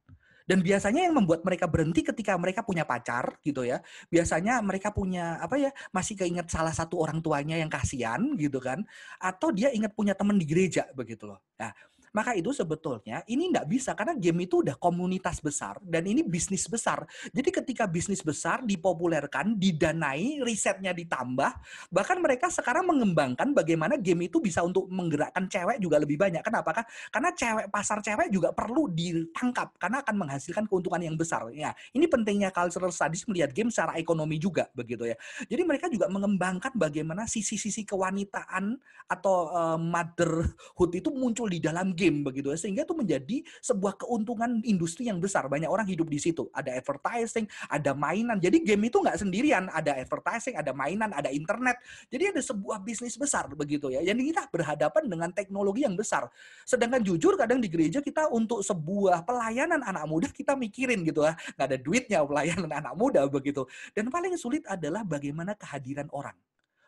Speaker 3: Dan biasanya yang membuat mereka berhenti ketika mereka punya pacar gitu ya. Biasanya mereka punya apa ya, masih keinget salah satu orang tuanya yang kasihan gitu kan. Atau dia ingat punya teman di gereja begitu loh. Nah, maka itu sebetulnya ini tidak bisa karena game itu udah komunitas besar dan ini bisnis besar. Jadi ketika bisnis besar dipopulerkan, didanai, risetnya ditambah, bahkan mereka sekarang mengembangkan bagaimana game itu bisa untuk menggerakkan cewek juga lebih banyak. Kenapa? Karena cewek pasar cewek juga perlu ditangkap karena akan menghasilkan keuntungan yang besar. Ya, ini pentingnya cultural studies melihat game secara ekonomi juga begitu ya. Jadi mereka juga mengembangkan bagaimana sisi-sisi kewanitaan atau uh, motherhood itu muncul di dalam game begitu ya. Sehingga itu menjadi sebuah keuntungan industri yang besar. Banyak orang hidup di situ. Ada advertising ada mainan. Jadi game itu nggak sendirian. Ada advertising ada mainan ada internet. Jadi ada sebuah bisnis besar begitu ya. Jadi kita berhadapan dengan teknologi yang besar. Sedangkan jujur kadang di gereja kita untuk sebuah pelayanan anak muda kita mikirin gitu ya. Nggak ada duitnya pelayanan anak muda begitu. Dan paling sulit adalah bagaimana kehadiran orang.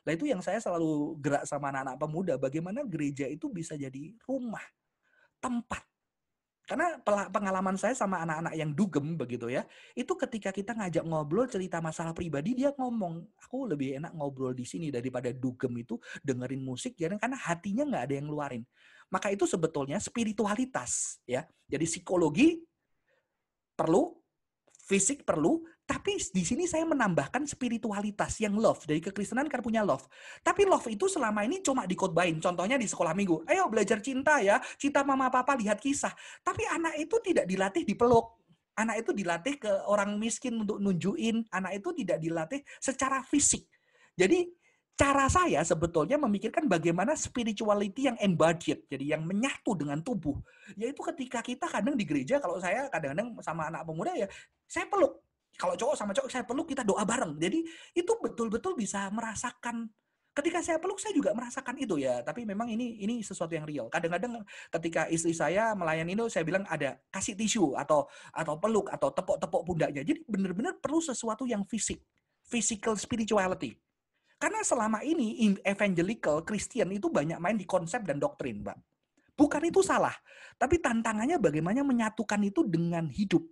Speaker 3: Nah itu yang saya selalu gerak sama anak-anak pemuda, bagaimana gereja itu bisa jadi rumah tempat. Karena pengalaman saya sama anak-anak yang dugem begitu ya, itu ketika kita ngajak ngobrol cerita masalah pribadi, dia ngomong, aku lebih enak ngobrol di sini daripada dugem itu dengerin musik, ya, karena hatinya nggak ada yang ngeluarin. Maka itu sebetulnya spiritualitas ya. Jadi psikologi perlu, fisik perlu, tapi di sini saya menambahkan spiritualitas yang love. Dari kekristenan kan punya love. Tapi love itu selama ini cuma dikotbain. Contohnya di sekolah minggu. Ayo belajar cinta ya. Cinta mama papa lihat kisah. Tapi anak itu tidak dilatih dipeluk. Anak itu dilatih ke orang miskin untuk nunjukin. Anak itu tidak dilatih secara fisik. Jadi cara saya sebetulnya memikirkan bagaimana spirituality yang embodied, jadi yang menyatu dengan tubuh. Yaitu ketika kita kadang di gereja, kalau saya kadang-kadang sama anak pemuda ya, saya peluk kalau cowok sama cowok saya peluk kita doa bareng. Jadi itu betul-betul bisa merasakan. Ketika saya peluk saya juga merasakan itu ya. Tapi memang ini ini sesuatu yang real. Kadang-kadang ketika istri saya melayani itu saya bilang ada kasih tisu atau atau peluk atau tepuk-tepuk pundaknya. Jadi benar-benar perlu sesuatu yang fisik physical spirituality. Karena selama ini evangelical Christian itu banyak main di konsep dan doktrin mbak. Bukan itu salah tapi tantangannya bagaimana menyatukan itu dengan hidup.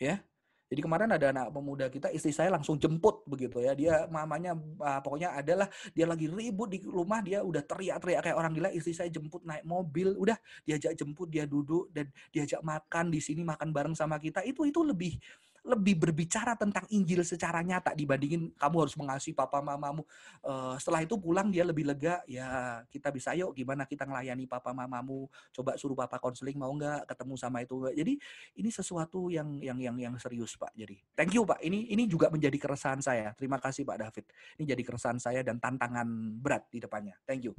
Speaker 3: Ya jadi kemarin ada anak pemuda kita, istri saya langsung jemput begitu ya. Dia mamanya uh, pokoknya adalah dia lagi ribut di rumah, dia udah teriak-teriak kayak orang gila. Istri saya jemput naik mobil, udah diajak jemput, dia duduk dan diajak makan di sini makan bareng sama kita. Itu itu lebih lebih berbicara tentang Injil secara nyata dibandingin kamu harus mengasihi papa mamamu. Uh, setelah itu pulang dia lebih lega, ya kita bisa yuk gimana kita ngelayani papa mamamu, coba suruh papa konseling mau nggak ketemu sama itu. Jadi ini sesuatu yang yang yang yang serius Pak. Jadi thank you Pak. Ini ini juga menjadi keresahan saya. Terima kasih Pak David. Ini jadi keresahan saya dan tantangan berat di depannya. Thank you.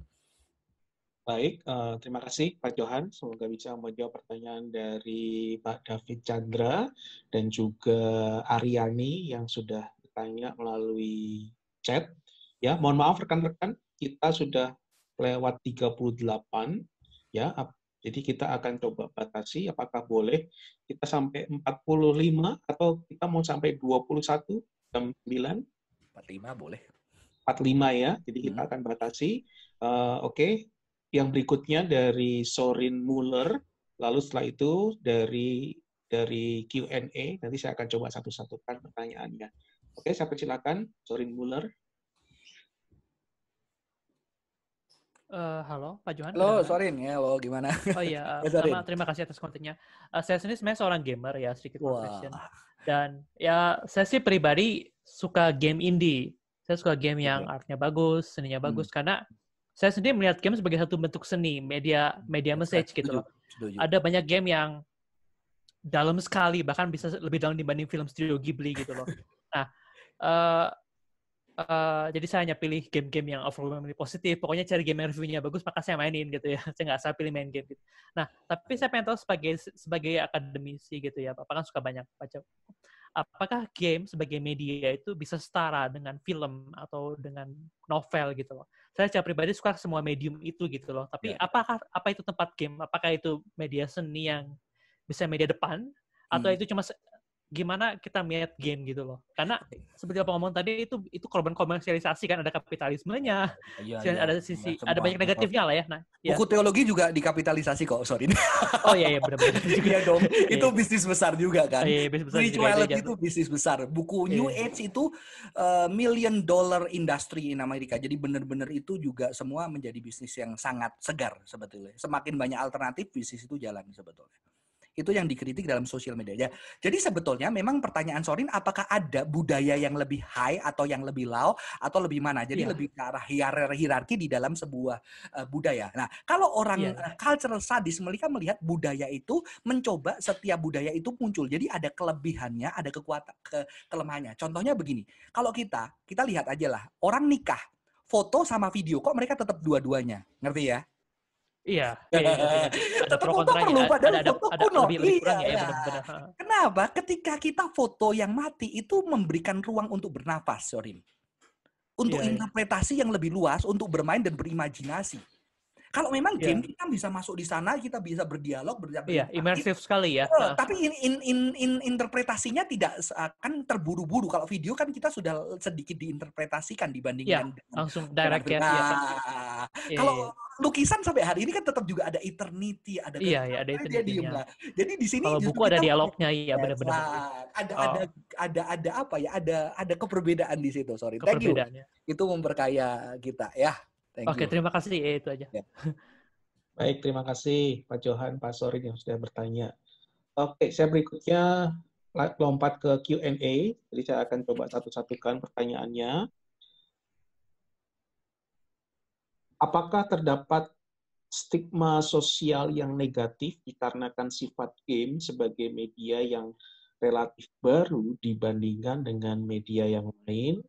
Speaker 1: Baik, uh, terima kasih Pak Johan. Semoga bisa menjawab pertanyaan dari Pak David Chandra dan juga Ariani yang sudah bertanya melalui chat. Ya, mohon maaf rekan-rekan, kita sudah lewat 38 ya. Jadi kita akan coba batasi apakah boleh kita sampai 45 atau kita mau sampai 21 jam 9?
Speaker 3: 45 boleh.
Speaker 1: 45 ya. Jadi kita hmm. akan batasi. Uh, Oke, okay yang berikutnya dari Sorin Muller, lalu setelah itu dari dari Q&A, nanti saya akan coba satu-satukan pertanyaannya. Oke, saya persilakan Sorin Muller.
Speaker 13: Uh, halo, Pak Johan.
Speaker 3: Halo, Sorin. Ya, halo, gimana?
Speaker 13: Oh iya, uh, pertama terima kasih atas kontennya. Uh, saya sendiri sebenarnya seorang gamer ya, sedikit confession. Dan ya, saya sih pribadi suka game indie. Saya suka game yang artnya bagus, seninya hmm. bagus, karena saya sendiri melihat game sebagai satu bentuk seni, media media message gitu loh. Ada banyak game yang dalam sekali, bahkan bisa lebih dalam dibanding film studio Ghibli gitu loh. Nah, uh, Uh, jadi saya hanya pilih game-game yang overwhelmingly positif. Pokoknya cari game yang reviewnya bagus, maka saya mainin gitu ya. Saya nggak saya pilih main game gitu. Nah, tapi saya pengen tahu sebagai sebagai akademisi gitu ya, Bapak kan suka banyak baca. Apakah game sebagai media itu bisa setara dengan film atau dengan novel gitu loh? Saya secara pribadi suka semua medium itu gitu loh. Tapi ya. apakah apa itu tempat game? Apakah itu media seni yang bisa media depan? Atau hmm. itu cuma gimana kita melihat game gitu loh. Karena seperti apa ngomong tadi itu itu korban komersialisasi kan ada kapitalismenya. Iya, iya. ada sisi ada banyak negatifnya lah ya. Nah,
Speaker 3: ya. buku teologi juga dikapitalisasi kok, sorry.
Speaker 13: Oh iya iya benar-benar.
Speaker 3: Iya dong. itu iya. bisnis besar juga kan. Iya, bisnis besar Spirituality itu bisnis besar. Buku New Age itu uh, million dollar industry in Amerika. Jadi benar-benar itu juga semua menjadi bisnis yang sangat segar sebetulnya. Semakin banyak alternatif bisnis itu jalan sebetulnya. Itu yang dikritik dalam sosial media. Ya. Jadi sebetulnya memang pertanyaan Sorin apakah ada budaya yang lebih high atau yang lebih low atau lebih mana? Jadi yeah. lebih ke arah hierarki di dalam sebuah uh, budaya. Nah, kalau orang yeah. uh, cultural studies mereka melihat budaya itu mencoba setiap budaya itu muncul. Jadi ada kelebihannya, ada kekuatan ke kelemahannya. Contohnya begini. Kalau kita, kita lihat aja lah, orang nikah foto sama video kok mereka tetap dua-duanya. Ngerti ya?
Speaker 13: Iya, iya, iya, iya. ada pro kontra
Speaker 3: perlu, ada, ada, ada, ada lebih, lebih iya, kurang ya, benar-benar. Kenapa? Ketika kita foto yang mati itu memberikan ruang untuk bernafas, Sorin. Untuk iya, interpretasi iya. yang lebih luas, untuk bermain dan berimajinasi. Kalau memang yeah. game kita bisa masuk di sana, kita bisa berdialog, berdialog.
Speaker 13: Iya, yeah, imersif sekali ya.
Speaker 3: Uh, tapi in, in, in, in, interpretasinya tidak akan terburu-buru. Kalau video kan kita sudah sedikit diinterpretasikan dibandingkan
Speaker 13: yeah, langsung direct ya. Nah,
Speaker 3: yeah, kalau yeah. lukisan sampai hari ini kan tetap juga ada eternity, ada
Speaker 13: Iya, yeah, ada eternity.
Speaker 3: Jadi di sini
Speaker 13: kalau buku ada dialognya, iya benar-benar.
Speaker 3: Ada oh. ada ada ada apa ya? Ada ada keperbedaan di situ. Sorry. Thank you. Itu memperkaya kita ya.
Speaker 13: Oke, terima kasih. Ya, itu aja. Ya.
Speaker 1: Baik, terima kasih Pak Johan, Pak Sorin yang sudah bertanya. Oke, saya berikutnya lompat ke Q&A. Jadi saya akan coba satu-satukan pertanyaannya. Apakah terdapat stigma sosial yang negatif dikarenakan sifat game sebagai media yang relatif baru dibandingkan dengan media yang lain?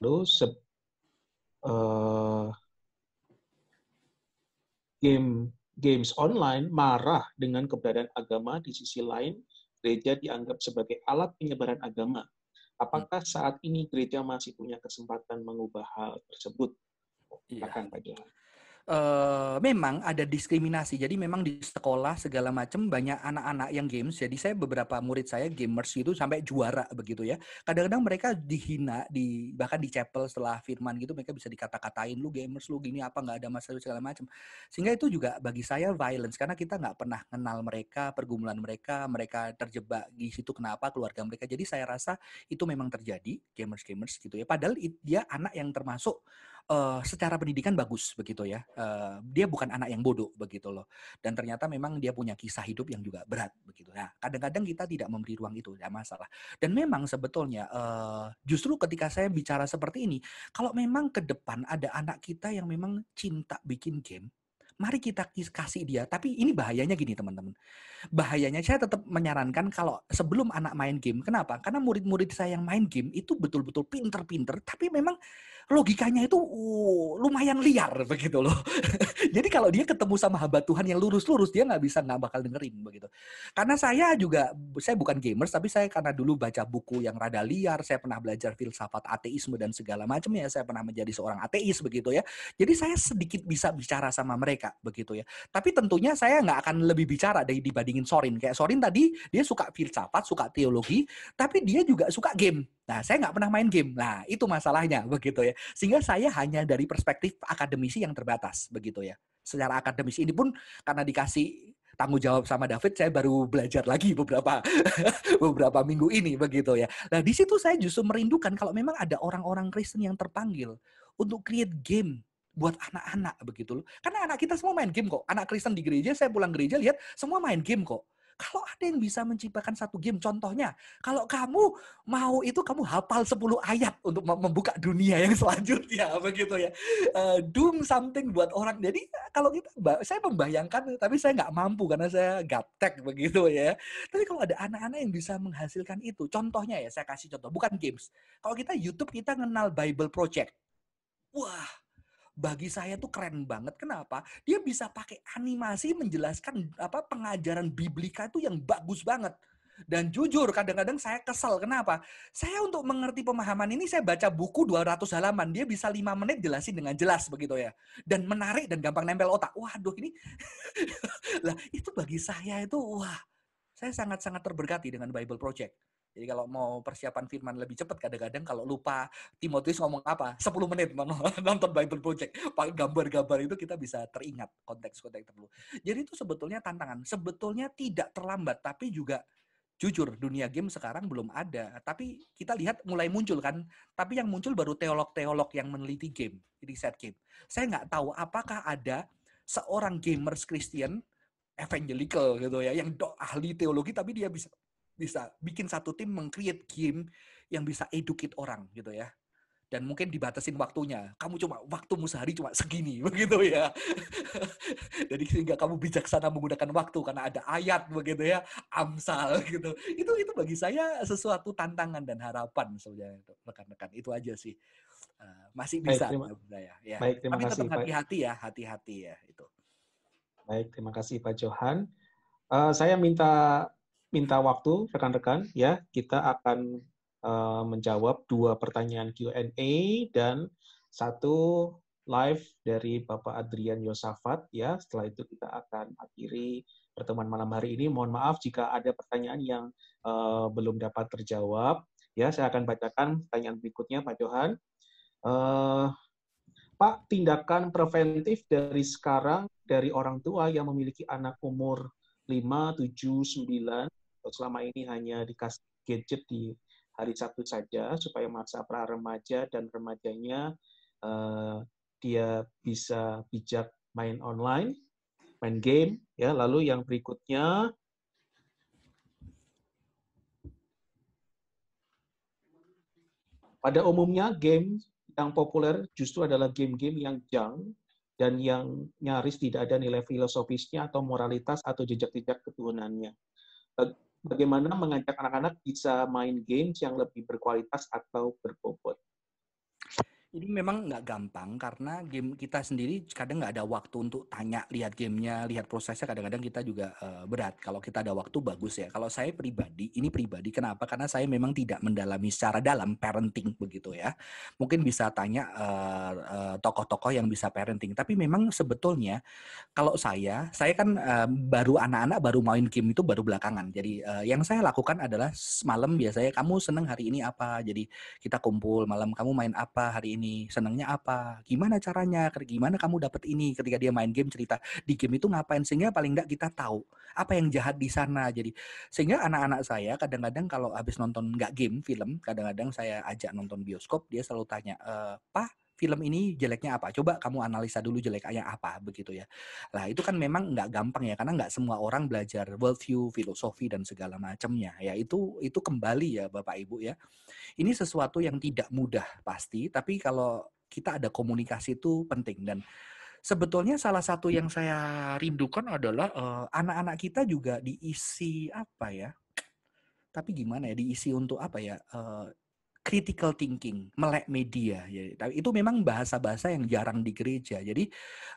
Speaker 1: Lalu uh, game games online marah dengan keberadaan agama di sisi lain gereja dianggap sebagai alat penyebaran agama. Apakah saat ini gereja masih punya kesempatan mengubah hal tersebut?
Speaker 3: Iya. Pak Johan uh, memang ada diskriminasi. Jadi memang di sekolah segala macam banyak anak-anak yang games. Jadi saya beberapa murid saya gamers itu sampai juara begitu ya. Kadang-kadang mereka dihina di bahkan di chapel setelah firman gitu mereka bisa dikata-katain lu gamers lu gini apa nggak ada masalah segala macam. Sehingga itu juga bagi saya violence karena kita nggak pernah kenal mereka, pergumulan mereka, mereka terjebak di situ kenapa keluarga mereka. Jadi saya rasa itu memang terjadi gamers-gamers gitu ya. Padahal dia anak yang termasuk uh, secara pendidikan bagus begitu ya. Uh, dia bukan anak yang bodoh begitu loh. Dan ternyata memang dia punya kisah hidup yang juga berat begitu. Nah, kadang-kadang kita tidak memberi ruang itu, tidak masalah. Dan memang sebetulnya uh, justru ketika saya bicara seperti ini, kalau memang ke depan ada anak kita yang memang cinta bikin game, mari kita kasih dia. Tapi ini bahayanya gini teman-teman. Bahayanya saya tetap menyarankan kalau sebelum anak main game. Kenapa? Karena murid-murid saya yang main game itu betul-betul pinter-pinter. Tapi memang logikanya itu uh, lumayan liar begitu loh. Jadi kalau dia ketemu sama hamba Tuhan yang lurus-lurus, dia nggak bisa nggak bakal dengerin begitu. Karena saya juga, saya bukan gamers, tapi saya karena dulu baca buku yang rada liar, saya pernah belajar filsafat ateisme dan segala macam ya, saya pernah menjadi seorang ateis begitu ya. Jadi saya sedikit bisa bicara sama mereka begitu ya. Tapi tentunya saya nggak akan lebih bicara dari dibandingin Sorin. Kayak Sorin tadi, dia suka filsafat, suka teologi, tapi dia juga suka game Nah, saya nggak pernah main game. Nah, itu masalahnya begitu ya. Sehingga saya hanya dari perspektif akademisi yang terbatas begitu ya. Secara akademisi ini pun karena dikasih tanggung jawab sama David, saya baru belajar lagi beberapa beberapa minggu ini begitu ya. Nah di situ saya justru merindukan kalau memang ada orang-orang Kristen yang terpanggil untuk create game buat anak-anak begitu loh. Karena anak kita semua main game kok. Anak Kristen di gereja, saya pulang gereja lihat semua main game kok. Kalau ada yang bisa menciptakan satu game, contohnya, kalau kamu mau itu kamu hafal 10 ayat untuk membuka dunia yang selanjutnya, begitu ya. Uh, doing something buat orang. Jadi kalau kita, saya membayangkan, tapi saya nggak mampu karena saya gaptek begitu ya. Tapi kalau ada anak-anak yang bisa menghasilkan itu, contohnya ya, saya kasih contoh, bukan games. Kalau kita YouTube, kita kenal Bible Project. Wah, bagi saya tuh keren banget. Kenapa? Dia bisa pakai animasi menjelaskan apa pengajaran biblika itu yang bagus banget. Dan jujur, kadang-kadang saya kesel. Kenapa? Saya untuk mengerti pemahaman ini, saya baca buku 200 halaman. Dia bisa 5 menit jelasin dengan jelas begitu ya. Dan menarik dan gampang nempel otak. Waduh, ini... lah, itu bagi saya itu, wah. Saya sangat-sangat terberkati dengan Bible Project. Jadi kalau mau persiapan firman lebih cepat kadang-kadang kalau lupa Timotius ngomong apa 10 menit nonton Bible Project pakai gambar-gambar itu kita bisa teringat konteks-konteks tertentu. Jadi itu sebetulnya tantangan. Sebetulnya tidak terlambat tapi juga jujur dunia game sekarang belum ada. Tapi kita lihat mulai muncul kan. Tapi yang muncul baru teolog-teolog yang meneliti game, riset game. Saya nggak tahu apakah ada seorang gamers Christian evangelical gitu ya yang ahli teologi tapi dia bisa bisa bikin satu tim mengcreate game yang bisa educate orang gitu ya dan mungkin dibatasin waktunya. Kamu cuma waktumu sehari cuma segini begitu ya. Jadi sehingga kamu bijaksana menggunakan waktu karena ada ayat begitu ya, Amsal gitu. Itu itu bagi saya sesuatu tantangan dan harapan sebenarnya rekan-rekan. Itu aja sih. Uh, masih bisa
Speaker 1: Baik, terima,
Speaker 3: saya ya.
Speaker 1: Baik, terima
Speaker 3: Tapi
Speaker 1: kasih
Speaker 3: tetap hati-hati ya, hati-hati ya itu.
Speaker 1: Baik, terima kasih Pak Johan. Uh, saya minta minta waktu rekan-rekan ya. Kita akan uh, menjawab dua pertanyaan Q&A dan satu live dari Bapak Adrian Yosafat ya. Setelah itu kita akan akhiri pertemuan malam hari ini. Mohon maaf jika ada pertanyaan yang uh, belum dapat terjawab ya. Saya akan bacakan pertanyaan berikutnya Pak Johan. Uh, Pak tindakan preventif dari sekarang dari orang tua yang memiliki anak umur 5, 7, 9 selama ini hanya dikasih gadget di hari Sabtu saja supaya masa pra remaja dan remajanya uh, dia bisa bijak main online, main game ya. Lalu yang berikutnya pada umumnya game yang populer justru adalah game-game yang jang dan yang nyaris tidak ada nilai filosofisnya atau moralitas atau jejak-jejak keturunannya bagaimana mengajak anak-anak bisa main games yang lebih berkualitas atau berbobot
Speaker 3: ini memang nggak gampang karena game kita sendiri kadang nggak ada waktu untuk tanya lihat gamenya lihat prosesnya. Kadang-kadang kita juga uh, berat. Kalau kita ada waktu bagus ya. Kalau saya pribadi ini pribadi kenapa? Karena saya memang tidak mendalami secara dalam parenting begitu ya. Mungkin bisa tanya uh, uh, tokoh-tokoh yang bisa parenting. Tapi memang sebetulnya kalau saya saya kan uh, baru anak-anak baru main game itu baru belakangan. Jadi uh, yang saya lakukan adalah malam biasanya kamu seneng hari ini apa? Jadi kita kumpul malam kamu main apa hari ini ini? Senangnya apa? Gimana caranya? Gimana kamu dapat ini? Ketika dia main game cerita di game itu ngapain sehingga paling enggak kita tahu apa yang jahat di sana. Jadi sehingga anak-anak saya kadang-kadang kalau habis nonton nggak game film, kadang-kadang saya ajak nonton bioskop, dia selalu tanya, e, "Pak, film ini jeleknya apa? Coba kamu analisa dulu jeleknya apa begitu ya. Nah itu kan memang nggak gampang ya karena nggak semua orang belajar worldview, filosofi dan segala macamnya ya itu itu kembali ya bapak ibu ya. Ini sesuatu yang tidak mudah pasti tapi kalau kita ada komunikasi itu penting dan sebetulnya salah satu yang saya rindukan adalah uh, anak-anak kita juga diisi apa ya? Tapi gimana ya diisi untuk apa ya? Uh, critical thinking, melek media. Ya. Itu memang bahasa-bahasa yang jarang di gereja. Jadi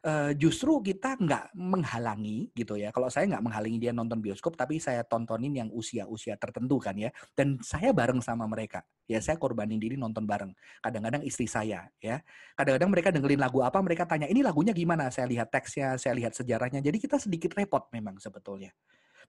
Speaker 3: uh, justru kita nggak menghalangi gitu ya. Kalau saya nggak menghalangi dia nonton bioskop, tapi saya tontonin yang usia-usia tertentu kan ya. Dan saya bareng sama mereka. Ya saya korbanin diri nonton bareng. Kadang-kadang istri saya ya. Kadang-kadang mereka dengerin lagu apa, mereka tanya ini lagunya gimana. Saya lihat teksnya, saya lihat sejarahnya. Jadi kita sedikit repot memang sebetulnya.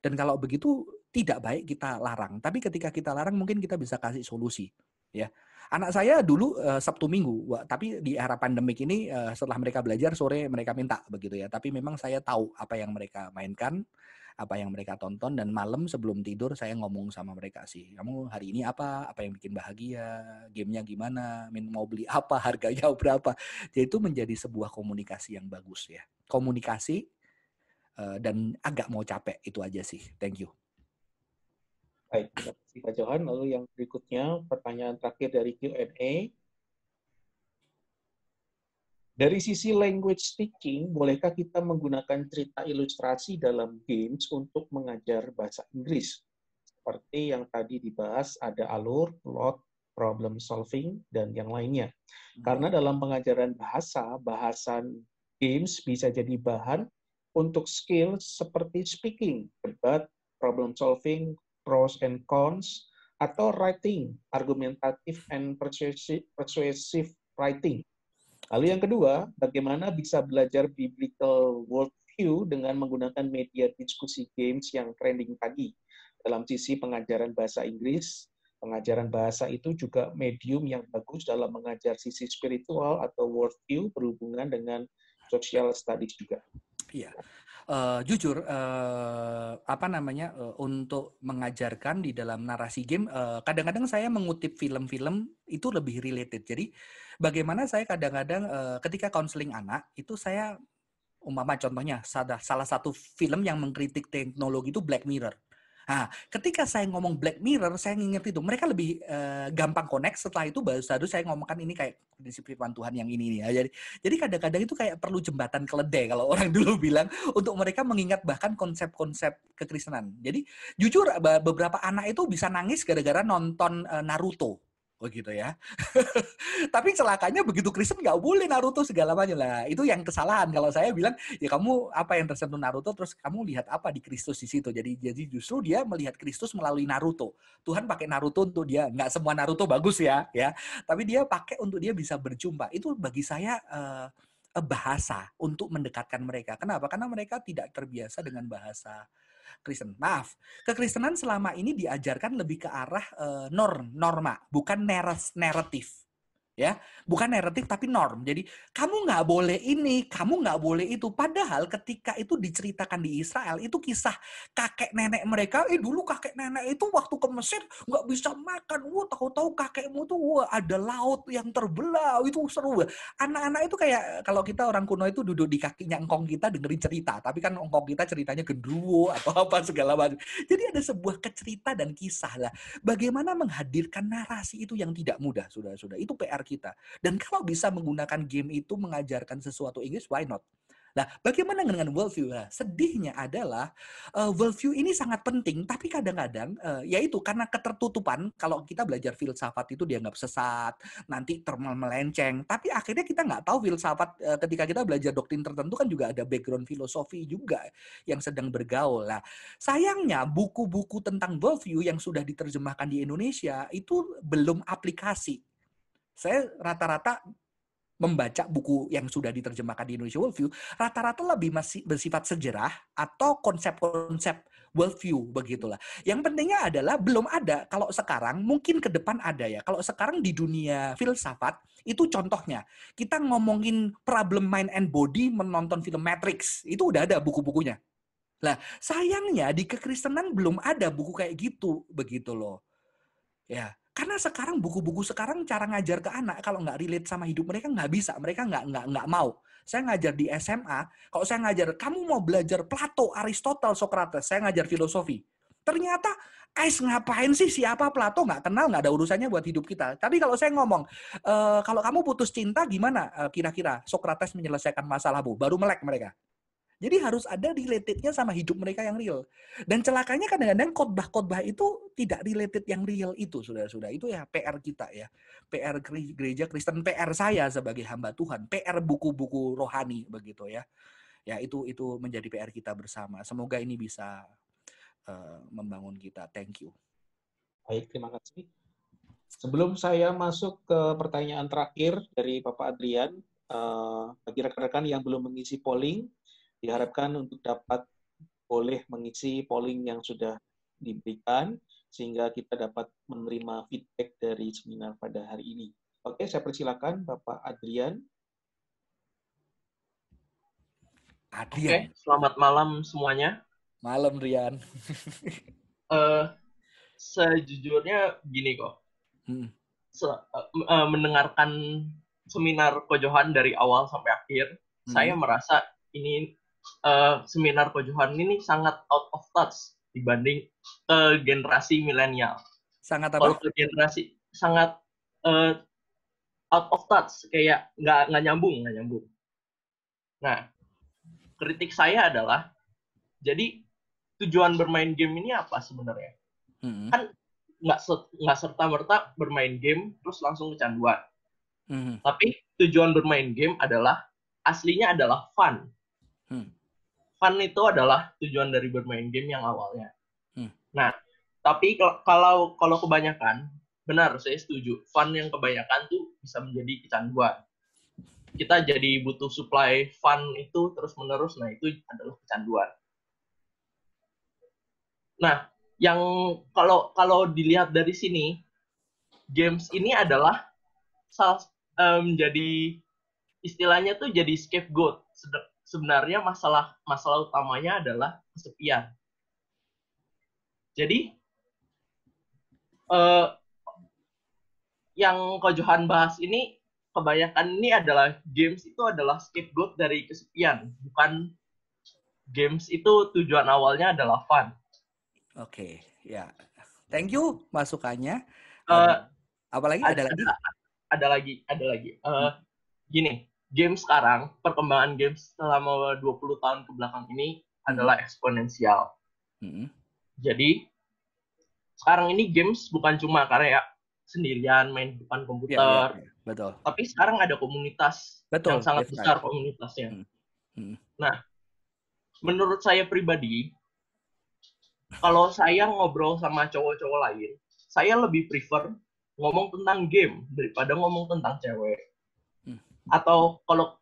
Speaker 3: Dan kalau begitu tidak baik kita larang. Tapi ketika kita larang mungkin kita bisa kasih solusi ya. Anak saya dulu uh, Sabtu Minggu, tapi di era pandemik ini uh, setelah mereka belajar sore mereka minta begitu ya. Tapi memang saya tahu apa yang mereka mainkan, apa yang mereka tonton dan malam sebelum tidur saya ngomong sama mereka sih kamu hari ini apa? Apa yang bikin bahagia? Gamenya gimana? Min mau beli apa? Harganya berapa? Jadi itu menjadi sebuah komunikasi yang bagus ya. Komunikasi uh, dan agak mau capek itu aja sih. Thank you
Speaker 1: Baik, terima kasih Pak Johan. Lalu yang berikutnya, pertanyaan terakhir dari Q&A. Dari sisi language teaching, bolehkah kita menggunakan cerita ilustrasi dalam games untuk mengajar bahasa Inggris? Seperti yang tadi dibahas, ada alur, plot, problem solving, dan yang lainnya. Karena dalam pengajaran bahasa, bahasan games bisa jadi bahan untuk skill seperti speaking, debat, problem solving, pros and cons, atau writing, argumentatif and persuasive, persuasive writing. Lalu yang kedua, bagaimana bisa belajar biblical worldview dengan menggunakan media diskusi games yang trending tadi. Dalam sisi pengajaran bahasa Inggris, pengajaran bahasa itu juga medium yang bagus dalam mengajar sisi spiritual atau worldview berhubungan dengan social studies juga.
Speaker 3: Iya uh, jujur uh, apa namanya uh, untuk mengajarkan di dalam narasi game kadang-kadang uh, saya mengutip film-film itu lebih related. Jadi bagaimana saya kadang-kadang uh, ketika konseling anak itu saya umpama contohnya salah satu film yang mengkritik teknologi itu Black Mirror Nah, ketika saya ngomong Black Mirror, saya nginget itu. Mereka lebih uh, gampang connect. Setelah itu baru satu saya ngomongkan ini kayak prinsip firman Tuhan yang ini. Ya. Jadi, jadi kadang-kadang itu kayak perlu jembatan keledai kalau orang dulu bilang untuk mereka mengingat bahkan konsep-konsep kekristenan. Jadi jujur beberapa anak itu bisa nangis gara-gara nonton uh, Naruto begitu ya. Tapi celakanya begitu Kristen nggak boleh Naruto segala macam lah. Itu yang kesalahan. Kalau saya bilang ya kamu apa yang tersentuh Naruto terus kamu lihat apa di Kristus di situ. Jadi jadi justru dia melihat Kristus melalui Naruto. Tuhan pakai Naruto untuk dia. Nggak semua Naruto bagus ya, ya. Tapi dia pakai untuk dia bisa berjumpa. Itu bagi saya uh, bahasa untuk mendekatkan mereka. Kenapa? Karena mereka tidak terbiasa dengan bahasa Kristen. Maaf, kekristenan selama ini diajarkan lebih ke arah uh, norm, norma, bukan naratif ya. Bukan naratif tapi norm. Jadi kamu nggak boleh ini kamu nggak boleh itu. Padahal ketika itu diceritakan di Israel itu kisah kakek nenek mereka eh dulu kakek nenek itu waktu ke Mesir nggak bisa makan. Wah tahu-tahu kakekmu tuh wah ada laut yang terbelah. Itu seru anak-anak itu kayak kalau kita orang kuno itu duduk di kakinya engkong kita dengerin cerita. Tapi kan engkong kita ceritanya gendruwo atau apa segala macam. Jadi ada sebuah kecerita dan kisah lah. Bagaimana menghadirkan narasi itu yang tidak mudah sudah sudah itu PR kita. Dan kalau bisa menggunakan game itu mengajarkan sesuatu Inggris, why not? Nah, bagaimana dengan worldview? Nah, sedihnya adalah uh, worldview ini sangat penting, tapi kadang-kadang uh, yaitu karena ketertutupan. Kalau kita belajar filsafat itu dianggap sesat, nanti termal melenceng. Tapi akhirnya kita nggak tahu filsafat uh, ketika kita belajar doktrin tertentu kan juga ada background filosofi juga yang sedang bergaul. Nah, sayangnya buku-buku tentang worldview yang sudah diterjemahkan di Indonesia itu belum aplikasi saya rata-rata membaca buku yang sudah diterjemahkan di Indonesia Worldview, rata-rata lebih masih bersifat sejarah atau konsep-konsep worldview begitulah. Yang pentingnya adalah belum ada. Kalau sekarang mungkin ke depan ada ya. Kalau sekarang di dunia filsafat itu contohnya kita ngomongin problem mind and body menonton film Matrix itu udah ada buku-bukunya. Lah sayangnya di kekristenan belum ada buku kayak gitu begitu loh. Ya, karena sekarang buku-buku sekarang cara ngajar ke anak kalau nggak relate sama hidup mereka nggak bisa, mereka nggak nggak nggak mau. Saya ngajar di SMA, kalau saya ngajar kamu mau belajar Plato, Aristotle, Socrates, saya ngajar filosofi. Ternyata Ais ngapain sih siapa Plato nggak kenal nggak ada urusannya buat hidup kita. Tapi kalau saya ngomong e, kalau kamu putus cinta gimana eh, kira-kira Socrates menyelesaikan masalahmu baru melek mereka. Jadi harus ada relatednya sama hidup mereka yang real. Dan celakanya kadang-kadang khotbah-khotbah itu tidak related yang real itu, sudah-sudah. Itu ya PR kita ya. PR gereja Kristen, PR saya sebagai hamba Tuhan, PR buku-buku rohani begitu ya. Ya itu itu menjadi PR kita bersama. Semoga ini bisa uh, membangun kita. Thank you.
Speaker 1: Baik, terima kasih. Sebelum saya masuk ke pertanyaan terakhir dari Bapak Adrian, uh, bagi rekan-rekan yang belum mengisi polling, diharapkan untuk dapat boleh mengisi polling yang sudah diberikan sehingga kita dapat menerima feedback dari seminar pada hari ini. Oke, saya persilakan Bapak Adrian.
Speaker 14: Adrian. Oke, selamat malam semuanya.
Speaker 3: Malam Rian.
Speaker 14: uh, sejujurnya gini kok. Hmm. Se uh, mendengarkan seminar Kojohan dari awal sampai akhir, hmm. saya merasa ini uh, seminar Kojohan ini sangat out of touch dibanding ke generasi milenial.
Speaker 3: Sangat apa? Kalau
Speaker 14: ke generasi sangat uh, out of touch, kayak nggak nggak nyambung, nggak nyambung. Nah, kritik saya adalah, jadi tujuan bermain game ini apa sebenarnya? Hmm. Kan nggak nggak serta merta bermain game terus langsung kecanduan. Hmm. Tapi tujuan bermain game adalah aslinya adalah fun. Hmm fun itu adalah tujuan dari bermain game yang awalnya. Hmm. Nah, tapi kalau kalau kebanyakan, benar saya setuju. Fun yang kebanyakan tuh bisa menjadi kecanduan. Kita jadi butuh supply fun itu terus menerus. Nah itu adalah kecanduan. Nah, yang kalau kalau dilihat dari sini, games ini adalah salah um, jadi istilahnya tuh jadi scapegoat sebenarnya masalah masalah utamanya adalah kesepian. Jadi uh, yang Ko Johan bahas ini kebanyakan ini adalah games itu adalah scapegoat dari kesepian, bukan games itu tujuan awalnya adalah fun.
Speaker 3: Oke, okay, ya. Thank you masukannya. Uh, Apalagi ada, ada lagi? Ada,
Speaker 14: ada lagi, ada lagi. Uh, hmm. Gini, game sekarang, perkembangan game selama 20 tahun ke belakang ini hmm. adalah eksponensial. Hmm. Jadi sekarang ini games bukan cuma karya sendirian main depan komputer. Ya, ya, ya.
Speaker 3: Betul.
Speaker 14: Tapi sekarang ada komunitas Betul. yang sangat besar komunitasnya. Hmm. Hmm. Nah, menurut saya pribadi, kalau saya ngobrol sama cowok-cowok lain, saya lebih prefer ngomong tentang game daripada ngomong tentang cewek atau kalau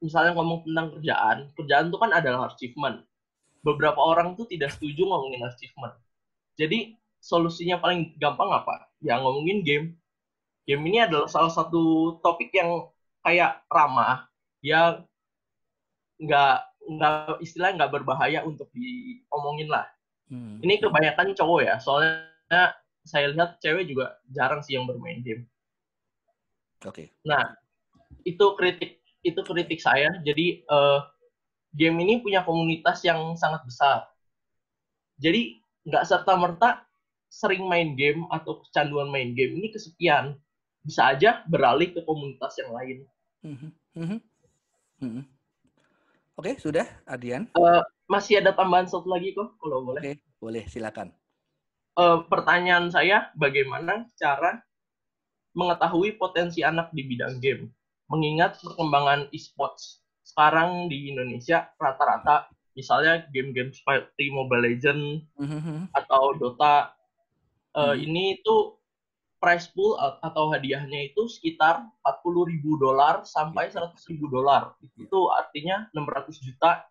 Speaker 14: misalnya ngomong tentang kerjaan, kerjaan itu kan adalah achievement. Beberapa orang tuh tidak setuju ngomongin achievement. Jadi solusinya paling gampang apa? Ya ngomongin game. Game ini adalah salah satu topik yang kayak ramah, yang nggak nggak istilah nggak berbahaya untuk diomongin lah. Hmm. Ini kebanyakan cowok ya, soalnya saya lihat cewek juga jarang sih yang bermain game.
Speaker 3: Oke. Okay.
Speaker 14: Nah, itu kritik itu kritik saya. Jadi uh, game ini punya komunitas yang sangat besar. Jadi nggak serta merta sering main game atau kecanduan main game ini kesepian. Bisa aja beralih ke komunitas yang lain. Mm -hmm.
Speaker 3: Mm -hmm. Oke, sudah, Adrian.
Speaker 14: Uh, masih ada tambahan satu lagi kok, kalau boleh. Oke,
Speaker 3: boleh, silakan.
Speaker 14: Uh, pertanyaan saya, bagaimana cara mengetahui potensi anak di bidang game? Mengingat perkembangan e-sports sekarang di Indonesia rata-rata misalnya game-game seperti Mobile Legend mm-hmm. atau Dota uh, mm. ini itu price pool atau hadiahnya itu sekitar 40 ribu dolar sampai 100 iya. ribu dolar itu artinya 600 juta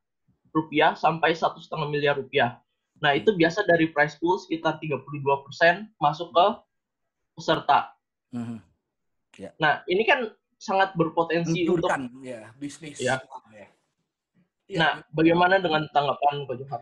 Speaker 14: rupiah sampai satu setengah miliar rupiah nah itu biasa dari price pool sekitar 32 persen masuk ke peserta mm-hmm. yeah. nah ini kan sangat berpotensi untuk
Speaker 3: ya bisnis.
Speaker 14: Ya. ya. Nah, bagaimana dengan tanggapan Pak Johar?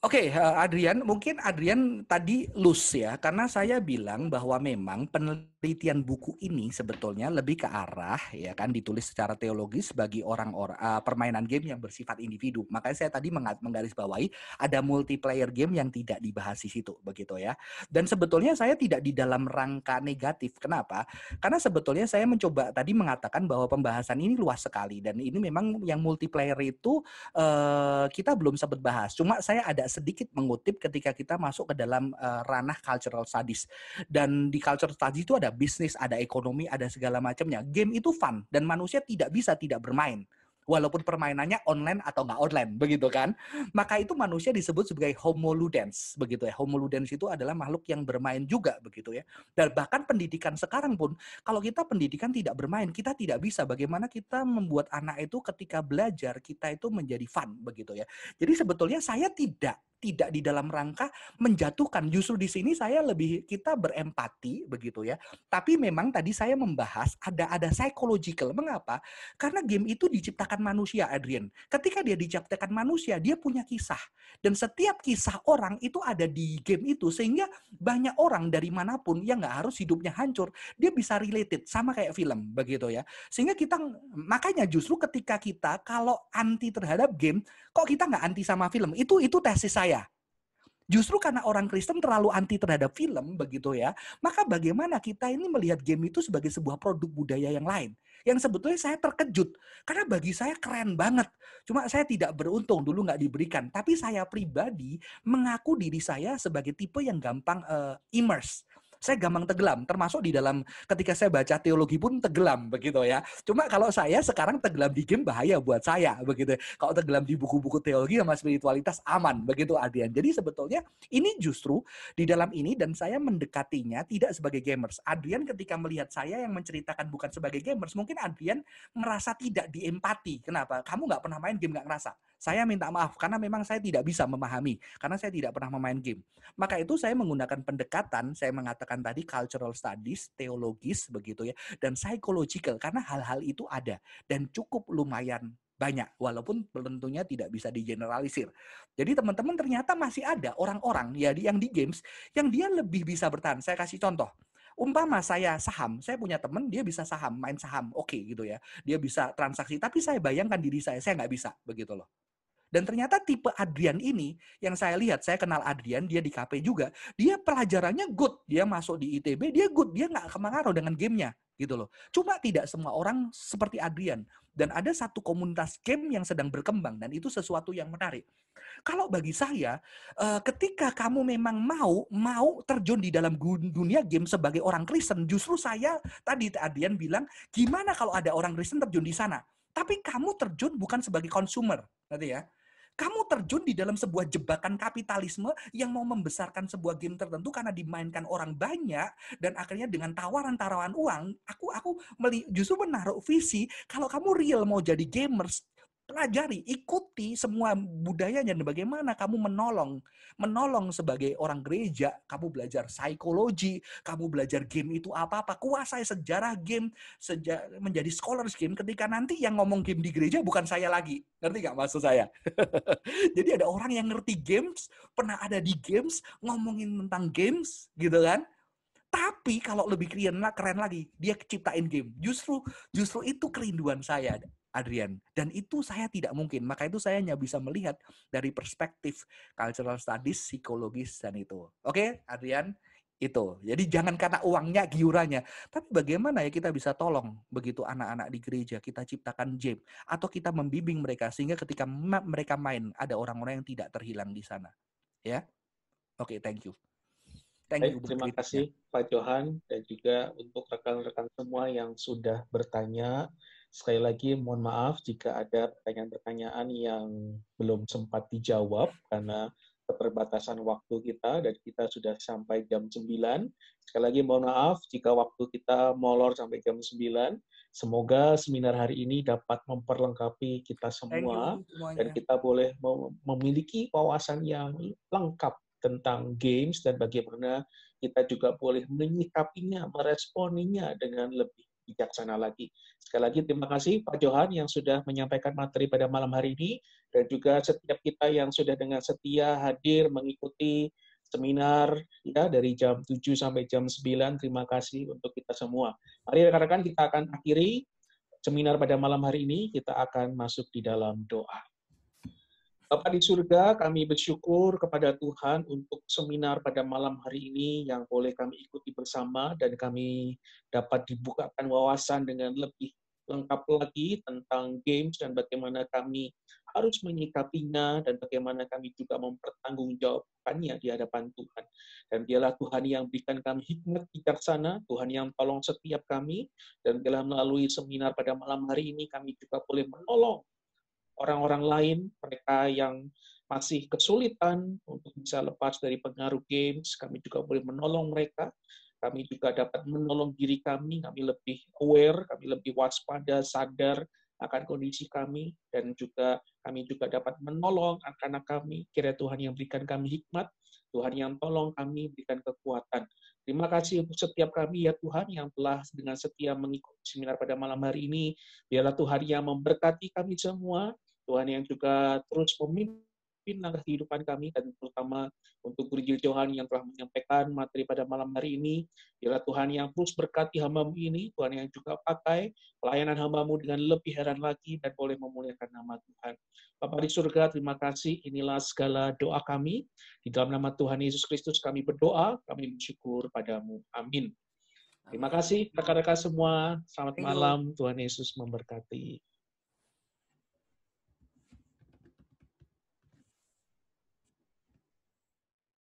Speaker 3: Oke, okay, eh, Adrian, mungkin Adrian tadi lus ya, karena saya bilang bahwa memang penelitian buku ini sebetulnya lebih ke arah ya kan ditulis secara teologis bagi orang-orang uh, permainan game yang bersifat individu. Makanya saya tadi menggarisbawahi ada multiplayer game yang tidak dibahas di situ, begitu ya. Dan sebetulnya saya tidak di dalam rangka negatif. Kenapa? Karena sebetulnya saya mencoba tadi mengatakan bahwa pembahasan ini luas sekali dan ini memang yang multiplayer itu uh, kita belum sempat bahas. Cuma saya ada sedikit mengutip ketika kita masuk ke dalam uh, ranah cultural studies. Dan di cultural studies itu ada bisnis, ada ekonomi, ada segala macamnya. Game itu fun dan manusia tidak bisa tidak bermain walaupun permainannya online atau nggak online, begitu kan? Maka itu manusia disebut sebagai homo ludens, begitu ya. Homo ludens itu adalah makhluk yang bermain juga, begitu ya. Dan bahkan pendidikan sekarang pun, kalau kita pendidikan tidak bermain, kita tidak bisa. Bagaimana kita membuat anak itu ketika belajar, kita itu menjadi fun, begitu ya. Jadi sebetulnya saya tidak tidak di dalam rangka menjatuhkan. Justru di sini saya lebih kita berempati begitu ya. Tapi memang tadi saya membahas ada ada psychological. Mengapa? Karena game itu diciptakan manusia, Adrian. Ketika dia diciptakan manusia, dia punya kisah. Dan setiap kisah orang itu ada di game itu sehingga banyak orang dari mana pun yang nggak harus hidupnya hancur, dia bisa related sama kayak film begitu ya. Sehingga kita makanya justru ketika kita kalau anti terhadap game, kok kita nggak anti sama film? Itu itu tesis saya. Justru karena orang Kristen terlalu anti terhadap film begitu ya, maka bagaimana kita ini melihat game itu sebagai sebuah produk budaya yang lain. Yang sebetulnya saya terkejut. Karena bagi saya keren banget. Cuma saya tidak beruntung dulu nggak diberikan. Tapi saya pribadi mengaku diri saya sebagai tipe yang gampang uh, immerse saya gampang tenggelam termasuk di dalam ketika saya baca teologi pun tenggelam begitu ya. Cuma kalau saya sekarang tenggelam di game bahaya buat saya begitu kalau tenggelam di buku-buku teologi sama spiritualitas aman begitu Adrian. Jadi sebetulnya ini justru di dalam ini dan saya mendekatinya tidak sebagai gamers. Adrian ketika melihat saya yang menceritakan bukan sebagai gamers mungkin Adrian merasa tidak diempati. Kenapa? Kamu nggak pernah main game nggak ngerasa saya minta maaf karena memang saya tidak bisa memahami karena saya tidak pernah memain game. Maka itu saya menggunakan pendekatan, saya mengatakan tadi cultural studies, teologis begitu ya, dan psychological karena hal-hal itu ada dan cukup lumayan banyak walaupun tentunya tidak bisa digeneralisir. Jadi teman-teman ternyata masih ada orang-orang ya yang di games yang dia lebih bisa bertahan. Saya kasih contoh umpama saya saham, saya punya teman dia bisa saham, main saham, oke okay, gitu ya. Dia bisa transaksi, tapi saya bayangkan diri saya, saya nggak bisa begitu loh. Dan ternyata tipe Adrian ini yang saya lihat, saya kenal Adrian, dia di KP juga, dia pelajarannya good, dia masuk di ITB, dia good, dia nggak kemangaruh dengan gamenya gitu loh. Cuma tidak semua orang seperti Adrian. Dan ada satu komunitas game yang sedang berkembang dan itu sesuatu yang menarik. Kalau bagi saya, eh, ketika kamu memang mau mau terjun di dalam dunia game sebagai orang Kristen, justru saya tadi Adrian bilang, gimana kalau ada orang Kristen terjun di sana? Tapi kamu terjun bukan sebagai consumer, nanti ya kamu terjun di dalam sebuah jebakan kapitalisme yang mau membesarkan sebuah game tertentu karena dimainkan orang banyak dan akhirnya dengan tawaran-tawaran uang, aku aku justru menaruh visi kalau kamu real mau jadi gamers pelajari, ikuti semua budayanya dan bagaimana kamu menolong, menolong sebagai orang gereja, kamu belajar psikologi, kamu belajar game itu apa-apa, kuasai sejarah game, seja, menjadi scholars game ketika nanti yang ngomong game di gereja bukan saya lagi. Ngerti nggak maksud saya? Jadi ada orang yang ngerti games, pernah ada di games, ngomongin tentang games, gitu kan? Tapi kalau lebih keren, keren lagi, dia ciptain game. Justru justru itu kerinduan saya. Adrian. Dan itu saya tidak mungkin. Maka itu saya hanya bisa melihat dari perspektif cultural studies, psikologis, dan itu. Oke, Adrian? Itu. Jadi jangan karena uangnya, giurannya. Tapi bagaimana ya kita bisa tolong begitu anak-anak di gereja, kita ciptakan game. Atau kita membimbing mereka sehingga ketika mereka main, ada orang-orang yang tidak terhilang di sana. Ya? Oke, thank you.
Speaker 1: Thank you. terima kasih Pak Johan dan juga untuk rekan-rekan semua yang sudah bertanya. Sekali lagi mohon maaf jika ada pertanyaan-pertanyaan yang belum sempat dijawab karena keterbatasan waktu kita dan kita sudah sampai jam 9. Sekali lagi mohon maaf jika waktu kita molor sampai jam 9. Semoga seminar hari ini dapat memperlengkapi kita semua dan kita boleh memiliki wawasan yang lengkap tentang games dan bagaimana kita juga boleh menyikapinya, meresponinya dengan lebih bijaksana lagi. Sekali lagi terima kasih Pak Johan yang sudah menyampaikan materi pada malam hari ini dan juga setiap kita yang sudah dengan setia hadir mengikuti seminar ya dari jam 7 sampai jam 9. Terima kasih untuk kita semua. Mari rekan-rekan kita akan akhiri seminar pada malam hari ini. Kita akan masuk di dalam doa. Bapak di surga, kami bersyukur kepada Tuhan untuk seminar pada malam hari ini yang boleh kami ikuti bersama dan kami dapat dibukakan wawasan dengan lebih lengkap lagi tentang games dan bagaimana kami harus menyikapinya dan bagaimana kami juga mempertanggungjawabkannya di hadapan Tuhan. Dan dialah Tuhan yang berikan kami hikmat bijaksana, Tuhan yang tolong setiap kami, dan bila melalui seminar pada malam hari ini kami juga boleh menolong orang-orang lain, mereka yang masih kesulitan untuk bisa lepas dari pengaruh games, kami juga boleh menolong mereka. Kami juga dapat menolong diri kami, kami lebih aware, kami lebih waspada, sadar akan kondisi kami dan juga kami juga dapat menolong anak-anak kami. Kira Tuhan yang berikan kami hikmat, Tuhan yang tolong kami berikan kekuatan. Terima kasih untuk setiap kami ya Tuhan yang telah dengan setia mengikuti seminar pada malam hari ini. Biarlah Tuhan yang memberkati kami semua, Tuhan yang juga terus memimpin langkah kehidupan kami dan terutama untuk Guru Johan yang telah menyampaikan materi pada malam hari ini. Biarlah Tuhan yang terus berkati hambamu ini, Tuhan yang juga pakai pelayanan hambamu dengan lebih heran lagi dan boleh memuliakan nama Tuhan. Bapak di surga, terima kasih. Inilah segala doa kami. Di dalam nama Tuhan Yesus Kristus kami berdoa, kami bersyukur padamu. Amin. Terima kasih rekan-rekan semua. Selamat malam. Tuhan Yesus memberkati.